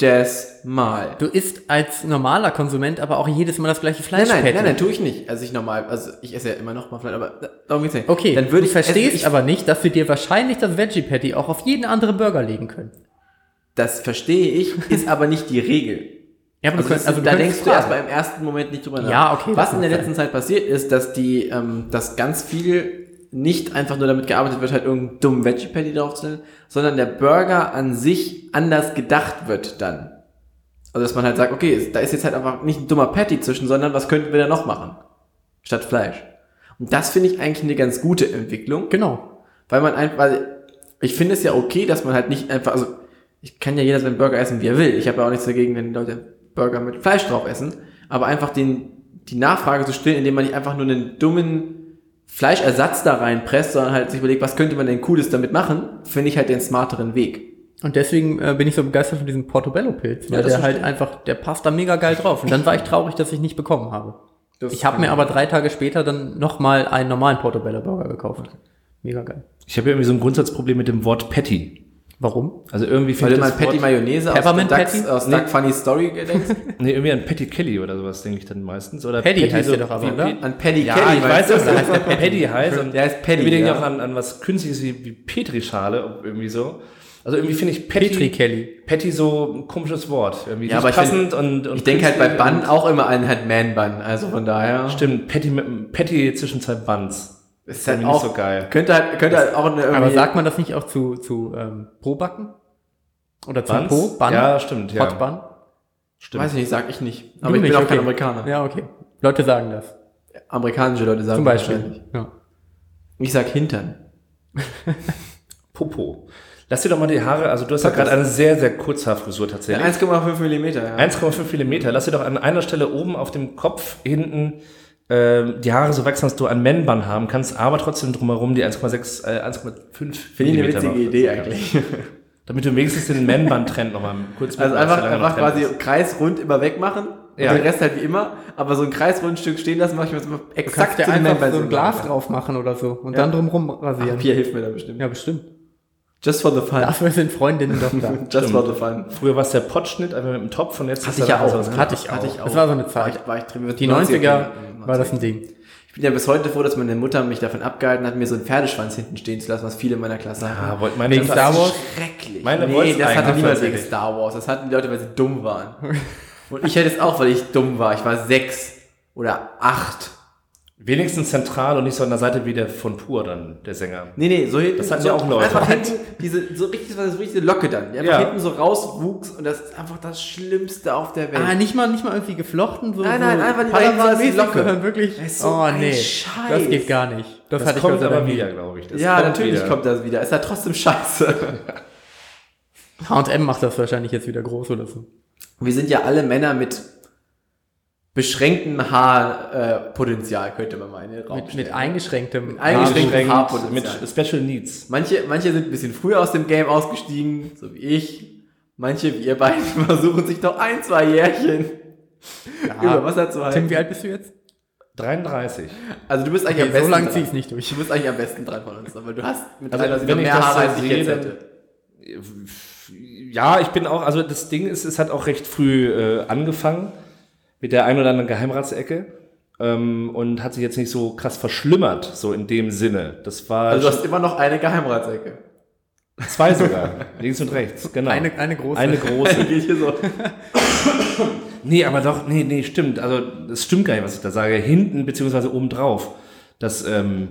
Jedes Mal. Du isst als normaler Konsument aber auch jedes Mal das gleiche Nein, Fleisch. nein, nein, nein, tue ich nicht. Also ich normal, also ich esse ja immer noch mal Fleisch, aber darum geht's nicht. Okay, dann würde du ich verstehst ich, aber nicht, dass wir dir wahrscheinlich das Veggie Patty auch auf jeden anderen Burger legen können. Das verstehe ich, ist aber nicht die Regel. Ja, aber Also, das, du da könntest denkst du erst fragen. mal im ersten Moment nicht drüber nach. Ja, okay, Was in der letzten Zeit passiert ist, dass die, ähm, dass ganz viel nicht einfach nur damit gearbeitet wird, halt irgendeinen dummen Veggie Patty draufzustellen, sondern der Burger an sich anders gedacht wird dann. Also dass man halt sagt, okay, da ist jetzt halt einfach nicht ein dummer Patty zwischen, sondern was könnten wir da noch machen? Statt Fleisch. Und das finde ich eigentlich eine ganz gute Entwicklung. Genau. Weil man einfach, weil ich finde es ja okay, dass man halt nicht einfach, also ich kann ja jeder seinen Burger essen, wie er will. Ich habe ja auch nichts dagegen, wenn die Leute Burger mit Fleisch drauf essen. Aber einfach den, die Nachfrage zu stillen, indem man nicht einfach nur einen dummen Fleischersatz da reinpresst, sondern halt sich überlegt, was könnte man denn Cooles damit machen, finde ich halt den smarteren Weg. Und deswegen äh, bin ich so begeistert von diesem Portobello-Pilz, weil Ja, der halt einfach, der passt da mega geil drauf. Und dann war ich traurig, dass ich nicht bekommen habe. Das ich habe mir aber drei Tage später dann nochmal einen normalen Portobello-Burger gekauft. Mega geil. Ich habe ja irgendwie so ein Grundsatzproblem mit dem Wort Patty. Warum? Also irgendwie Weil finde du ich mal das Patty Mayonnaise aus, Peppermint Ducks, Patty? aus Duck Funny Story gedenkst. nee, irgendwie an Patty Kelly oder sowas denke ich dann meistens. Oder Paddy heißt der doch aber, oder? An Paddy Ja, Kelly. ich weiß, du? dass der heißt der Paddy heißt. Und Der heißt Paddy, Wir denken ja. auch an, an was Künstliches wie, wie Petrischale, irgendwie so. Also irgendwie finde ich Patty, Petri Kelly. Patty so ein komisches Wort. Irgendwie Ja, aber ich passend und, und Ich denke halt bei Bun auch immer an halt Man-Bun, also von daher. Stimmt, Patty mit einem Patty zwischen zwei Buns. Ist halt auch nicht so geil. Könnte halt, könnte halt auch eine irgendwie. Aber sagt man das nicht auch zu, zu ähm, Pro-Backen? Oder zu Buns? Po? Bun? Ja, stimmt, ja. Hot Bun? Stimmt. Weiß ich nicht, sag ich nicht. Aber Du ich bin nicht, auch okay. kein Amerikaner. Ja, okay. Leute sagen das. Amerikanische Leute sagen Zum Beispiel. Ja. Ich sag Hintern. Popo. Lass dir doch mal die Haare, also du hast ja gerade eine sehr, sehr Kurzhaarfrisur Ja, tatsächlich. 1,5 Millimeter, ja. 1,5 Millimeter. Lass dir doch an einer Stelle oben auf dem Kopf hinten die Haare so wachsen, dass du ein Man-Bun haben kannst, aber trotzdem drumherum die 1,6, äh, 1,5 Finde ich eine witzige. Idee eigentlich. Damit du wenigstens den Man-Bun-Trend nochmal kurz Also einfach, einfach quasi ist. kreisrund immer wegmachen. Ja. Und den Rest halt wie immer. Aber so ein kreisrundstück stehen lassen, mache ich mir jetzt immer Du exakt kannst dir einfach so ein Glas drauf machen oder so und Ja. dann drumrum Ach, rasieren. Pia hilft mir da bestimmt. Ja, bestimmt. Just for the fun. Dafür sind Freundinnen doch da. Just for the fun. Früher war es der Pottschnitt, einfach mit dem Topf und jetzt Hatte ist ich ja auch, ne? Hatte ich auch. Hatte ich auch. Das war so eine War Zeit. ich, war ich drin. Die 90er war das ein Ding. Ich bin ja bis heute froh, dass meine Mutter mich davon abgehalten hat, mir so einen Pferdeschwanz hinten stehen zu lassen, was viele in meiner Klasse hatten. Ah, wollte meine Wegen Star Wars? Schrecklich. Meine nee, das hatte niemand wegen. Star Wars. Das hatten die Leute, weil sie dumm waren. Und ich hätte es auch, weil ich dumm war. Ich war sechs oder acht. Wenigstens zentral und nicht so an der Seite wie der von Pur dann, der Sänger. Nee, nee, so hinten. Das hatten so ja auch Leute. Einfach hinten, diese, so richtig, so richtig diese Locke dann, die einfach Ja. hinten so rauswuchs und das ist einfach das Schlimmste auf der Welt. Ah, nicht mal, nicht mal irgendwie geflochten, so. Nein, nein, so einfach die Padawan-mäßig, Locke. sondern wirklich. So oh, nee. Scheiß. Das geht gar nicht. Das, Das kommt aber nie. wieder, glaube ich. Das ja, kommt natürlich wieder. kommt das wieder. Ist ja trotzdem scheiße. H&M macht das wahrscheinlich jetzt wieder groß oder so. Wir sind ja alle Männer mit beschränktem Haarpotenzial, äh, könnte man mal in den Raum Mit, mit eingeschränktem eingeschränktem Eingeschränkt Haarpotenzial. mit Special Needs. Manche, manche sind ein bisschen früher aus dem Game ausgestiegen, so wie ich. Manche, wie ihr beiden, versuchen sich noch ein, zwei Jährchen über Wasser zu Tim, halten. wie alt bist du jetzt? 33. Also du bist eigentlich am Okay, so besten lange zieh ich nicht durch. Du bist eigentlich am besten dran von uns, aber du hast mit Also, 33 wenn noch ich mehr Haare, so als ich jetzt hätte. Ja, ich bin auch, also das Ding ist, es hat auch recht früh äh, angefangen mit der ein oder anderen Geheimratsecke ähm, und hat sich jetzt nicht so krass verschlimmert, so in dem Sinne. Das war Also du hast immer noch eine Geheimratsecke. zwei sogar, links und rechts, genau. Eine, eine große. Eine große. Geht hier so. Nee, aber doch, nee, nee, stimmt. Also, das stimmt gar nicht, was ich da sage. Hinten, beziehungsweise oben drauf. Das ähm,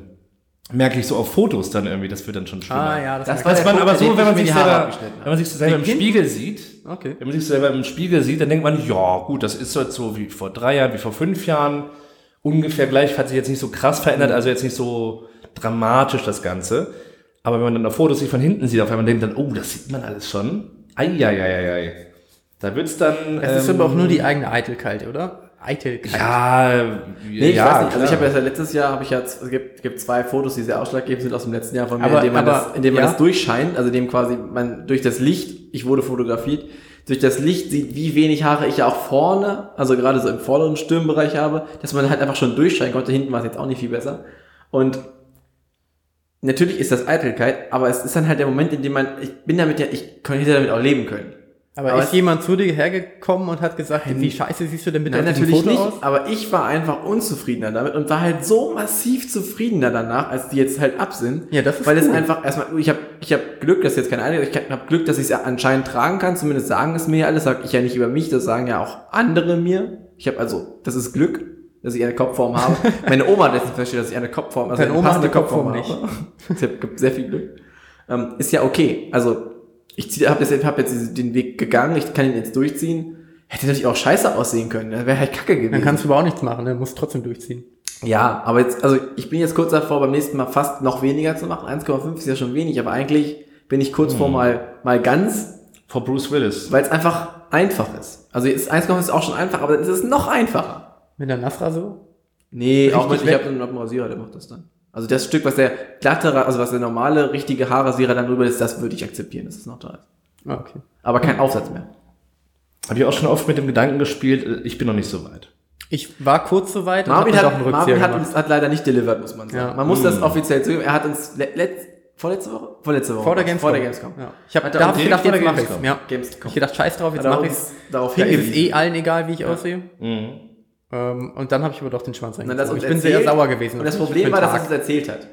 merke ich so auf Fotos dann irgendwie, das wird dann schon schlimmer. ah, ja, das, Das das Dass der man Punkt, aber so, wenn man sich selber, wenn man sich selber im? Spiegel sieht, Okay. wenn man sich selber im Spiegel sieht, dann denkt man, ja, gut, das ist jetzt so wie vor drei Jahren, wie vor fünf Jahren. Ungefähr gleich, hat sich jetzt nicht so krass verändert, also jetzt nicht so dramatisch das Ganze. Aber wenn man dann auf Fotos sich von hinten sieht, auf einmal denkt dann, oh, das sieht man alles schon. Eieieiei. Da wird's dann. Es ist ähm, aber auch nur die eigene Eitelkeit, oder? Eitelkeit. Ja, Nee, ich ja, weiß nicht. Also ich habe ja seit letztes Jahr, habe ich ja, es gibt, gibt zwei Fotos, die sehr ausschlaggebend sind aus dem letzten Jahr von mir, Aber- indem man, aber- das, indem man ja. das durchscheint, also dem quasi man durch das Licht, ich wurde fotografiert, durch das Licht sieht, wie wenig Haare ich ja auch vorne, also gerade so im vorderen Stirnbereich habe, dass man halt einfach schon durchscheinen konnte. Hinten war es jetzt auch nicht viel besser. Und natürlich ist das Eitelkeit, aber es ist dann halt der Moment, in dem man, ich bin damit ja, ich könnte damit auch leben können. Aber, Aber ist es- jemand zu dir hergekommen und hat gesagt, wie scheiße siehst du denn bitte Nein, natürlich Foto nicht, aus? aber ich war einfach unzufriedener damit und war halt so massiv zufriedener danach, als die jetzt halt ab sind. Ja, das ist Weil es cool. einfach erstmal, ich habe ich hab Glück, dass jetzt keine Ahnung, ich habe Glück, dass ich es anscheinend tragen kann, zumindest sagen es mir ja alles, sage ich ja nicht über mich, das sagen ja auch andere mir. Ich habe also, das ist Glück, dass ich eine Kopfform habe. Meine Oma hat letztens festgestellt, dass ich eine Kopfform, also Deine eine Oma hat passende eine Kopfform habe. Es gibt sehr viel Glück. Ähm, ist ja okay. Also ich habe jetzt, hab jetzt den Weg gegangen, ich kann ihn jetzt durchziehen. Hätte natürlich auch scheiße aussehen können, das wäre halt kacke gewesen. Dann kannst du aber auch nichts machen, ne? musst trotzdem durchziehen. Ja, aber jetzt, also ich bin jetzt kurz davor, beim nächsten Mal fast noch weniger zu machen. 1,5 ist ja schon wenig, aber eigentlich bin ich kurz vor mal, mal ganz, Vor Bruce Willis. weil es einfach einfach ist. Also jetzt 1,5 ist auch schon einfach, aber es ist noch einfacher. Mit der Nasra so? Nee, auch mit, Richtig ich habe einen Rasierer, der macht das dann. Also das Stück, was der glatte, Ra- also was der normale, richtige Haarrasierer dann drüber ist, das würde ich akzeptieren, dass es noch da ist. Ah, okay. Aber kein Aufsatz mehr. Habe ich auch schon oft mit dem Gedanken gespielt, ich bin noch nicht so weit. Ich war kurz so weit Marvin, hab hat, einen Marvin hat uns hat leider nicht delivered, muss man sagen. Ja. Man muss das offiziell zugeben. Er hat uns le letzt, vorletzte Woche? Vorletzte Woche. Vor der. Gamescom. Vor der Gamescom. Ja. Ich hab, Hat er da habe ich gedacht, jetzt mache ich's. Gamescom. Ja. Gamescom. Ich gedacht, scheiß drauf, jetzt Hat mache uns ich's. darauf Da ist eh allen egal, wie ich aussehe. Ähm, und dann habe ich aber doch den Schwanz eingezogen. Ich bin sehr sauer gewesen. Und das Problem war, dass er es uns erzählt hat.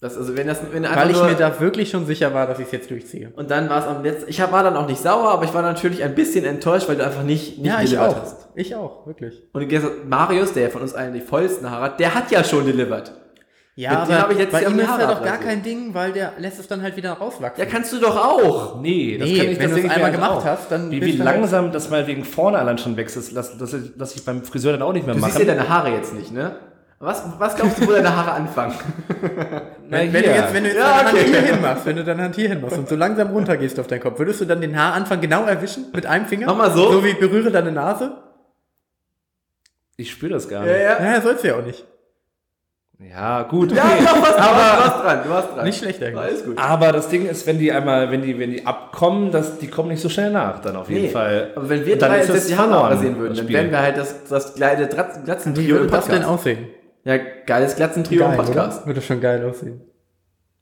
Das, also wenn das, wenn Weil ich mir da wirklich schon sicher war, dass ich es jetzt durchziehe. und dann war es am letzten, ich hab- war dann auch nicht sauer, aber ich war natürlich ein bisschen enttäuscht, weil du einfach nicht, nicht Ja, ich delivered auch. hast. Ich auch, wirklich. Und Marius, der von uns allen die vollsten Haare hat, der hat ja schon delivered. Ja, Mit dem hab ich letztes bei ihm ist ja doch gar kein Ding, weil der lässt es dann halt wieder rauswachsen. Ja, kannst du doch auch. Nee, das Nee, kann ich wenn das du es ich einmal halt gemacht auch. hast, dann Wie, bist wie du halt- langsam das mal wegen vorne allein schon wächst, das lass, ich beim Friseur dann auch nicht mehr Du machen. siehst ja deine Haare jetzt nicht, ne? Was, was glaubst du, wo deine Haare anfangen? Na, Wenn, wenn du hier. jetzt, wenn du jetzt Ja, deine okay. Hand hier hin machst, wenn du deine Hand hier hin machst und so langsam runter gehst auf deinen Kopf, würdest du dann den Haaranfang genau erwischen mit einem Finger? Mach mal so. So wie berühre deine Nase? Ich spüre das gar nicht. ja. Ja, sollst du ja auch nicht. Ja, gut, Ja, okay. du warst, aber, du warst dran, du warst dran. Nicht schlecht eigentlich. Alles gut. Aber das Ding ist, wenn die einmal, wenn die, wenn die abkommen, das, die kommen nicht so schnell nach, dann auf jeden Nee, Fall. Aber wenn wir dann drei jetzt das die verloren, rasieren würden, dann wären wir halt das, das geile Dratz- Wie Glatzentrio würde im das denn aussehen? Ja, geiles Glatzentrio im Geil, Podcast. oder? Würde schon geil aussehen.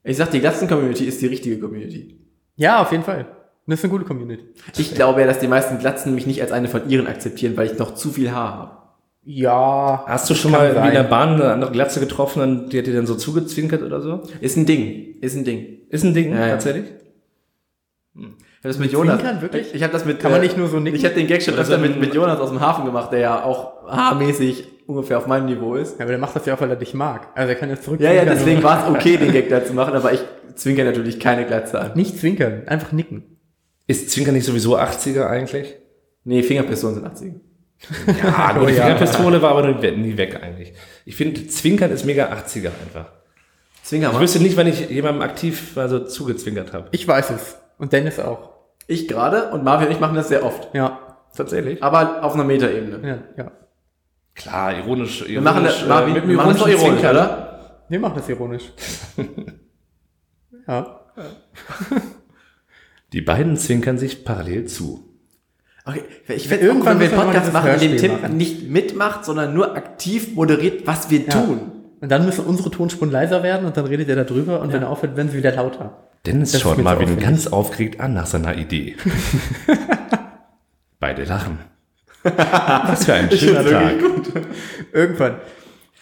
Ich sag, die Glatzen-Community ist die richtige Community. Ja, auf jeden Fall. Das ist eine gute Community. Ich glaube ja, dass die meisten Glatzen mich nicht als eine von ihren akzeptieren, weil ich noch zu viel Haar habe. Ja. Hast du schon mal wie in sein. der Bahn eine andere Glatze getroffen und die hat dir dann so zugezwinkert oder so? Ist ein Ding. Ist ein Ding. Ist ein Ding, Ja, ja. tatsächlich? Ich habe das mit Jonas. Zwinkern, wirklich? Ich, habe das mit. Kann man nicht nur so nicken? Ich habe den Gag schon öfter mit, mit Jonas aus dem Hafen gemacht, der ja auch haarmäßig ungefähr auf meinem Niveau ist. Ja, aber der macht das ja auch, weil er dich mag. Also er kann jetzt zurück. Ja, ja, zwinkern deswegen war es okay, den Gag da zu machen, aber ich zwinker natürlich keine Glatze an. Nicht zwinkern, einfach nicken. Ist Zwinker nicht sowieso 80er eigentlich? Nee, Fingerpistolen sind 80. Ah, nur die ja. Fingerpistole war aber nie- nie weg eigentlich. Ich finde, Zwinkern ist mega 80er einfach. Zwinker Ich wüsste nicht, wenn ich jemandem aktiv mal so zugezwinkert habe. Ich weiß es. Und Dennis auch. Ich gerade und Marvin und ich machen das sehr oft. Ja, Tatsächlich? Aber auf einer Metaebene. ja, ja. Klar, ironisch. ironisch Wir machen das, äh, Marvin, mit wir machen das doch ironisch, Zwinkern. oder? Wir machen das ironisch. ja. Die beiden zwinkern sich parallel zu. Okay, ich werde Irgendwann wir einen Podcast machen, in dem Tim machen. nicht mitmacht, sondern nur aktiv moderiert, was wir tun. Und dann müssen unsere Tonspuren leiser werden und dann redet er darüber und wenn er aufhört, werden sie wieder lauter. Dennis Das schaut Marvin ganz aufgeregt an nach seiner Idee. Beide lachen. Was für ein schöner Tag. Irgendwann.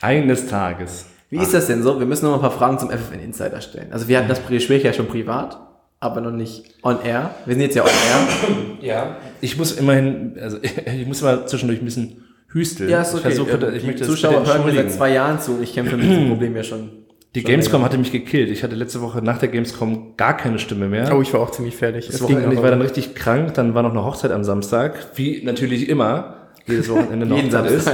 Eines Tages. Wie ist das denn so? Wir müssen noch ein paar Fragen zum FFN Insider stellen. Also wir hatten das Gespräch ja schon privat, aber noch nicht on air. Wir sind jetzt ja on air. Ja. Ich muss immerhin, also ich muss mal zwischendurch ein bisschen hüsteln. Ich versuche, Ähm, ich die möchte das Zuschauer hören mir seit zwei Jahren zu und ich kämpfe mit diesem Problem ja schon. Die schon Gamescom länger. hatte mich gekillt. Ich hatte letzte Woche nach der Gamescom gar keine Stimme mehr. Oh, ich war auch ziemlich fertig. Das Es ging Wochenende, ich war dann richtig krank, dann war noch eine Hochzeit am Samstag, wie natürlich immer, jedes Wochenende eine Jeden Hochzeit ist.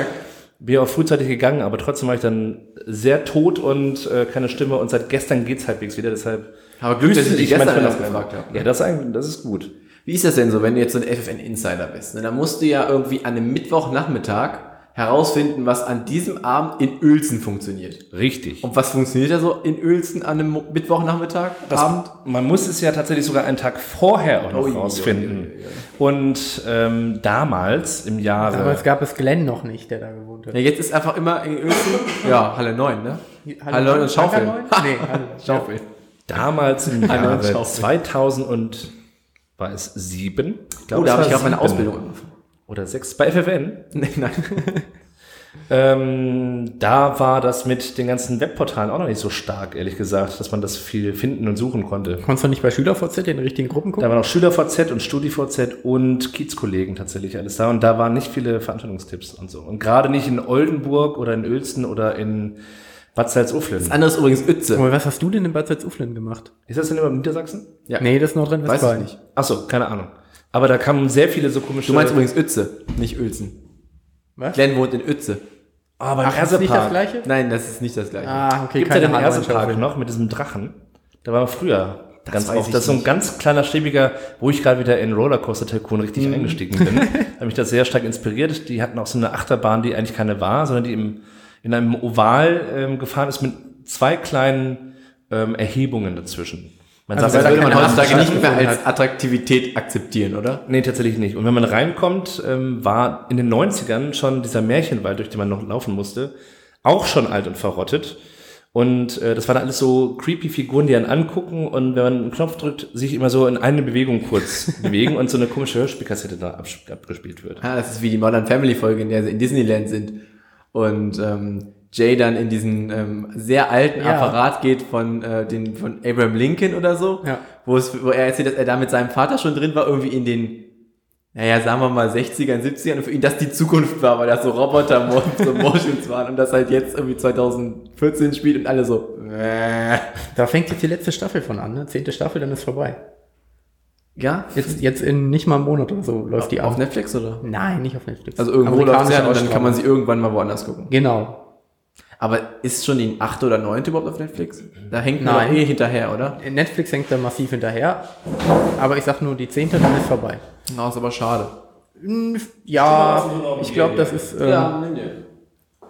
Bin auch frühzeitig gegangen, aber trotzdem war ich dann sehr tot und äh, keine Stimme und seit gestern geht's halbwegs wieder, deshalb Aber Glück, dass ich dich gestern erst noch gefragt habe. Ja, das ist, eigentlich, das ist gut. Wie ist das denn so, wenn du jetzt so ein FFN Insider bist? Ne? Dann musst du ja irgendwie an einem Mittwochnachmittag herausfinden, was an diesem Abend in Uelzen funktioniert. Richtig. Und was funktioniert da so in Uelzen an einem Mittwochnachmittag, Das, Abend? man muss es ja tatsächlich sogar einen Tag vorher auch noch ui, rausfinden. ui, ui, Und ähm, damals im Jahre Damals gab es Glenn noch nicht, der da gewohnt hat. Ja, jetzt ist einfach immer in Uelzen, ja, Halle 9, ne? Halle 9 und Schaufel. Halle 9? Nee, Halle. Schaufel. Damals im Jahre Schaufel. 2000 und war es sieben? Ich Oh, es da habe ich gerade meine. Ausbildung angefangen. Oder sechs bei FFN. Nee, nein. Ähm, da war das mit den ganzen Webportalen auch noch nicht so stark, ehrlich gesagt, dass man das viel finden und suchen konnte. Konntest du nicht bei SchülerVZ in den richtigen Gruppen Da gucken? waren auch SchülerVZ und StudiVZ und Kiezkollegen tatsächlich alles da und da waren nicht viele Veranstaltungstipps und so. Und gerade nicht in Oldenburg oder in Uelzen oder in Bad Salzuflen. Das andere ist übrigens Uetze. Aber was hast du denn in Bad Salzuflen gemacht? Ist das denn immer in Niedersachsen? Ja. Nee, das ist Weiß Nordrhein-Westfalen. ich nicht. Achso, keine Ahnung. Aber da kamen sehr viele so komische... Du meinst übrigens Uetze, nicht Uelzen. Was? Glenn wohnt in Uetze. Ah, beim Ach, ist nicht das gleiche? Nein, das ist nicht das gleiche. Ah, okay, Gibt ja den. Ersepark noch mit diesem Drachen. Da war früher ganz weiß oft. ich Das ist so ein ganz kleiner, schäbiger, wo ich gerade wieder in Rollercoaster Tycoon richtig eingestiegen bin. Hat mich das sehr stark inspiriert. Die hatten auch so eine Achterbahn, die eigentlich keine war, sondern die im, in einem Oval ähm, gefahren ist mit zwei kleinen ähm, Erhebungen dazwischen. Man Also sagt, das da würde man heutzutage nicht mehr als Attraktivität akzeptieren, oder? Nee, tatsächlich nicht. Und wenn man reinkommt, ähm, war in den 90ern schon dieser Märchenwald, durch den man noch laufen musste, auch schon alt und verrottet. Und äh, das waren alles so creepy Figuren, die einen angucken und wenn man einen Knopf drückt, sich immer so in eine Bewegung kurz bewegen und so eine komische Hörspielkassette da abgespielt wird. Ja, das ist wie die Modern Family Folge, in der sie in Disneyland sind und ähm, Jay dann in diesen ähm, sehr alten Ja. Apparat geht von äh, den von Abraham Lincoln oder so, Ja. wo es wo er erzählt, dass er da mit seinem Vater schon drin war, irgendwie in den naja, sagen wir mal 60ern, 70ern und für ihn das die Zukunft war, weil das so Roboter so Motions waren und das halt jetzt irgendwie 2014 spielt und alle so äh. Da fängt jetzt die letzte Staffel von an, ne? Zehnte Staffel, dann ist vorbei. ja, Jetzt, jetzt in nicht mal einem Monat oder so läuft die auf an. Netflix oder? Nein, nicht auf Netflix. Also irgendwo läuft ja und dann kann man sie irgendwann mal woanders gucken. Genau. Aber ist schon die achte oder neunte überhaupt auf Netflix? Da hängt man eh hinterher, oder? Netflix hängt da massiv hinterher. Aber ich sag nur, die zehnte, dann ist vorbei. Na, ist aber schade. Hm, Ja, ich glaube, das ist. Äh, nimm dir.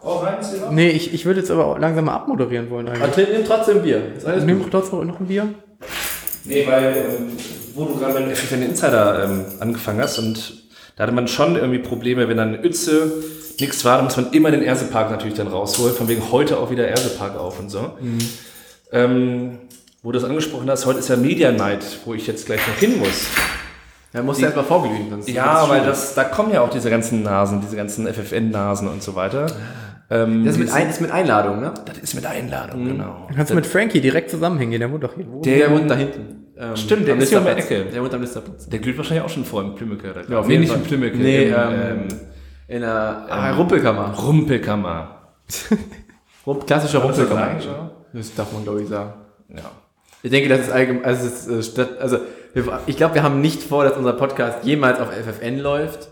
Auch rein, Silber? Nee, ich, ich würde jetzt aber auch langsam mal abmoderieren wollen eigentlich. trink, nimm trotzdem Bier. Nimm trotzdem noch ein Bier. Nee, weil, ähm, wo du gerade mit FFN Insider ähm, angefangen hast und da hatte man schon irgendwie Probleme, wenn dann eine Uetze nichts war, dann muss man immer den Ersepark natürlich dann rausholen, von wegen heute auch wieder Ersepark auf und so. Ähm, wo du das angesprochen hast, heute ist ja Media Night, wo ich jetzt gleich noch hin muss. Da musst du erstmal vorglühen. Sonst Ja, weil das, da kommen ja auch diese ganzen Nasen, diese ganzen FFN-Nasen und so weiter. Ähm, Das ist mit, ein, ist mit Einladung, ne? das ist mit Einladung, genau. Dann kannst du mit Frankie direkt zusammenhängen, der wohnt doch hier. Wo? Der- Der wohnt da hinten. Ähm, Stimmt, der ist hier um die Listerplatz. Ecke. Der wohnt am Listerplatz. Der glüht wahrscheinlich auch schon vor im Plümmeke. Da Ja, auf nee, jeden nicht Fall. im Plümmeke. Nee, im, ähm, In einer ah, Rumpelkammer. Rumpelkammer. Rump klassischer das Rumpelkammer. sagen, Das darf man, glaube ich, sagen. Ja. Ich denke, das ist allgemein, also, ist, äh, statt, also wir, ich glaube, wir haben nicht vor, dass unser Podcast jemals auf FFN läuft.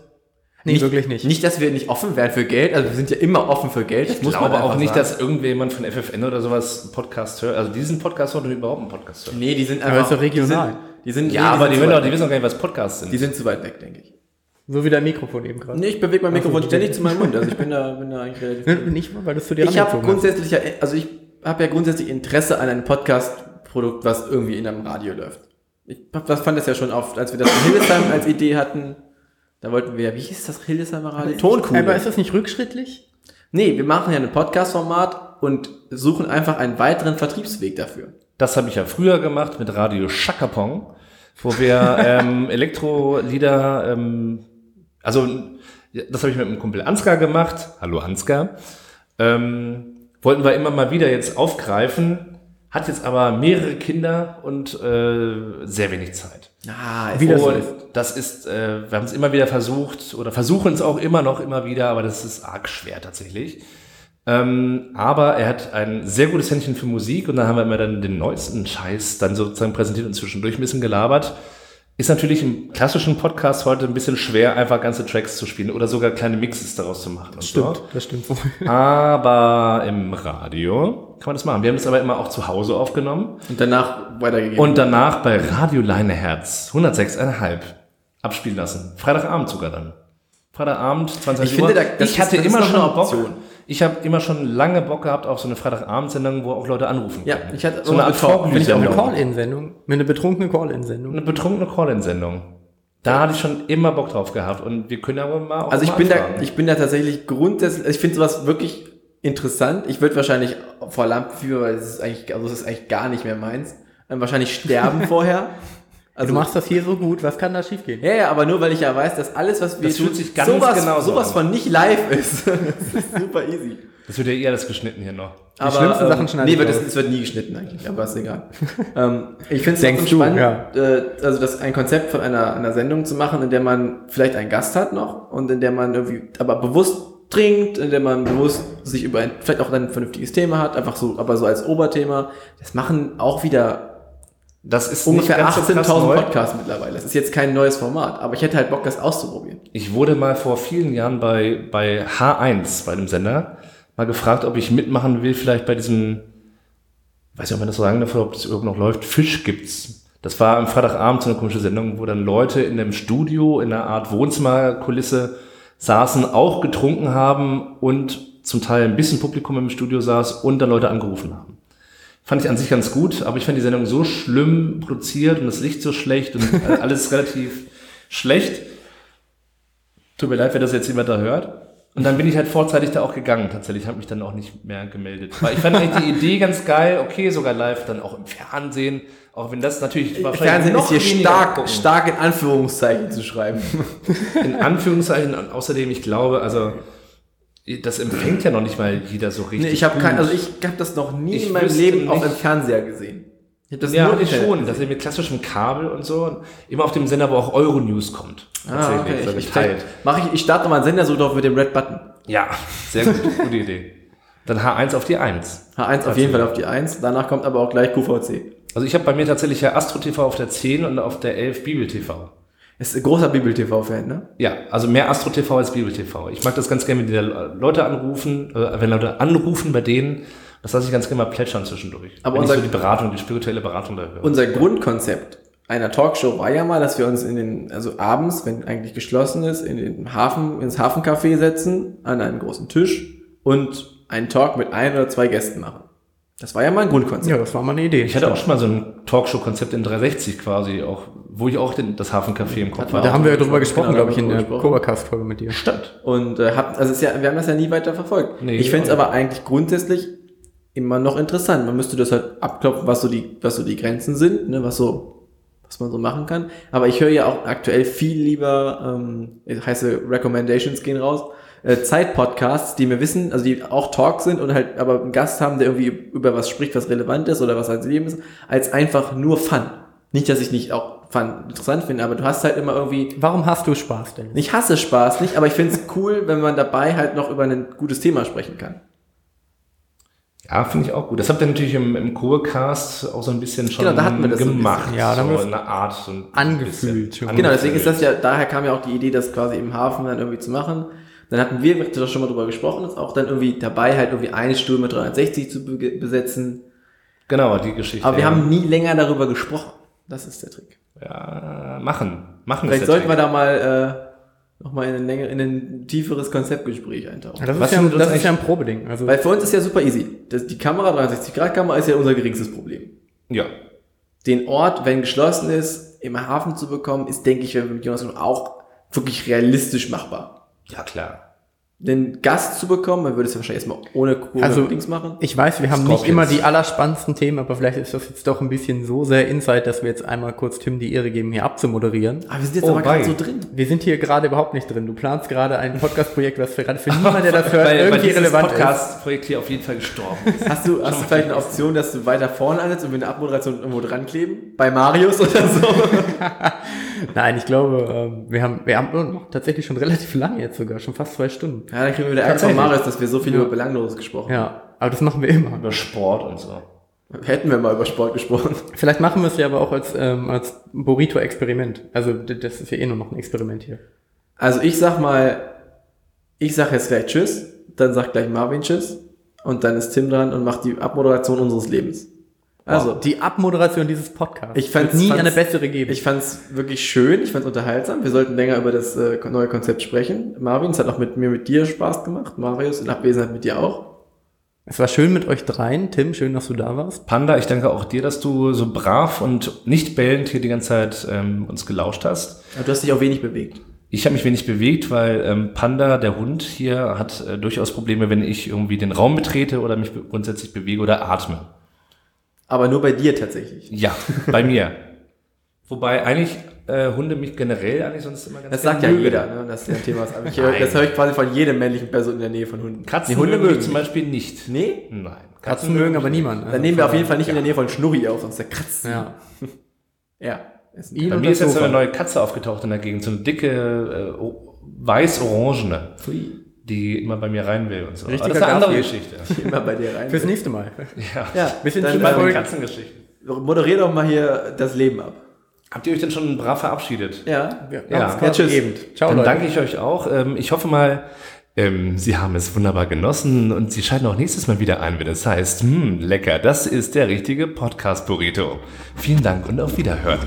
Nee, wirklich nicht. Nicht, dass wir nicht offen wären für Geld. Also wir sind ja immer offen für Geld. Das Ich glaube auch nicht, dass irgendjemand von FFN oder sowas einen Podcast hört. Also diesen Podcast hört oder überhaupt einen Podcast hört. Nee, die sind Aber einfach ist doch regional. Die sind, die sind Ja, nee, aber sind die, zu wissen weit auch, die wissen auch gar nicht, was Podcasts sind. die sind zu weit weg, denke ich. So wie dein Mikrofon eben gerade. Nee, ich bewege mein Mikrofon so, ständig zu meinem Mund. Also ich bin da, bin da eigentlich relativ. Ne, Nicht, weil du es zu dir Ich habe grundsätzlich, ja, also ich habe ja grundsätzlich Interesse an einem Podcast-Produkt, was irgendwie in einem Radio läuft. Ich das fand das ja schon oft, als wir das in Hildesheim als Idee hatten. Da wollten wir, wie hieß das Hildesheimer Radio? Tonkuhle. Aber ist das nicht rückschrittlich? Nee, wir machen ja ein Podcast-Format und suchen einfach einen weiteren Vertriebsweg dafür. Das habe ich ja früher gemacht mit Radio Schakapong, wo wir ähm, Elektrolieder, ähm, also das habe ich mit einem Kumpel Ansgar gemacht. Hallo Ansgar. Ähm, wollten wir immer mal wieder jetzt aufgreifen, hat jetzt aber mehrere Kinder und äh, sehr wenig Zeit. Ah, Wie das so das ist, äh, wir haben es immer wieder versucht oder versuchen es auch immer noch immer wieder, aber das ist arg schwer tatsächlich. Ähm, aber er hat ein sehr gutes Händchen für Musik und da haben wir immer dann den neuesten Scheiß dann sozusagen präsentiert und zwischendurch ein bisschen gelabert. Ist natürlich im klassischen Podcast heute ein bisschen schwer, einfach ganze Tracks zu spielen oder sogar kleine Mixes daraus zu machen. Und Stimmt, So. das stimmt wohl. Aber im Radio kann man das machen. Wir haben das aber immer auch zu Hause aufgenommen. Und danach weitergegeben. Und danach bei Radio Leineherz 106,5 abspielen lassen. Freitagabend sogar dann. Freitagabend, 22 Ich Uhr. finde, da- das ich hatte ist- das immer ist noch schon eine Bock. Ich habe immer schon lange Bock gehabt auf so eine Freitagabendsendung, wo auch Leute anrufen Ja, können. ich hatte so eine Art eine ich auch eine Vorglühsendung. Call-In-Sendung. Eine betrunkene Call-In-Sendung. Eine betrunkene Call-In-Sendung. Da hatte ich schon immer Bock drauf gehabt und wir können aber mal auch Also ich bin da, ich bin da tatsächlich grundsätzlich, also ich finde sowas wirklich interessant. Ich würde wahrscheinlich vor Lampenfieber, weil es ist eigentlich, also es ist eigentlich gar nicht mehr meins, wahrscheinlich sterben vorher. Also du machst das hier so gut, was kann da schiefgehen? ja, ja, aber nur weil ich ja weiß, dass alles, was wir Das tun, sich ganz sowas, genauso sowas von nicht live ist. das ist super easy. Das wird ja eh alles geschnitten hier noch. Aber, schlimmsten Sachen schneide Nee, wird das, es wird nie geschnitten eigentlich, aber ist egal. ähm, ich finde es du, spannend, äh, also das ein Konzept von einer, einer Sendung zu machen, in der man vielleicht einen Gast hat noch und in der man irgendwie aber bewusst trinkt, in der man bewusst sich über ein, vielleicht auch ein vernünftiges Thema hat, einfach so, aber so als Oberthema. Das machen auch wieder Das ist ungefähr nicht ganz so krass 18.000 neu. Podcasts mittlerweile. Das ist jetzt kein neues Format, aber ich hätte halt Bock, das auszuprobieren. Ich wurde mal vor vielen Jahren bei, bei H1, bei einem Sender, mal gefragt, ob ich mitmachen will, vielleicht bei diesem, weiß nicht, ob man das so sagen darf, ob das überhaupt noch läuft, Fisch gibt's. Das war am Freitagabend so eine komische Sendung, wo dann Leute in einem Studio, in einer Art Wohnzimmerkulisse saßen, auch getrunken haben und zum Teil ein bisschen Publikum im Studio saß und dann Leute angerufen haben. Fand ich an sich ganz gut, aber ich fand die Sendung so schlimm produziert und das Licht so schlecht und alles relativ schlecht. Tut mir leid, wenn das jetzt jemand da hört. Und dann bin ich halt vorzeitig da auch gegangen. Tatsächlich habe mich dann auch nicht mehr gemeldet. Weil ich fand eigentlich die Idee ganz geil. Okay, sogar live, dann auch im Fernsehen. Auch wenn das natürlich Fernsehen ist hier stark, gucken. stark in Anführungszeichen zu schreiben. In Anführungszeichen. Und außerdem, ich glaube, also das empfängt ja noch nicht mal jeder so richtig. Nee, ich habe kein, also ich habe das noch nie Ich in meinem Leben auf nicht- dem Fernseher gesehen. Ich habe das ja, nur hab ich schon. Das ist mit klassischem Kabel und so. Immer auf dem Sender, wo auch Euronews kommt. Ah, okay. so Ich, ich, geteilt. mach ich, ich starte mal einen Sender so drauf mit dem Red Button. Ja, sehr gut. Gute Idee. Dann H1 auf die 1. H1 auf jeden Fall auf die 1, danach kommt aber auch gleich QVC. Also ich habe bei mir tatsächlich ja Astro TV auf der 10 und auf der 11 Bibel TV. Ist ein großer Bibel-TV-Fan, ne? Ja, also mehr Astro TV als Bibel TV. Ich mag das ganz gerne, wenn die Leute anrufen, äh, wenn Leute anrufen bei denen, das lasse ich ganz gerne mal plätschern zwischendurch. Aber unser- so die Beratung, die spirituelle Beratung da höre. Unser Grundkonzept einer Talkshow war ja mal, dass wir uns in den, also abends, wenn eigentlich geschlossen ist, in den Hafen, ins Hafencafé setzen, an einen großen Tisch und einen Talk mit ein oder zwei Gästen machen. Das war ja mal ein Grundkonzept. Ja, das war mal eine Idee. ich hatte auch schon mal so ein Talkshow-Konzept in 360 quasi, auch, wo ich auch den, das Hafencafé im Kopf man da hatte. haben wir ja Genau, drüber gesprochen, da glaube ich, in der. Covercast-Folge mit dir. Stimmt. Und äh, hab, also es ist ja, wir haben das ja nie weiter verfolgt. Nee, ich fände es aber eigentlich grundsätzlich immer noch interessant. Man müsste das halt abklopfen, was so die, was so die Grenzen sind, ne, was so, was man so machen kann. Aber ich höre ja auch aktuell viel lieber, ähm, heiße Recommendations gehen raus, äh, Zeitpodcasts, die mir wissen, also die auch Talk sind und halt aber einen Gast haben, der irgendwie über was spricht, was relevant ist oder was als Leben ist, als einfach nur Fun. Nicht, dass ich nicht auch fand, interessant finde, aber du hast halt immer irgendwie, Warum hast du Spaß, Dennis? ich hasse Spaß nicht, aber ich finde es cool, wenn man dabei halt noch über ein gutes Thema sprechen kann. Ja, finde ich auch gut. Das habt ihr natürlich im, im Kurcast auch so ein bisschen schon Genau, da hatten wir das gemacht. Ja, da haben wir so eine Art. So ein angefühlt bisschen. Genau, deswegen ist das ja, daher kam ja auch die Idee, das quasi im Hafen dann irgendwie zu machen. Dann hatten wir da schon mal drüber gesprochen, ist auch dann irgendwie dabei, halt irgendwie eine Stuhl mit 360 zu be besetzen. Genau, die Geschichte. Aber wir ja. haben nie länger darüber gesprochen. Das ist der Trick. Ja, machen. Machen Vielleicht sollten wir Trick. da mal äh, nochmal in ein, länger, in ein tieferes Konzeptgespräch eintauchen. Ja, das Was ist, ja, das uns ist ja ein Probeding. Also, Weil für uns ist ja super easy. Das, die Kamera, 360-Grad-Kamera, ist ja unser geringstes Problem. Ja. Den Ort, wenn geschlossen ist, im Hafen zu bekommen, ist, denke ich, wenn wir mit Jonas auch wirklich realistisch machbar. Ja, klar. Den Gast zu bekommen, man würde es ja wahrscheinlich erstmal ohne Crew Also, Dings machen. ich weiß, wir haben nicht Scorpions. immer die allerspannendsten Themen, aber vielleicht ist das jetzt doch ein bisschen so sehr Insight, dass wir jetzt einmal kurz Tim die Ehre geben, hier abzumoderieren. Aber wir sind jetzt Oh, aber gerade so drin. Wir sind hier gerade überhaupt nicht drin. Du planst gerade ein Podcast-Projekt, was für gerade für niemanden, der das hört, weil, weil irgendwie dieses relevant ist. Podcast-Projekt hier auf jeden Fall gestorben ist. Hast du, hast du vielleicht eine Option, dass du weiter vorne ansetzt und wir eine Abmoderation irgendwo dran kleben? Bei Marius oder so? Nein, ich glaube, ähm, wir haben, wir haben noch tatsächlich schon relativ lange jetzt sogar, schon fast zwei Stunden. Ja, dann kriegen wir wieder Ärger von. Marius, dass wir so viel Ja. über Belangloses gesprochen haben. Ja, aber das machen wir immer. Über Sport und so. Hätten wir mal über Sport gesprochen. Vielleicht machen wir es ja aber auch als, ähm, als Burrito-Experiment. Also das ist ja eh nur noch ein Experiment hier. Also ich sag mal, ich sag jetzt gleich Tschüss, dann sagt gleich Marvin Tschüss und dann ist Tim dran und macht die Abmoderation unseres Lebens. Also, Die Abmoderation dieses Podcasts. Ich fand's- wird nie fand's- eine bessere geben. ich fand's wirklich schön, ich fand's unterhaltsam. Wir sollten länger über das äh, neue Konzept sprechen. Marvin, es hat auch mit mir, mit dir Spaß gemacht. Marius, in Abwesenheit mit dir auch. es war schön mit euch dreien. Tim, schön, dass du da warst. Panda, ich danke auch dir, dass du so brav und nicht bellend hier die ganze Zeit ähm, uns gelauscht hast. Aber du hast dich auch wenig bewegt. Ich habe mich wenig bewegt, weil ähm, Panda, der Hund hier, hat äh, durchaus Probleme, wenn ich irgendwie den Raum betrete oder mich grundsätzlich bewege oder atme. Aber nur bei dir tatsächlich. Ja, bei mir. Wobei eigentlich äh, Hunde mich generell eigentlich sonst immer ganz Das sagt ja mögen. jeder, ne, dass der ein Thema ist. Ich das höre ich quasi von jedem männlichen Person in der Nähe von Hunden. Katzen Nee, Hunde mögen zum. Beispiel nicht. Nee? Nein. Katzen mögen aber niemand. Dann Also nehmen wir auf jeden Fall nicht in der Nähe von Schnurri auf, sonst der kratzt. Ja. Ja. Ist Bei mir ist das jetzt so eine neue Katze aufgetaucht in der Gegend, so eine dicke, äh, weiß-orangene, die immer bei mir rein will und so. Richtiger das ist eine andere Garfield. Geschichte. immer bei dir rein. Fürs nächste Mal. Ja. ja, Wir sind dann, schon Bei den Katzengeschichten. moderier doch mal hier das Leben ab. Habt ihr euch denn schon brav verabschiedet? Ja. Ja, Ja. ganz Ja, tschüss. gebend. Ciao, Dann Leute. danke ich euch auch. Ähm, Ich hoffe mal, ähm, Sie haben es wunderbar genossen und Sie schalten auch nächstes Mal wieder ein, wenn es heißt, hm, lecker, das ist der richtige Podcast-Burrito. Vielen Dank und auf Wiederhören.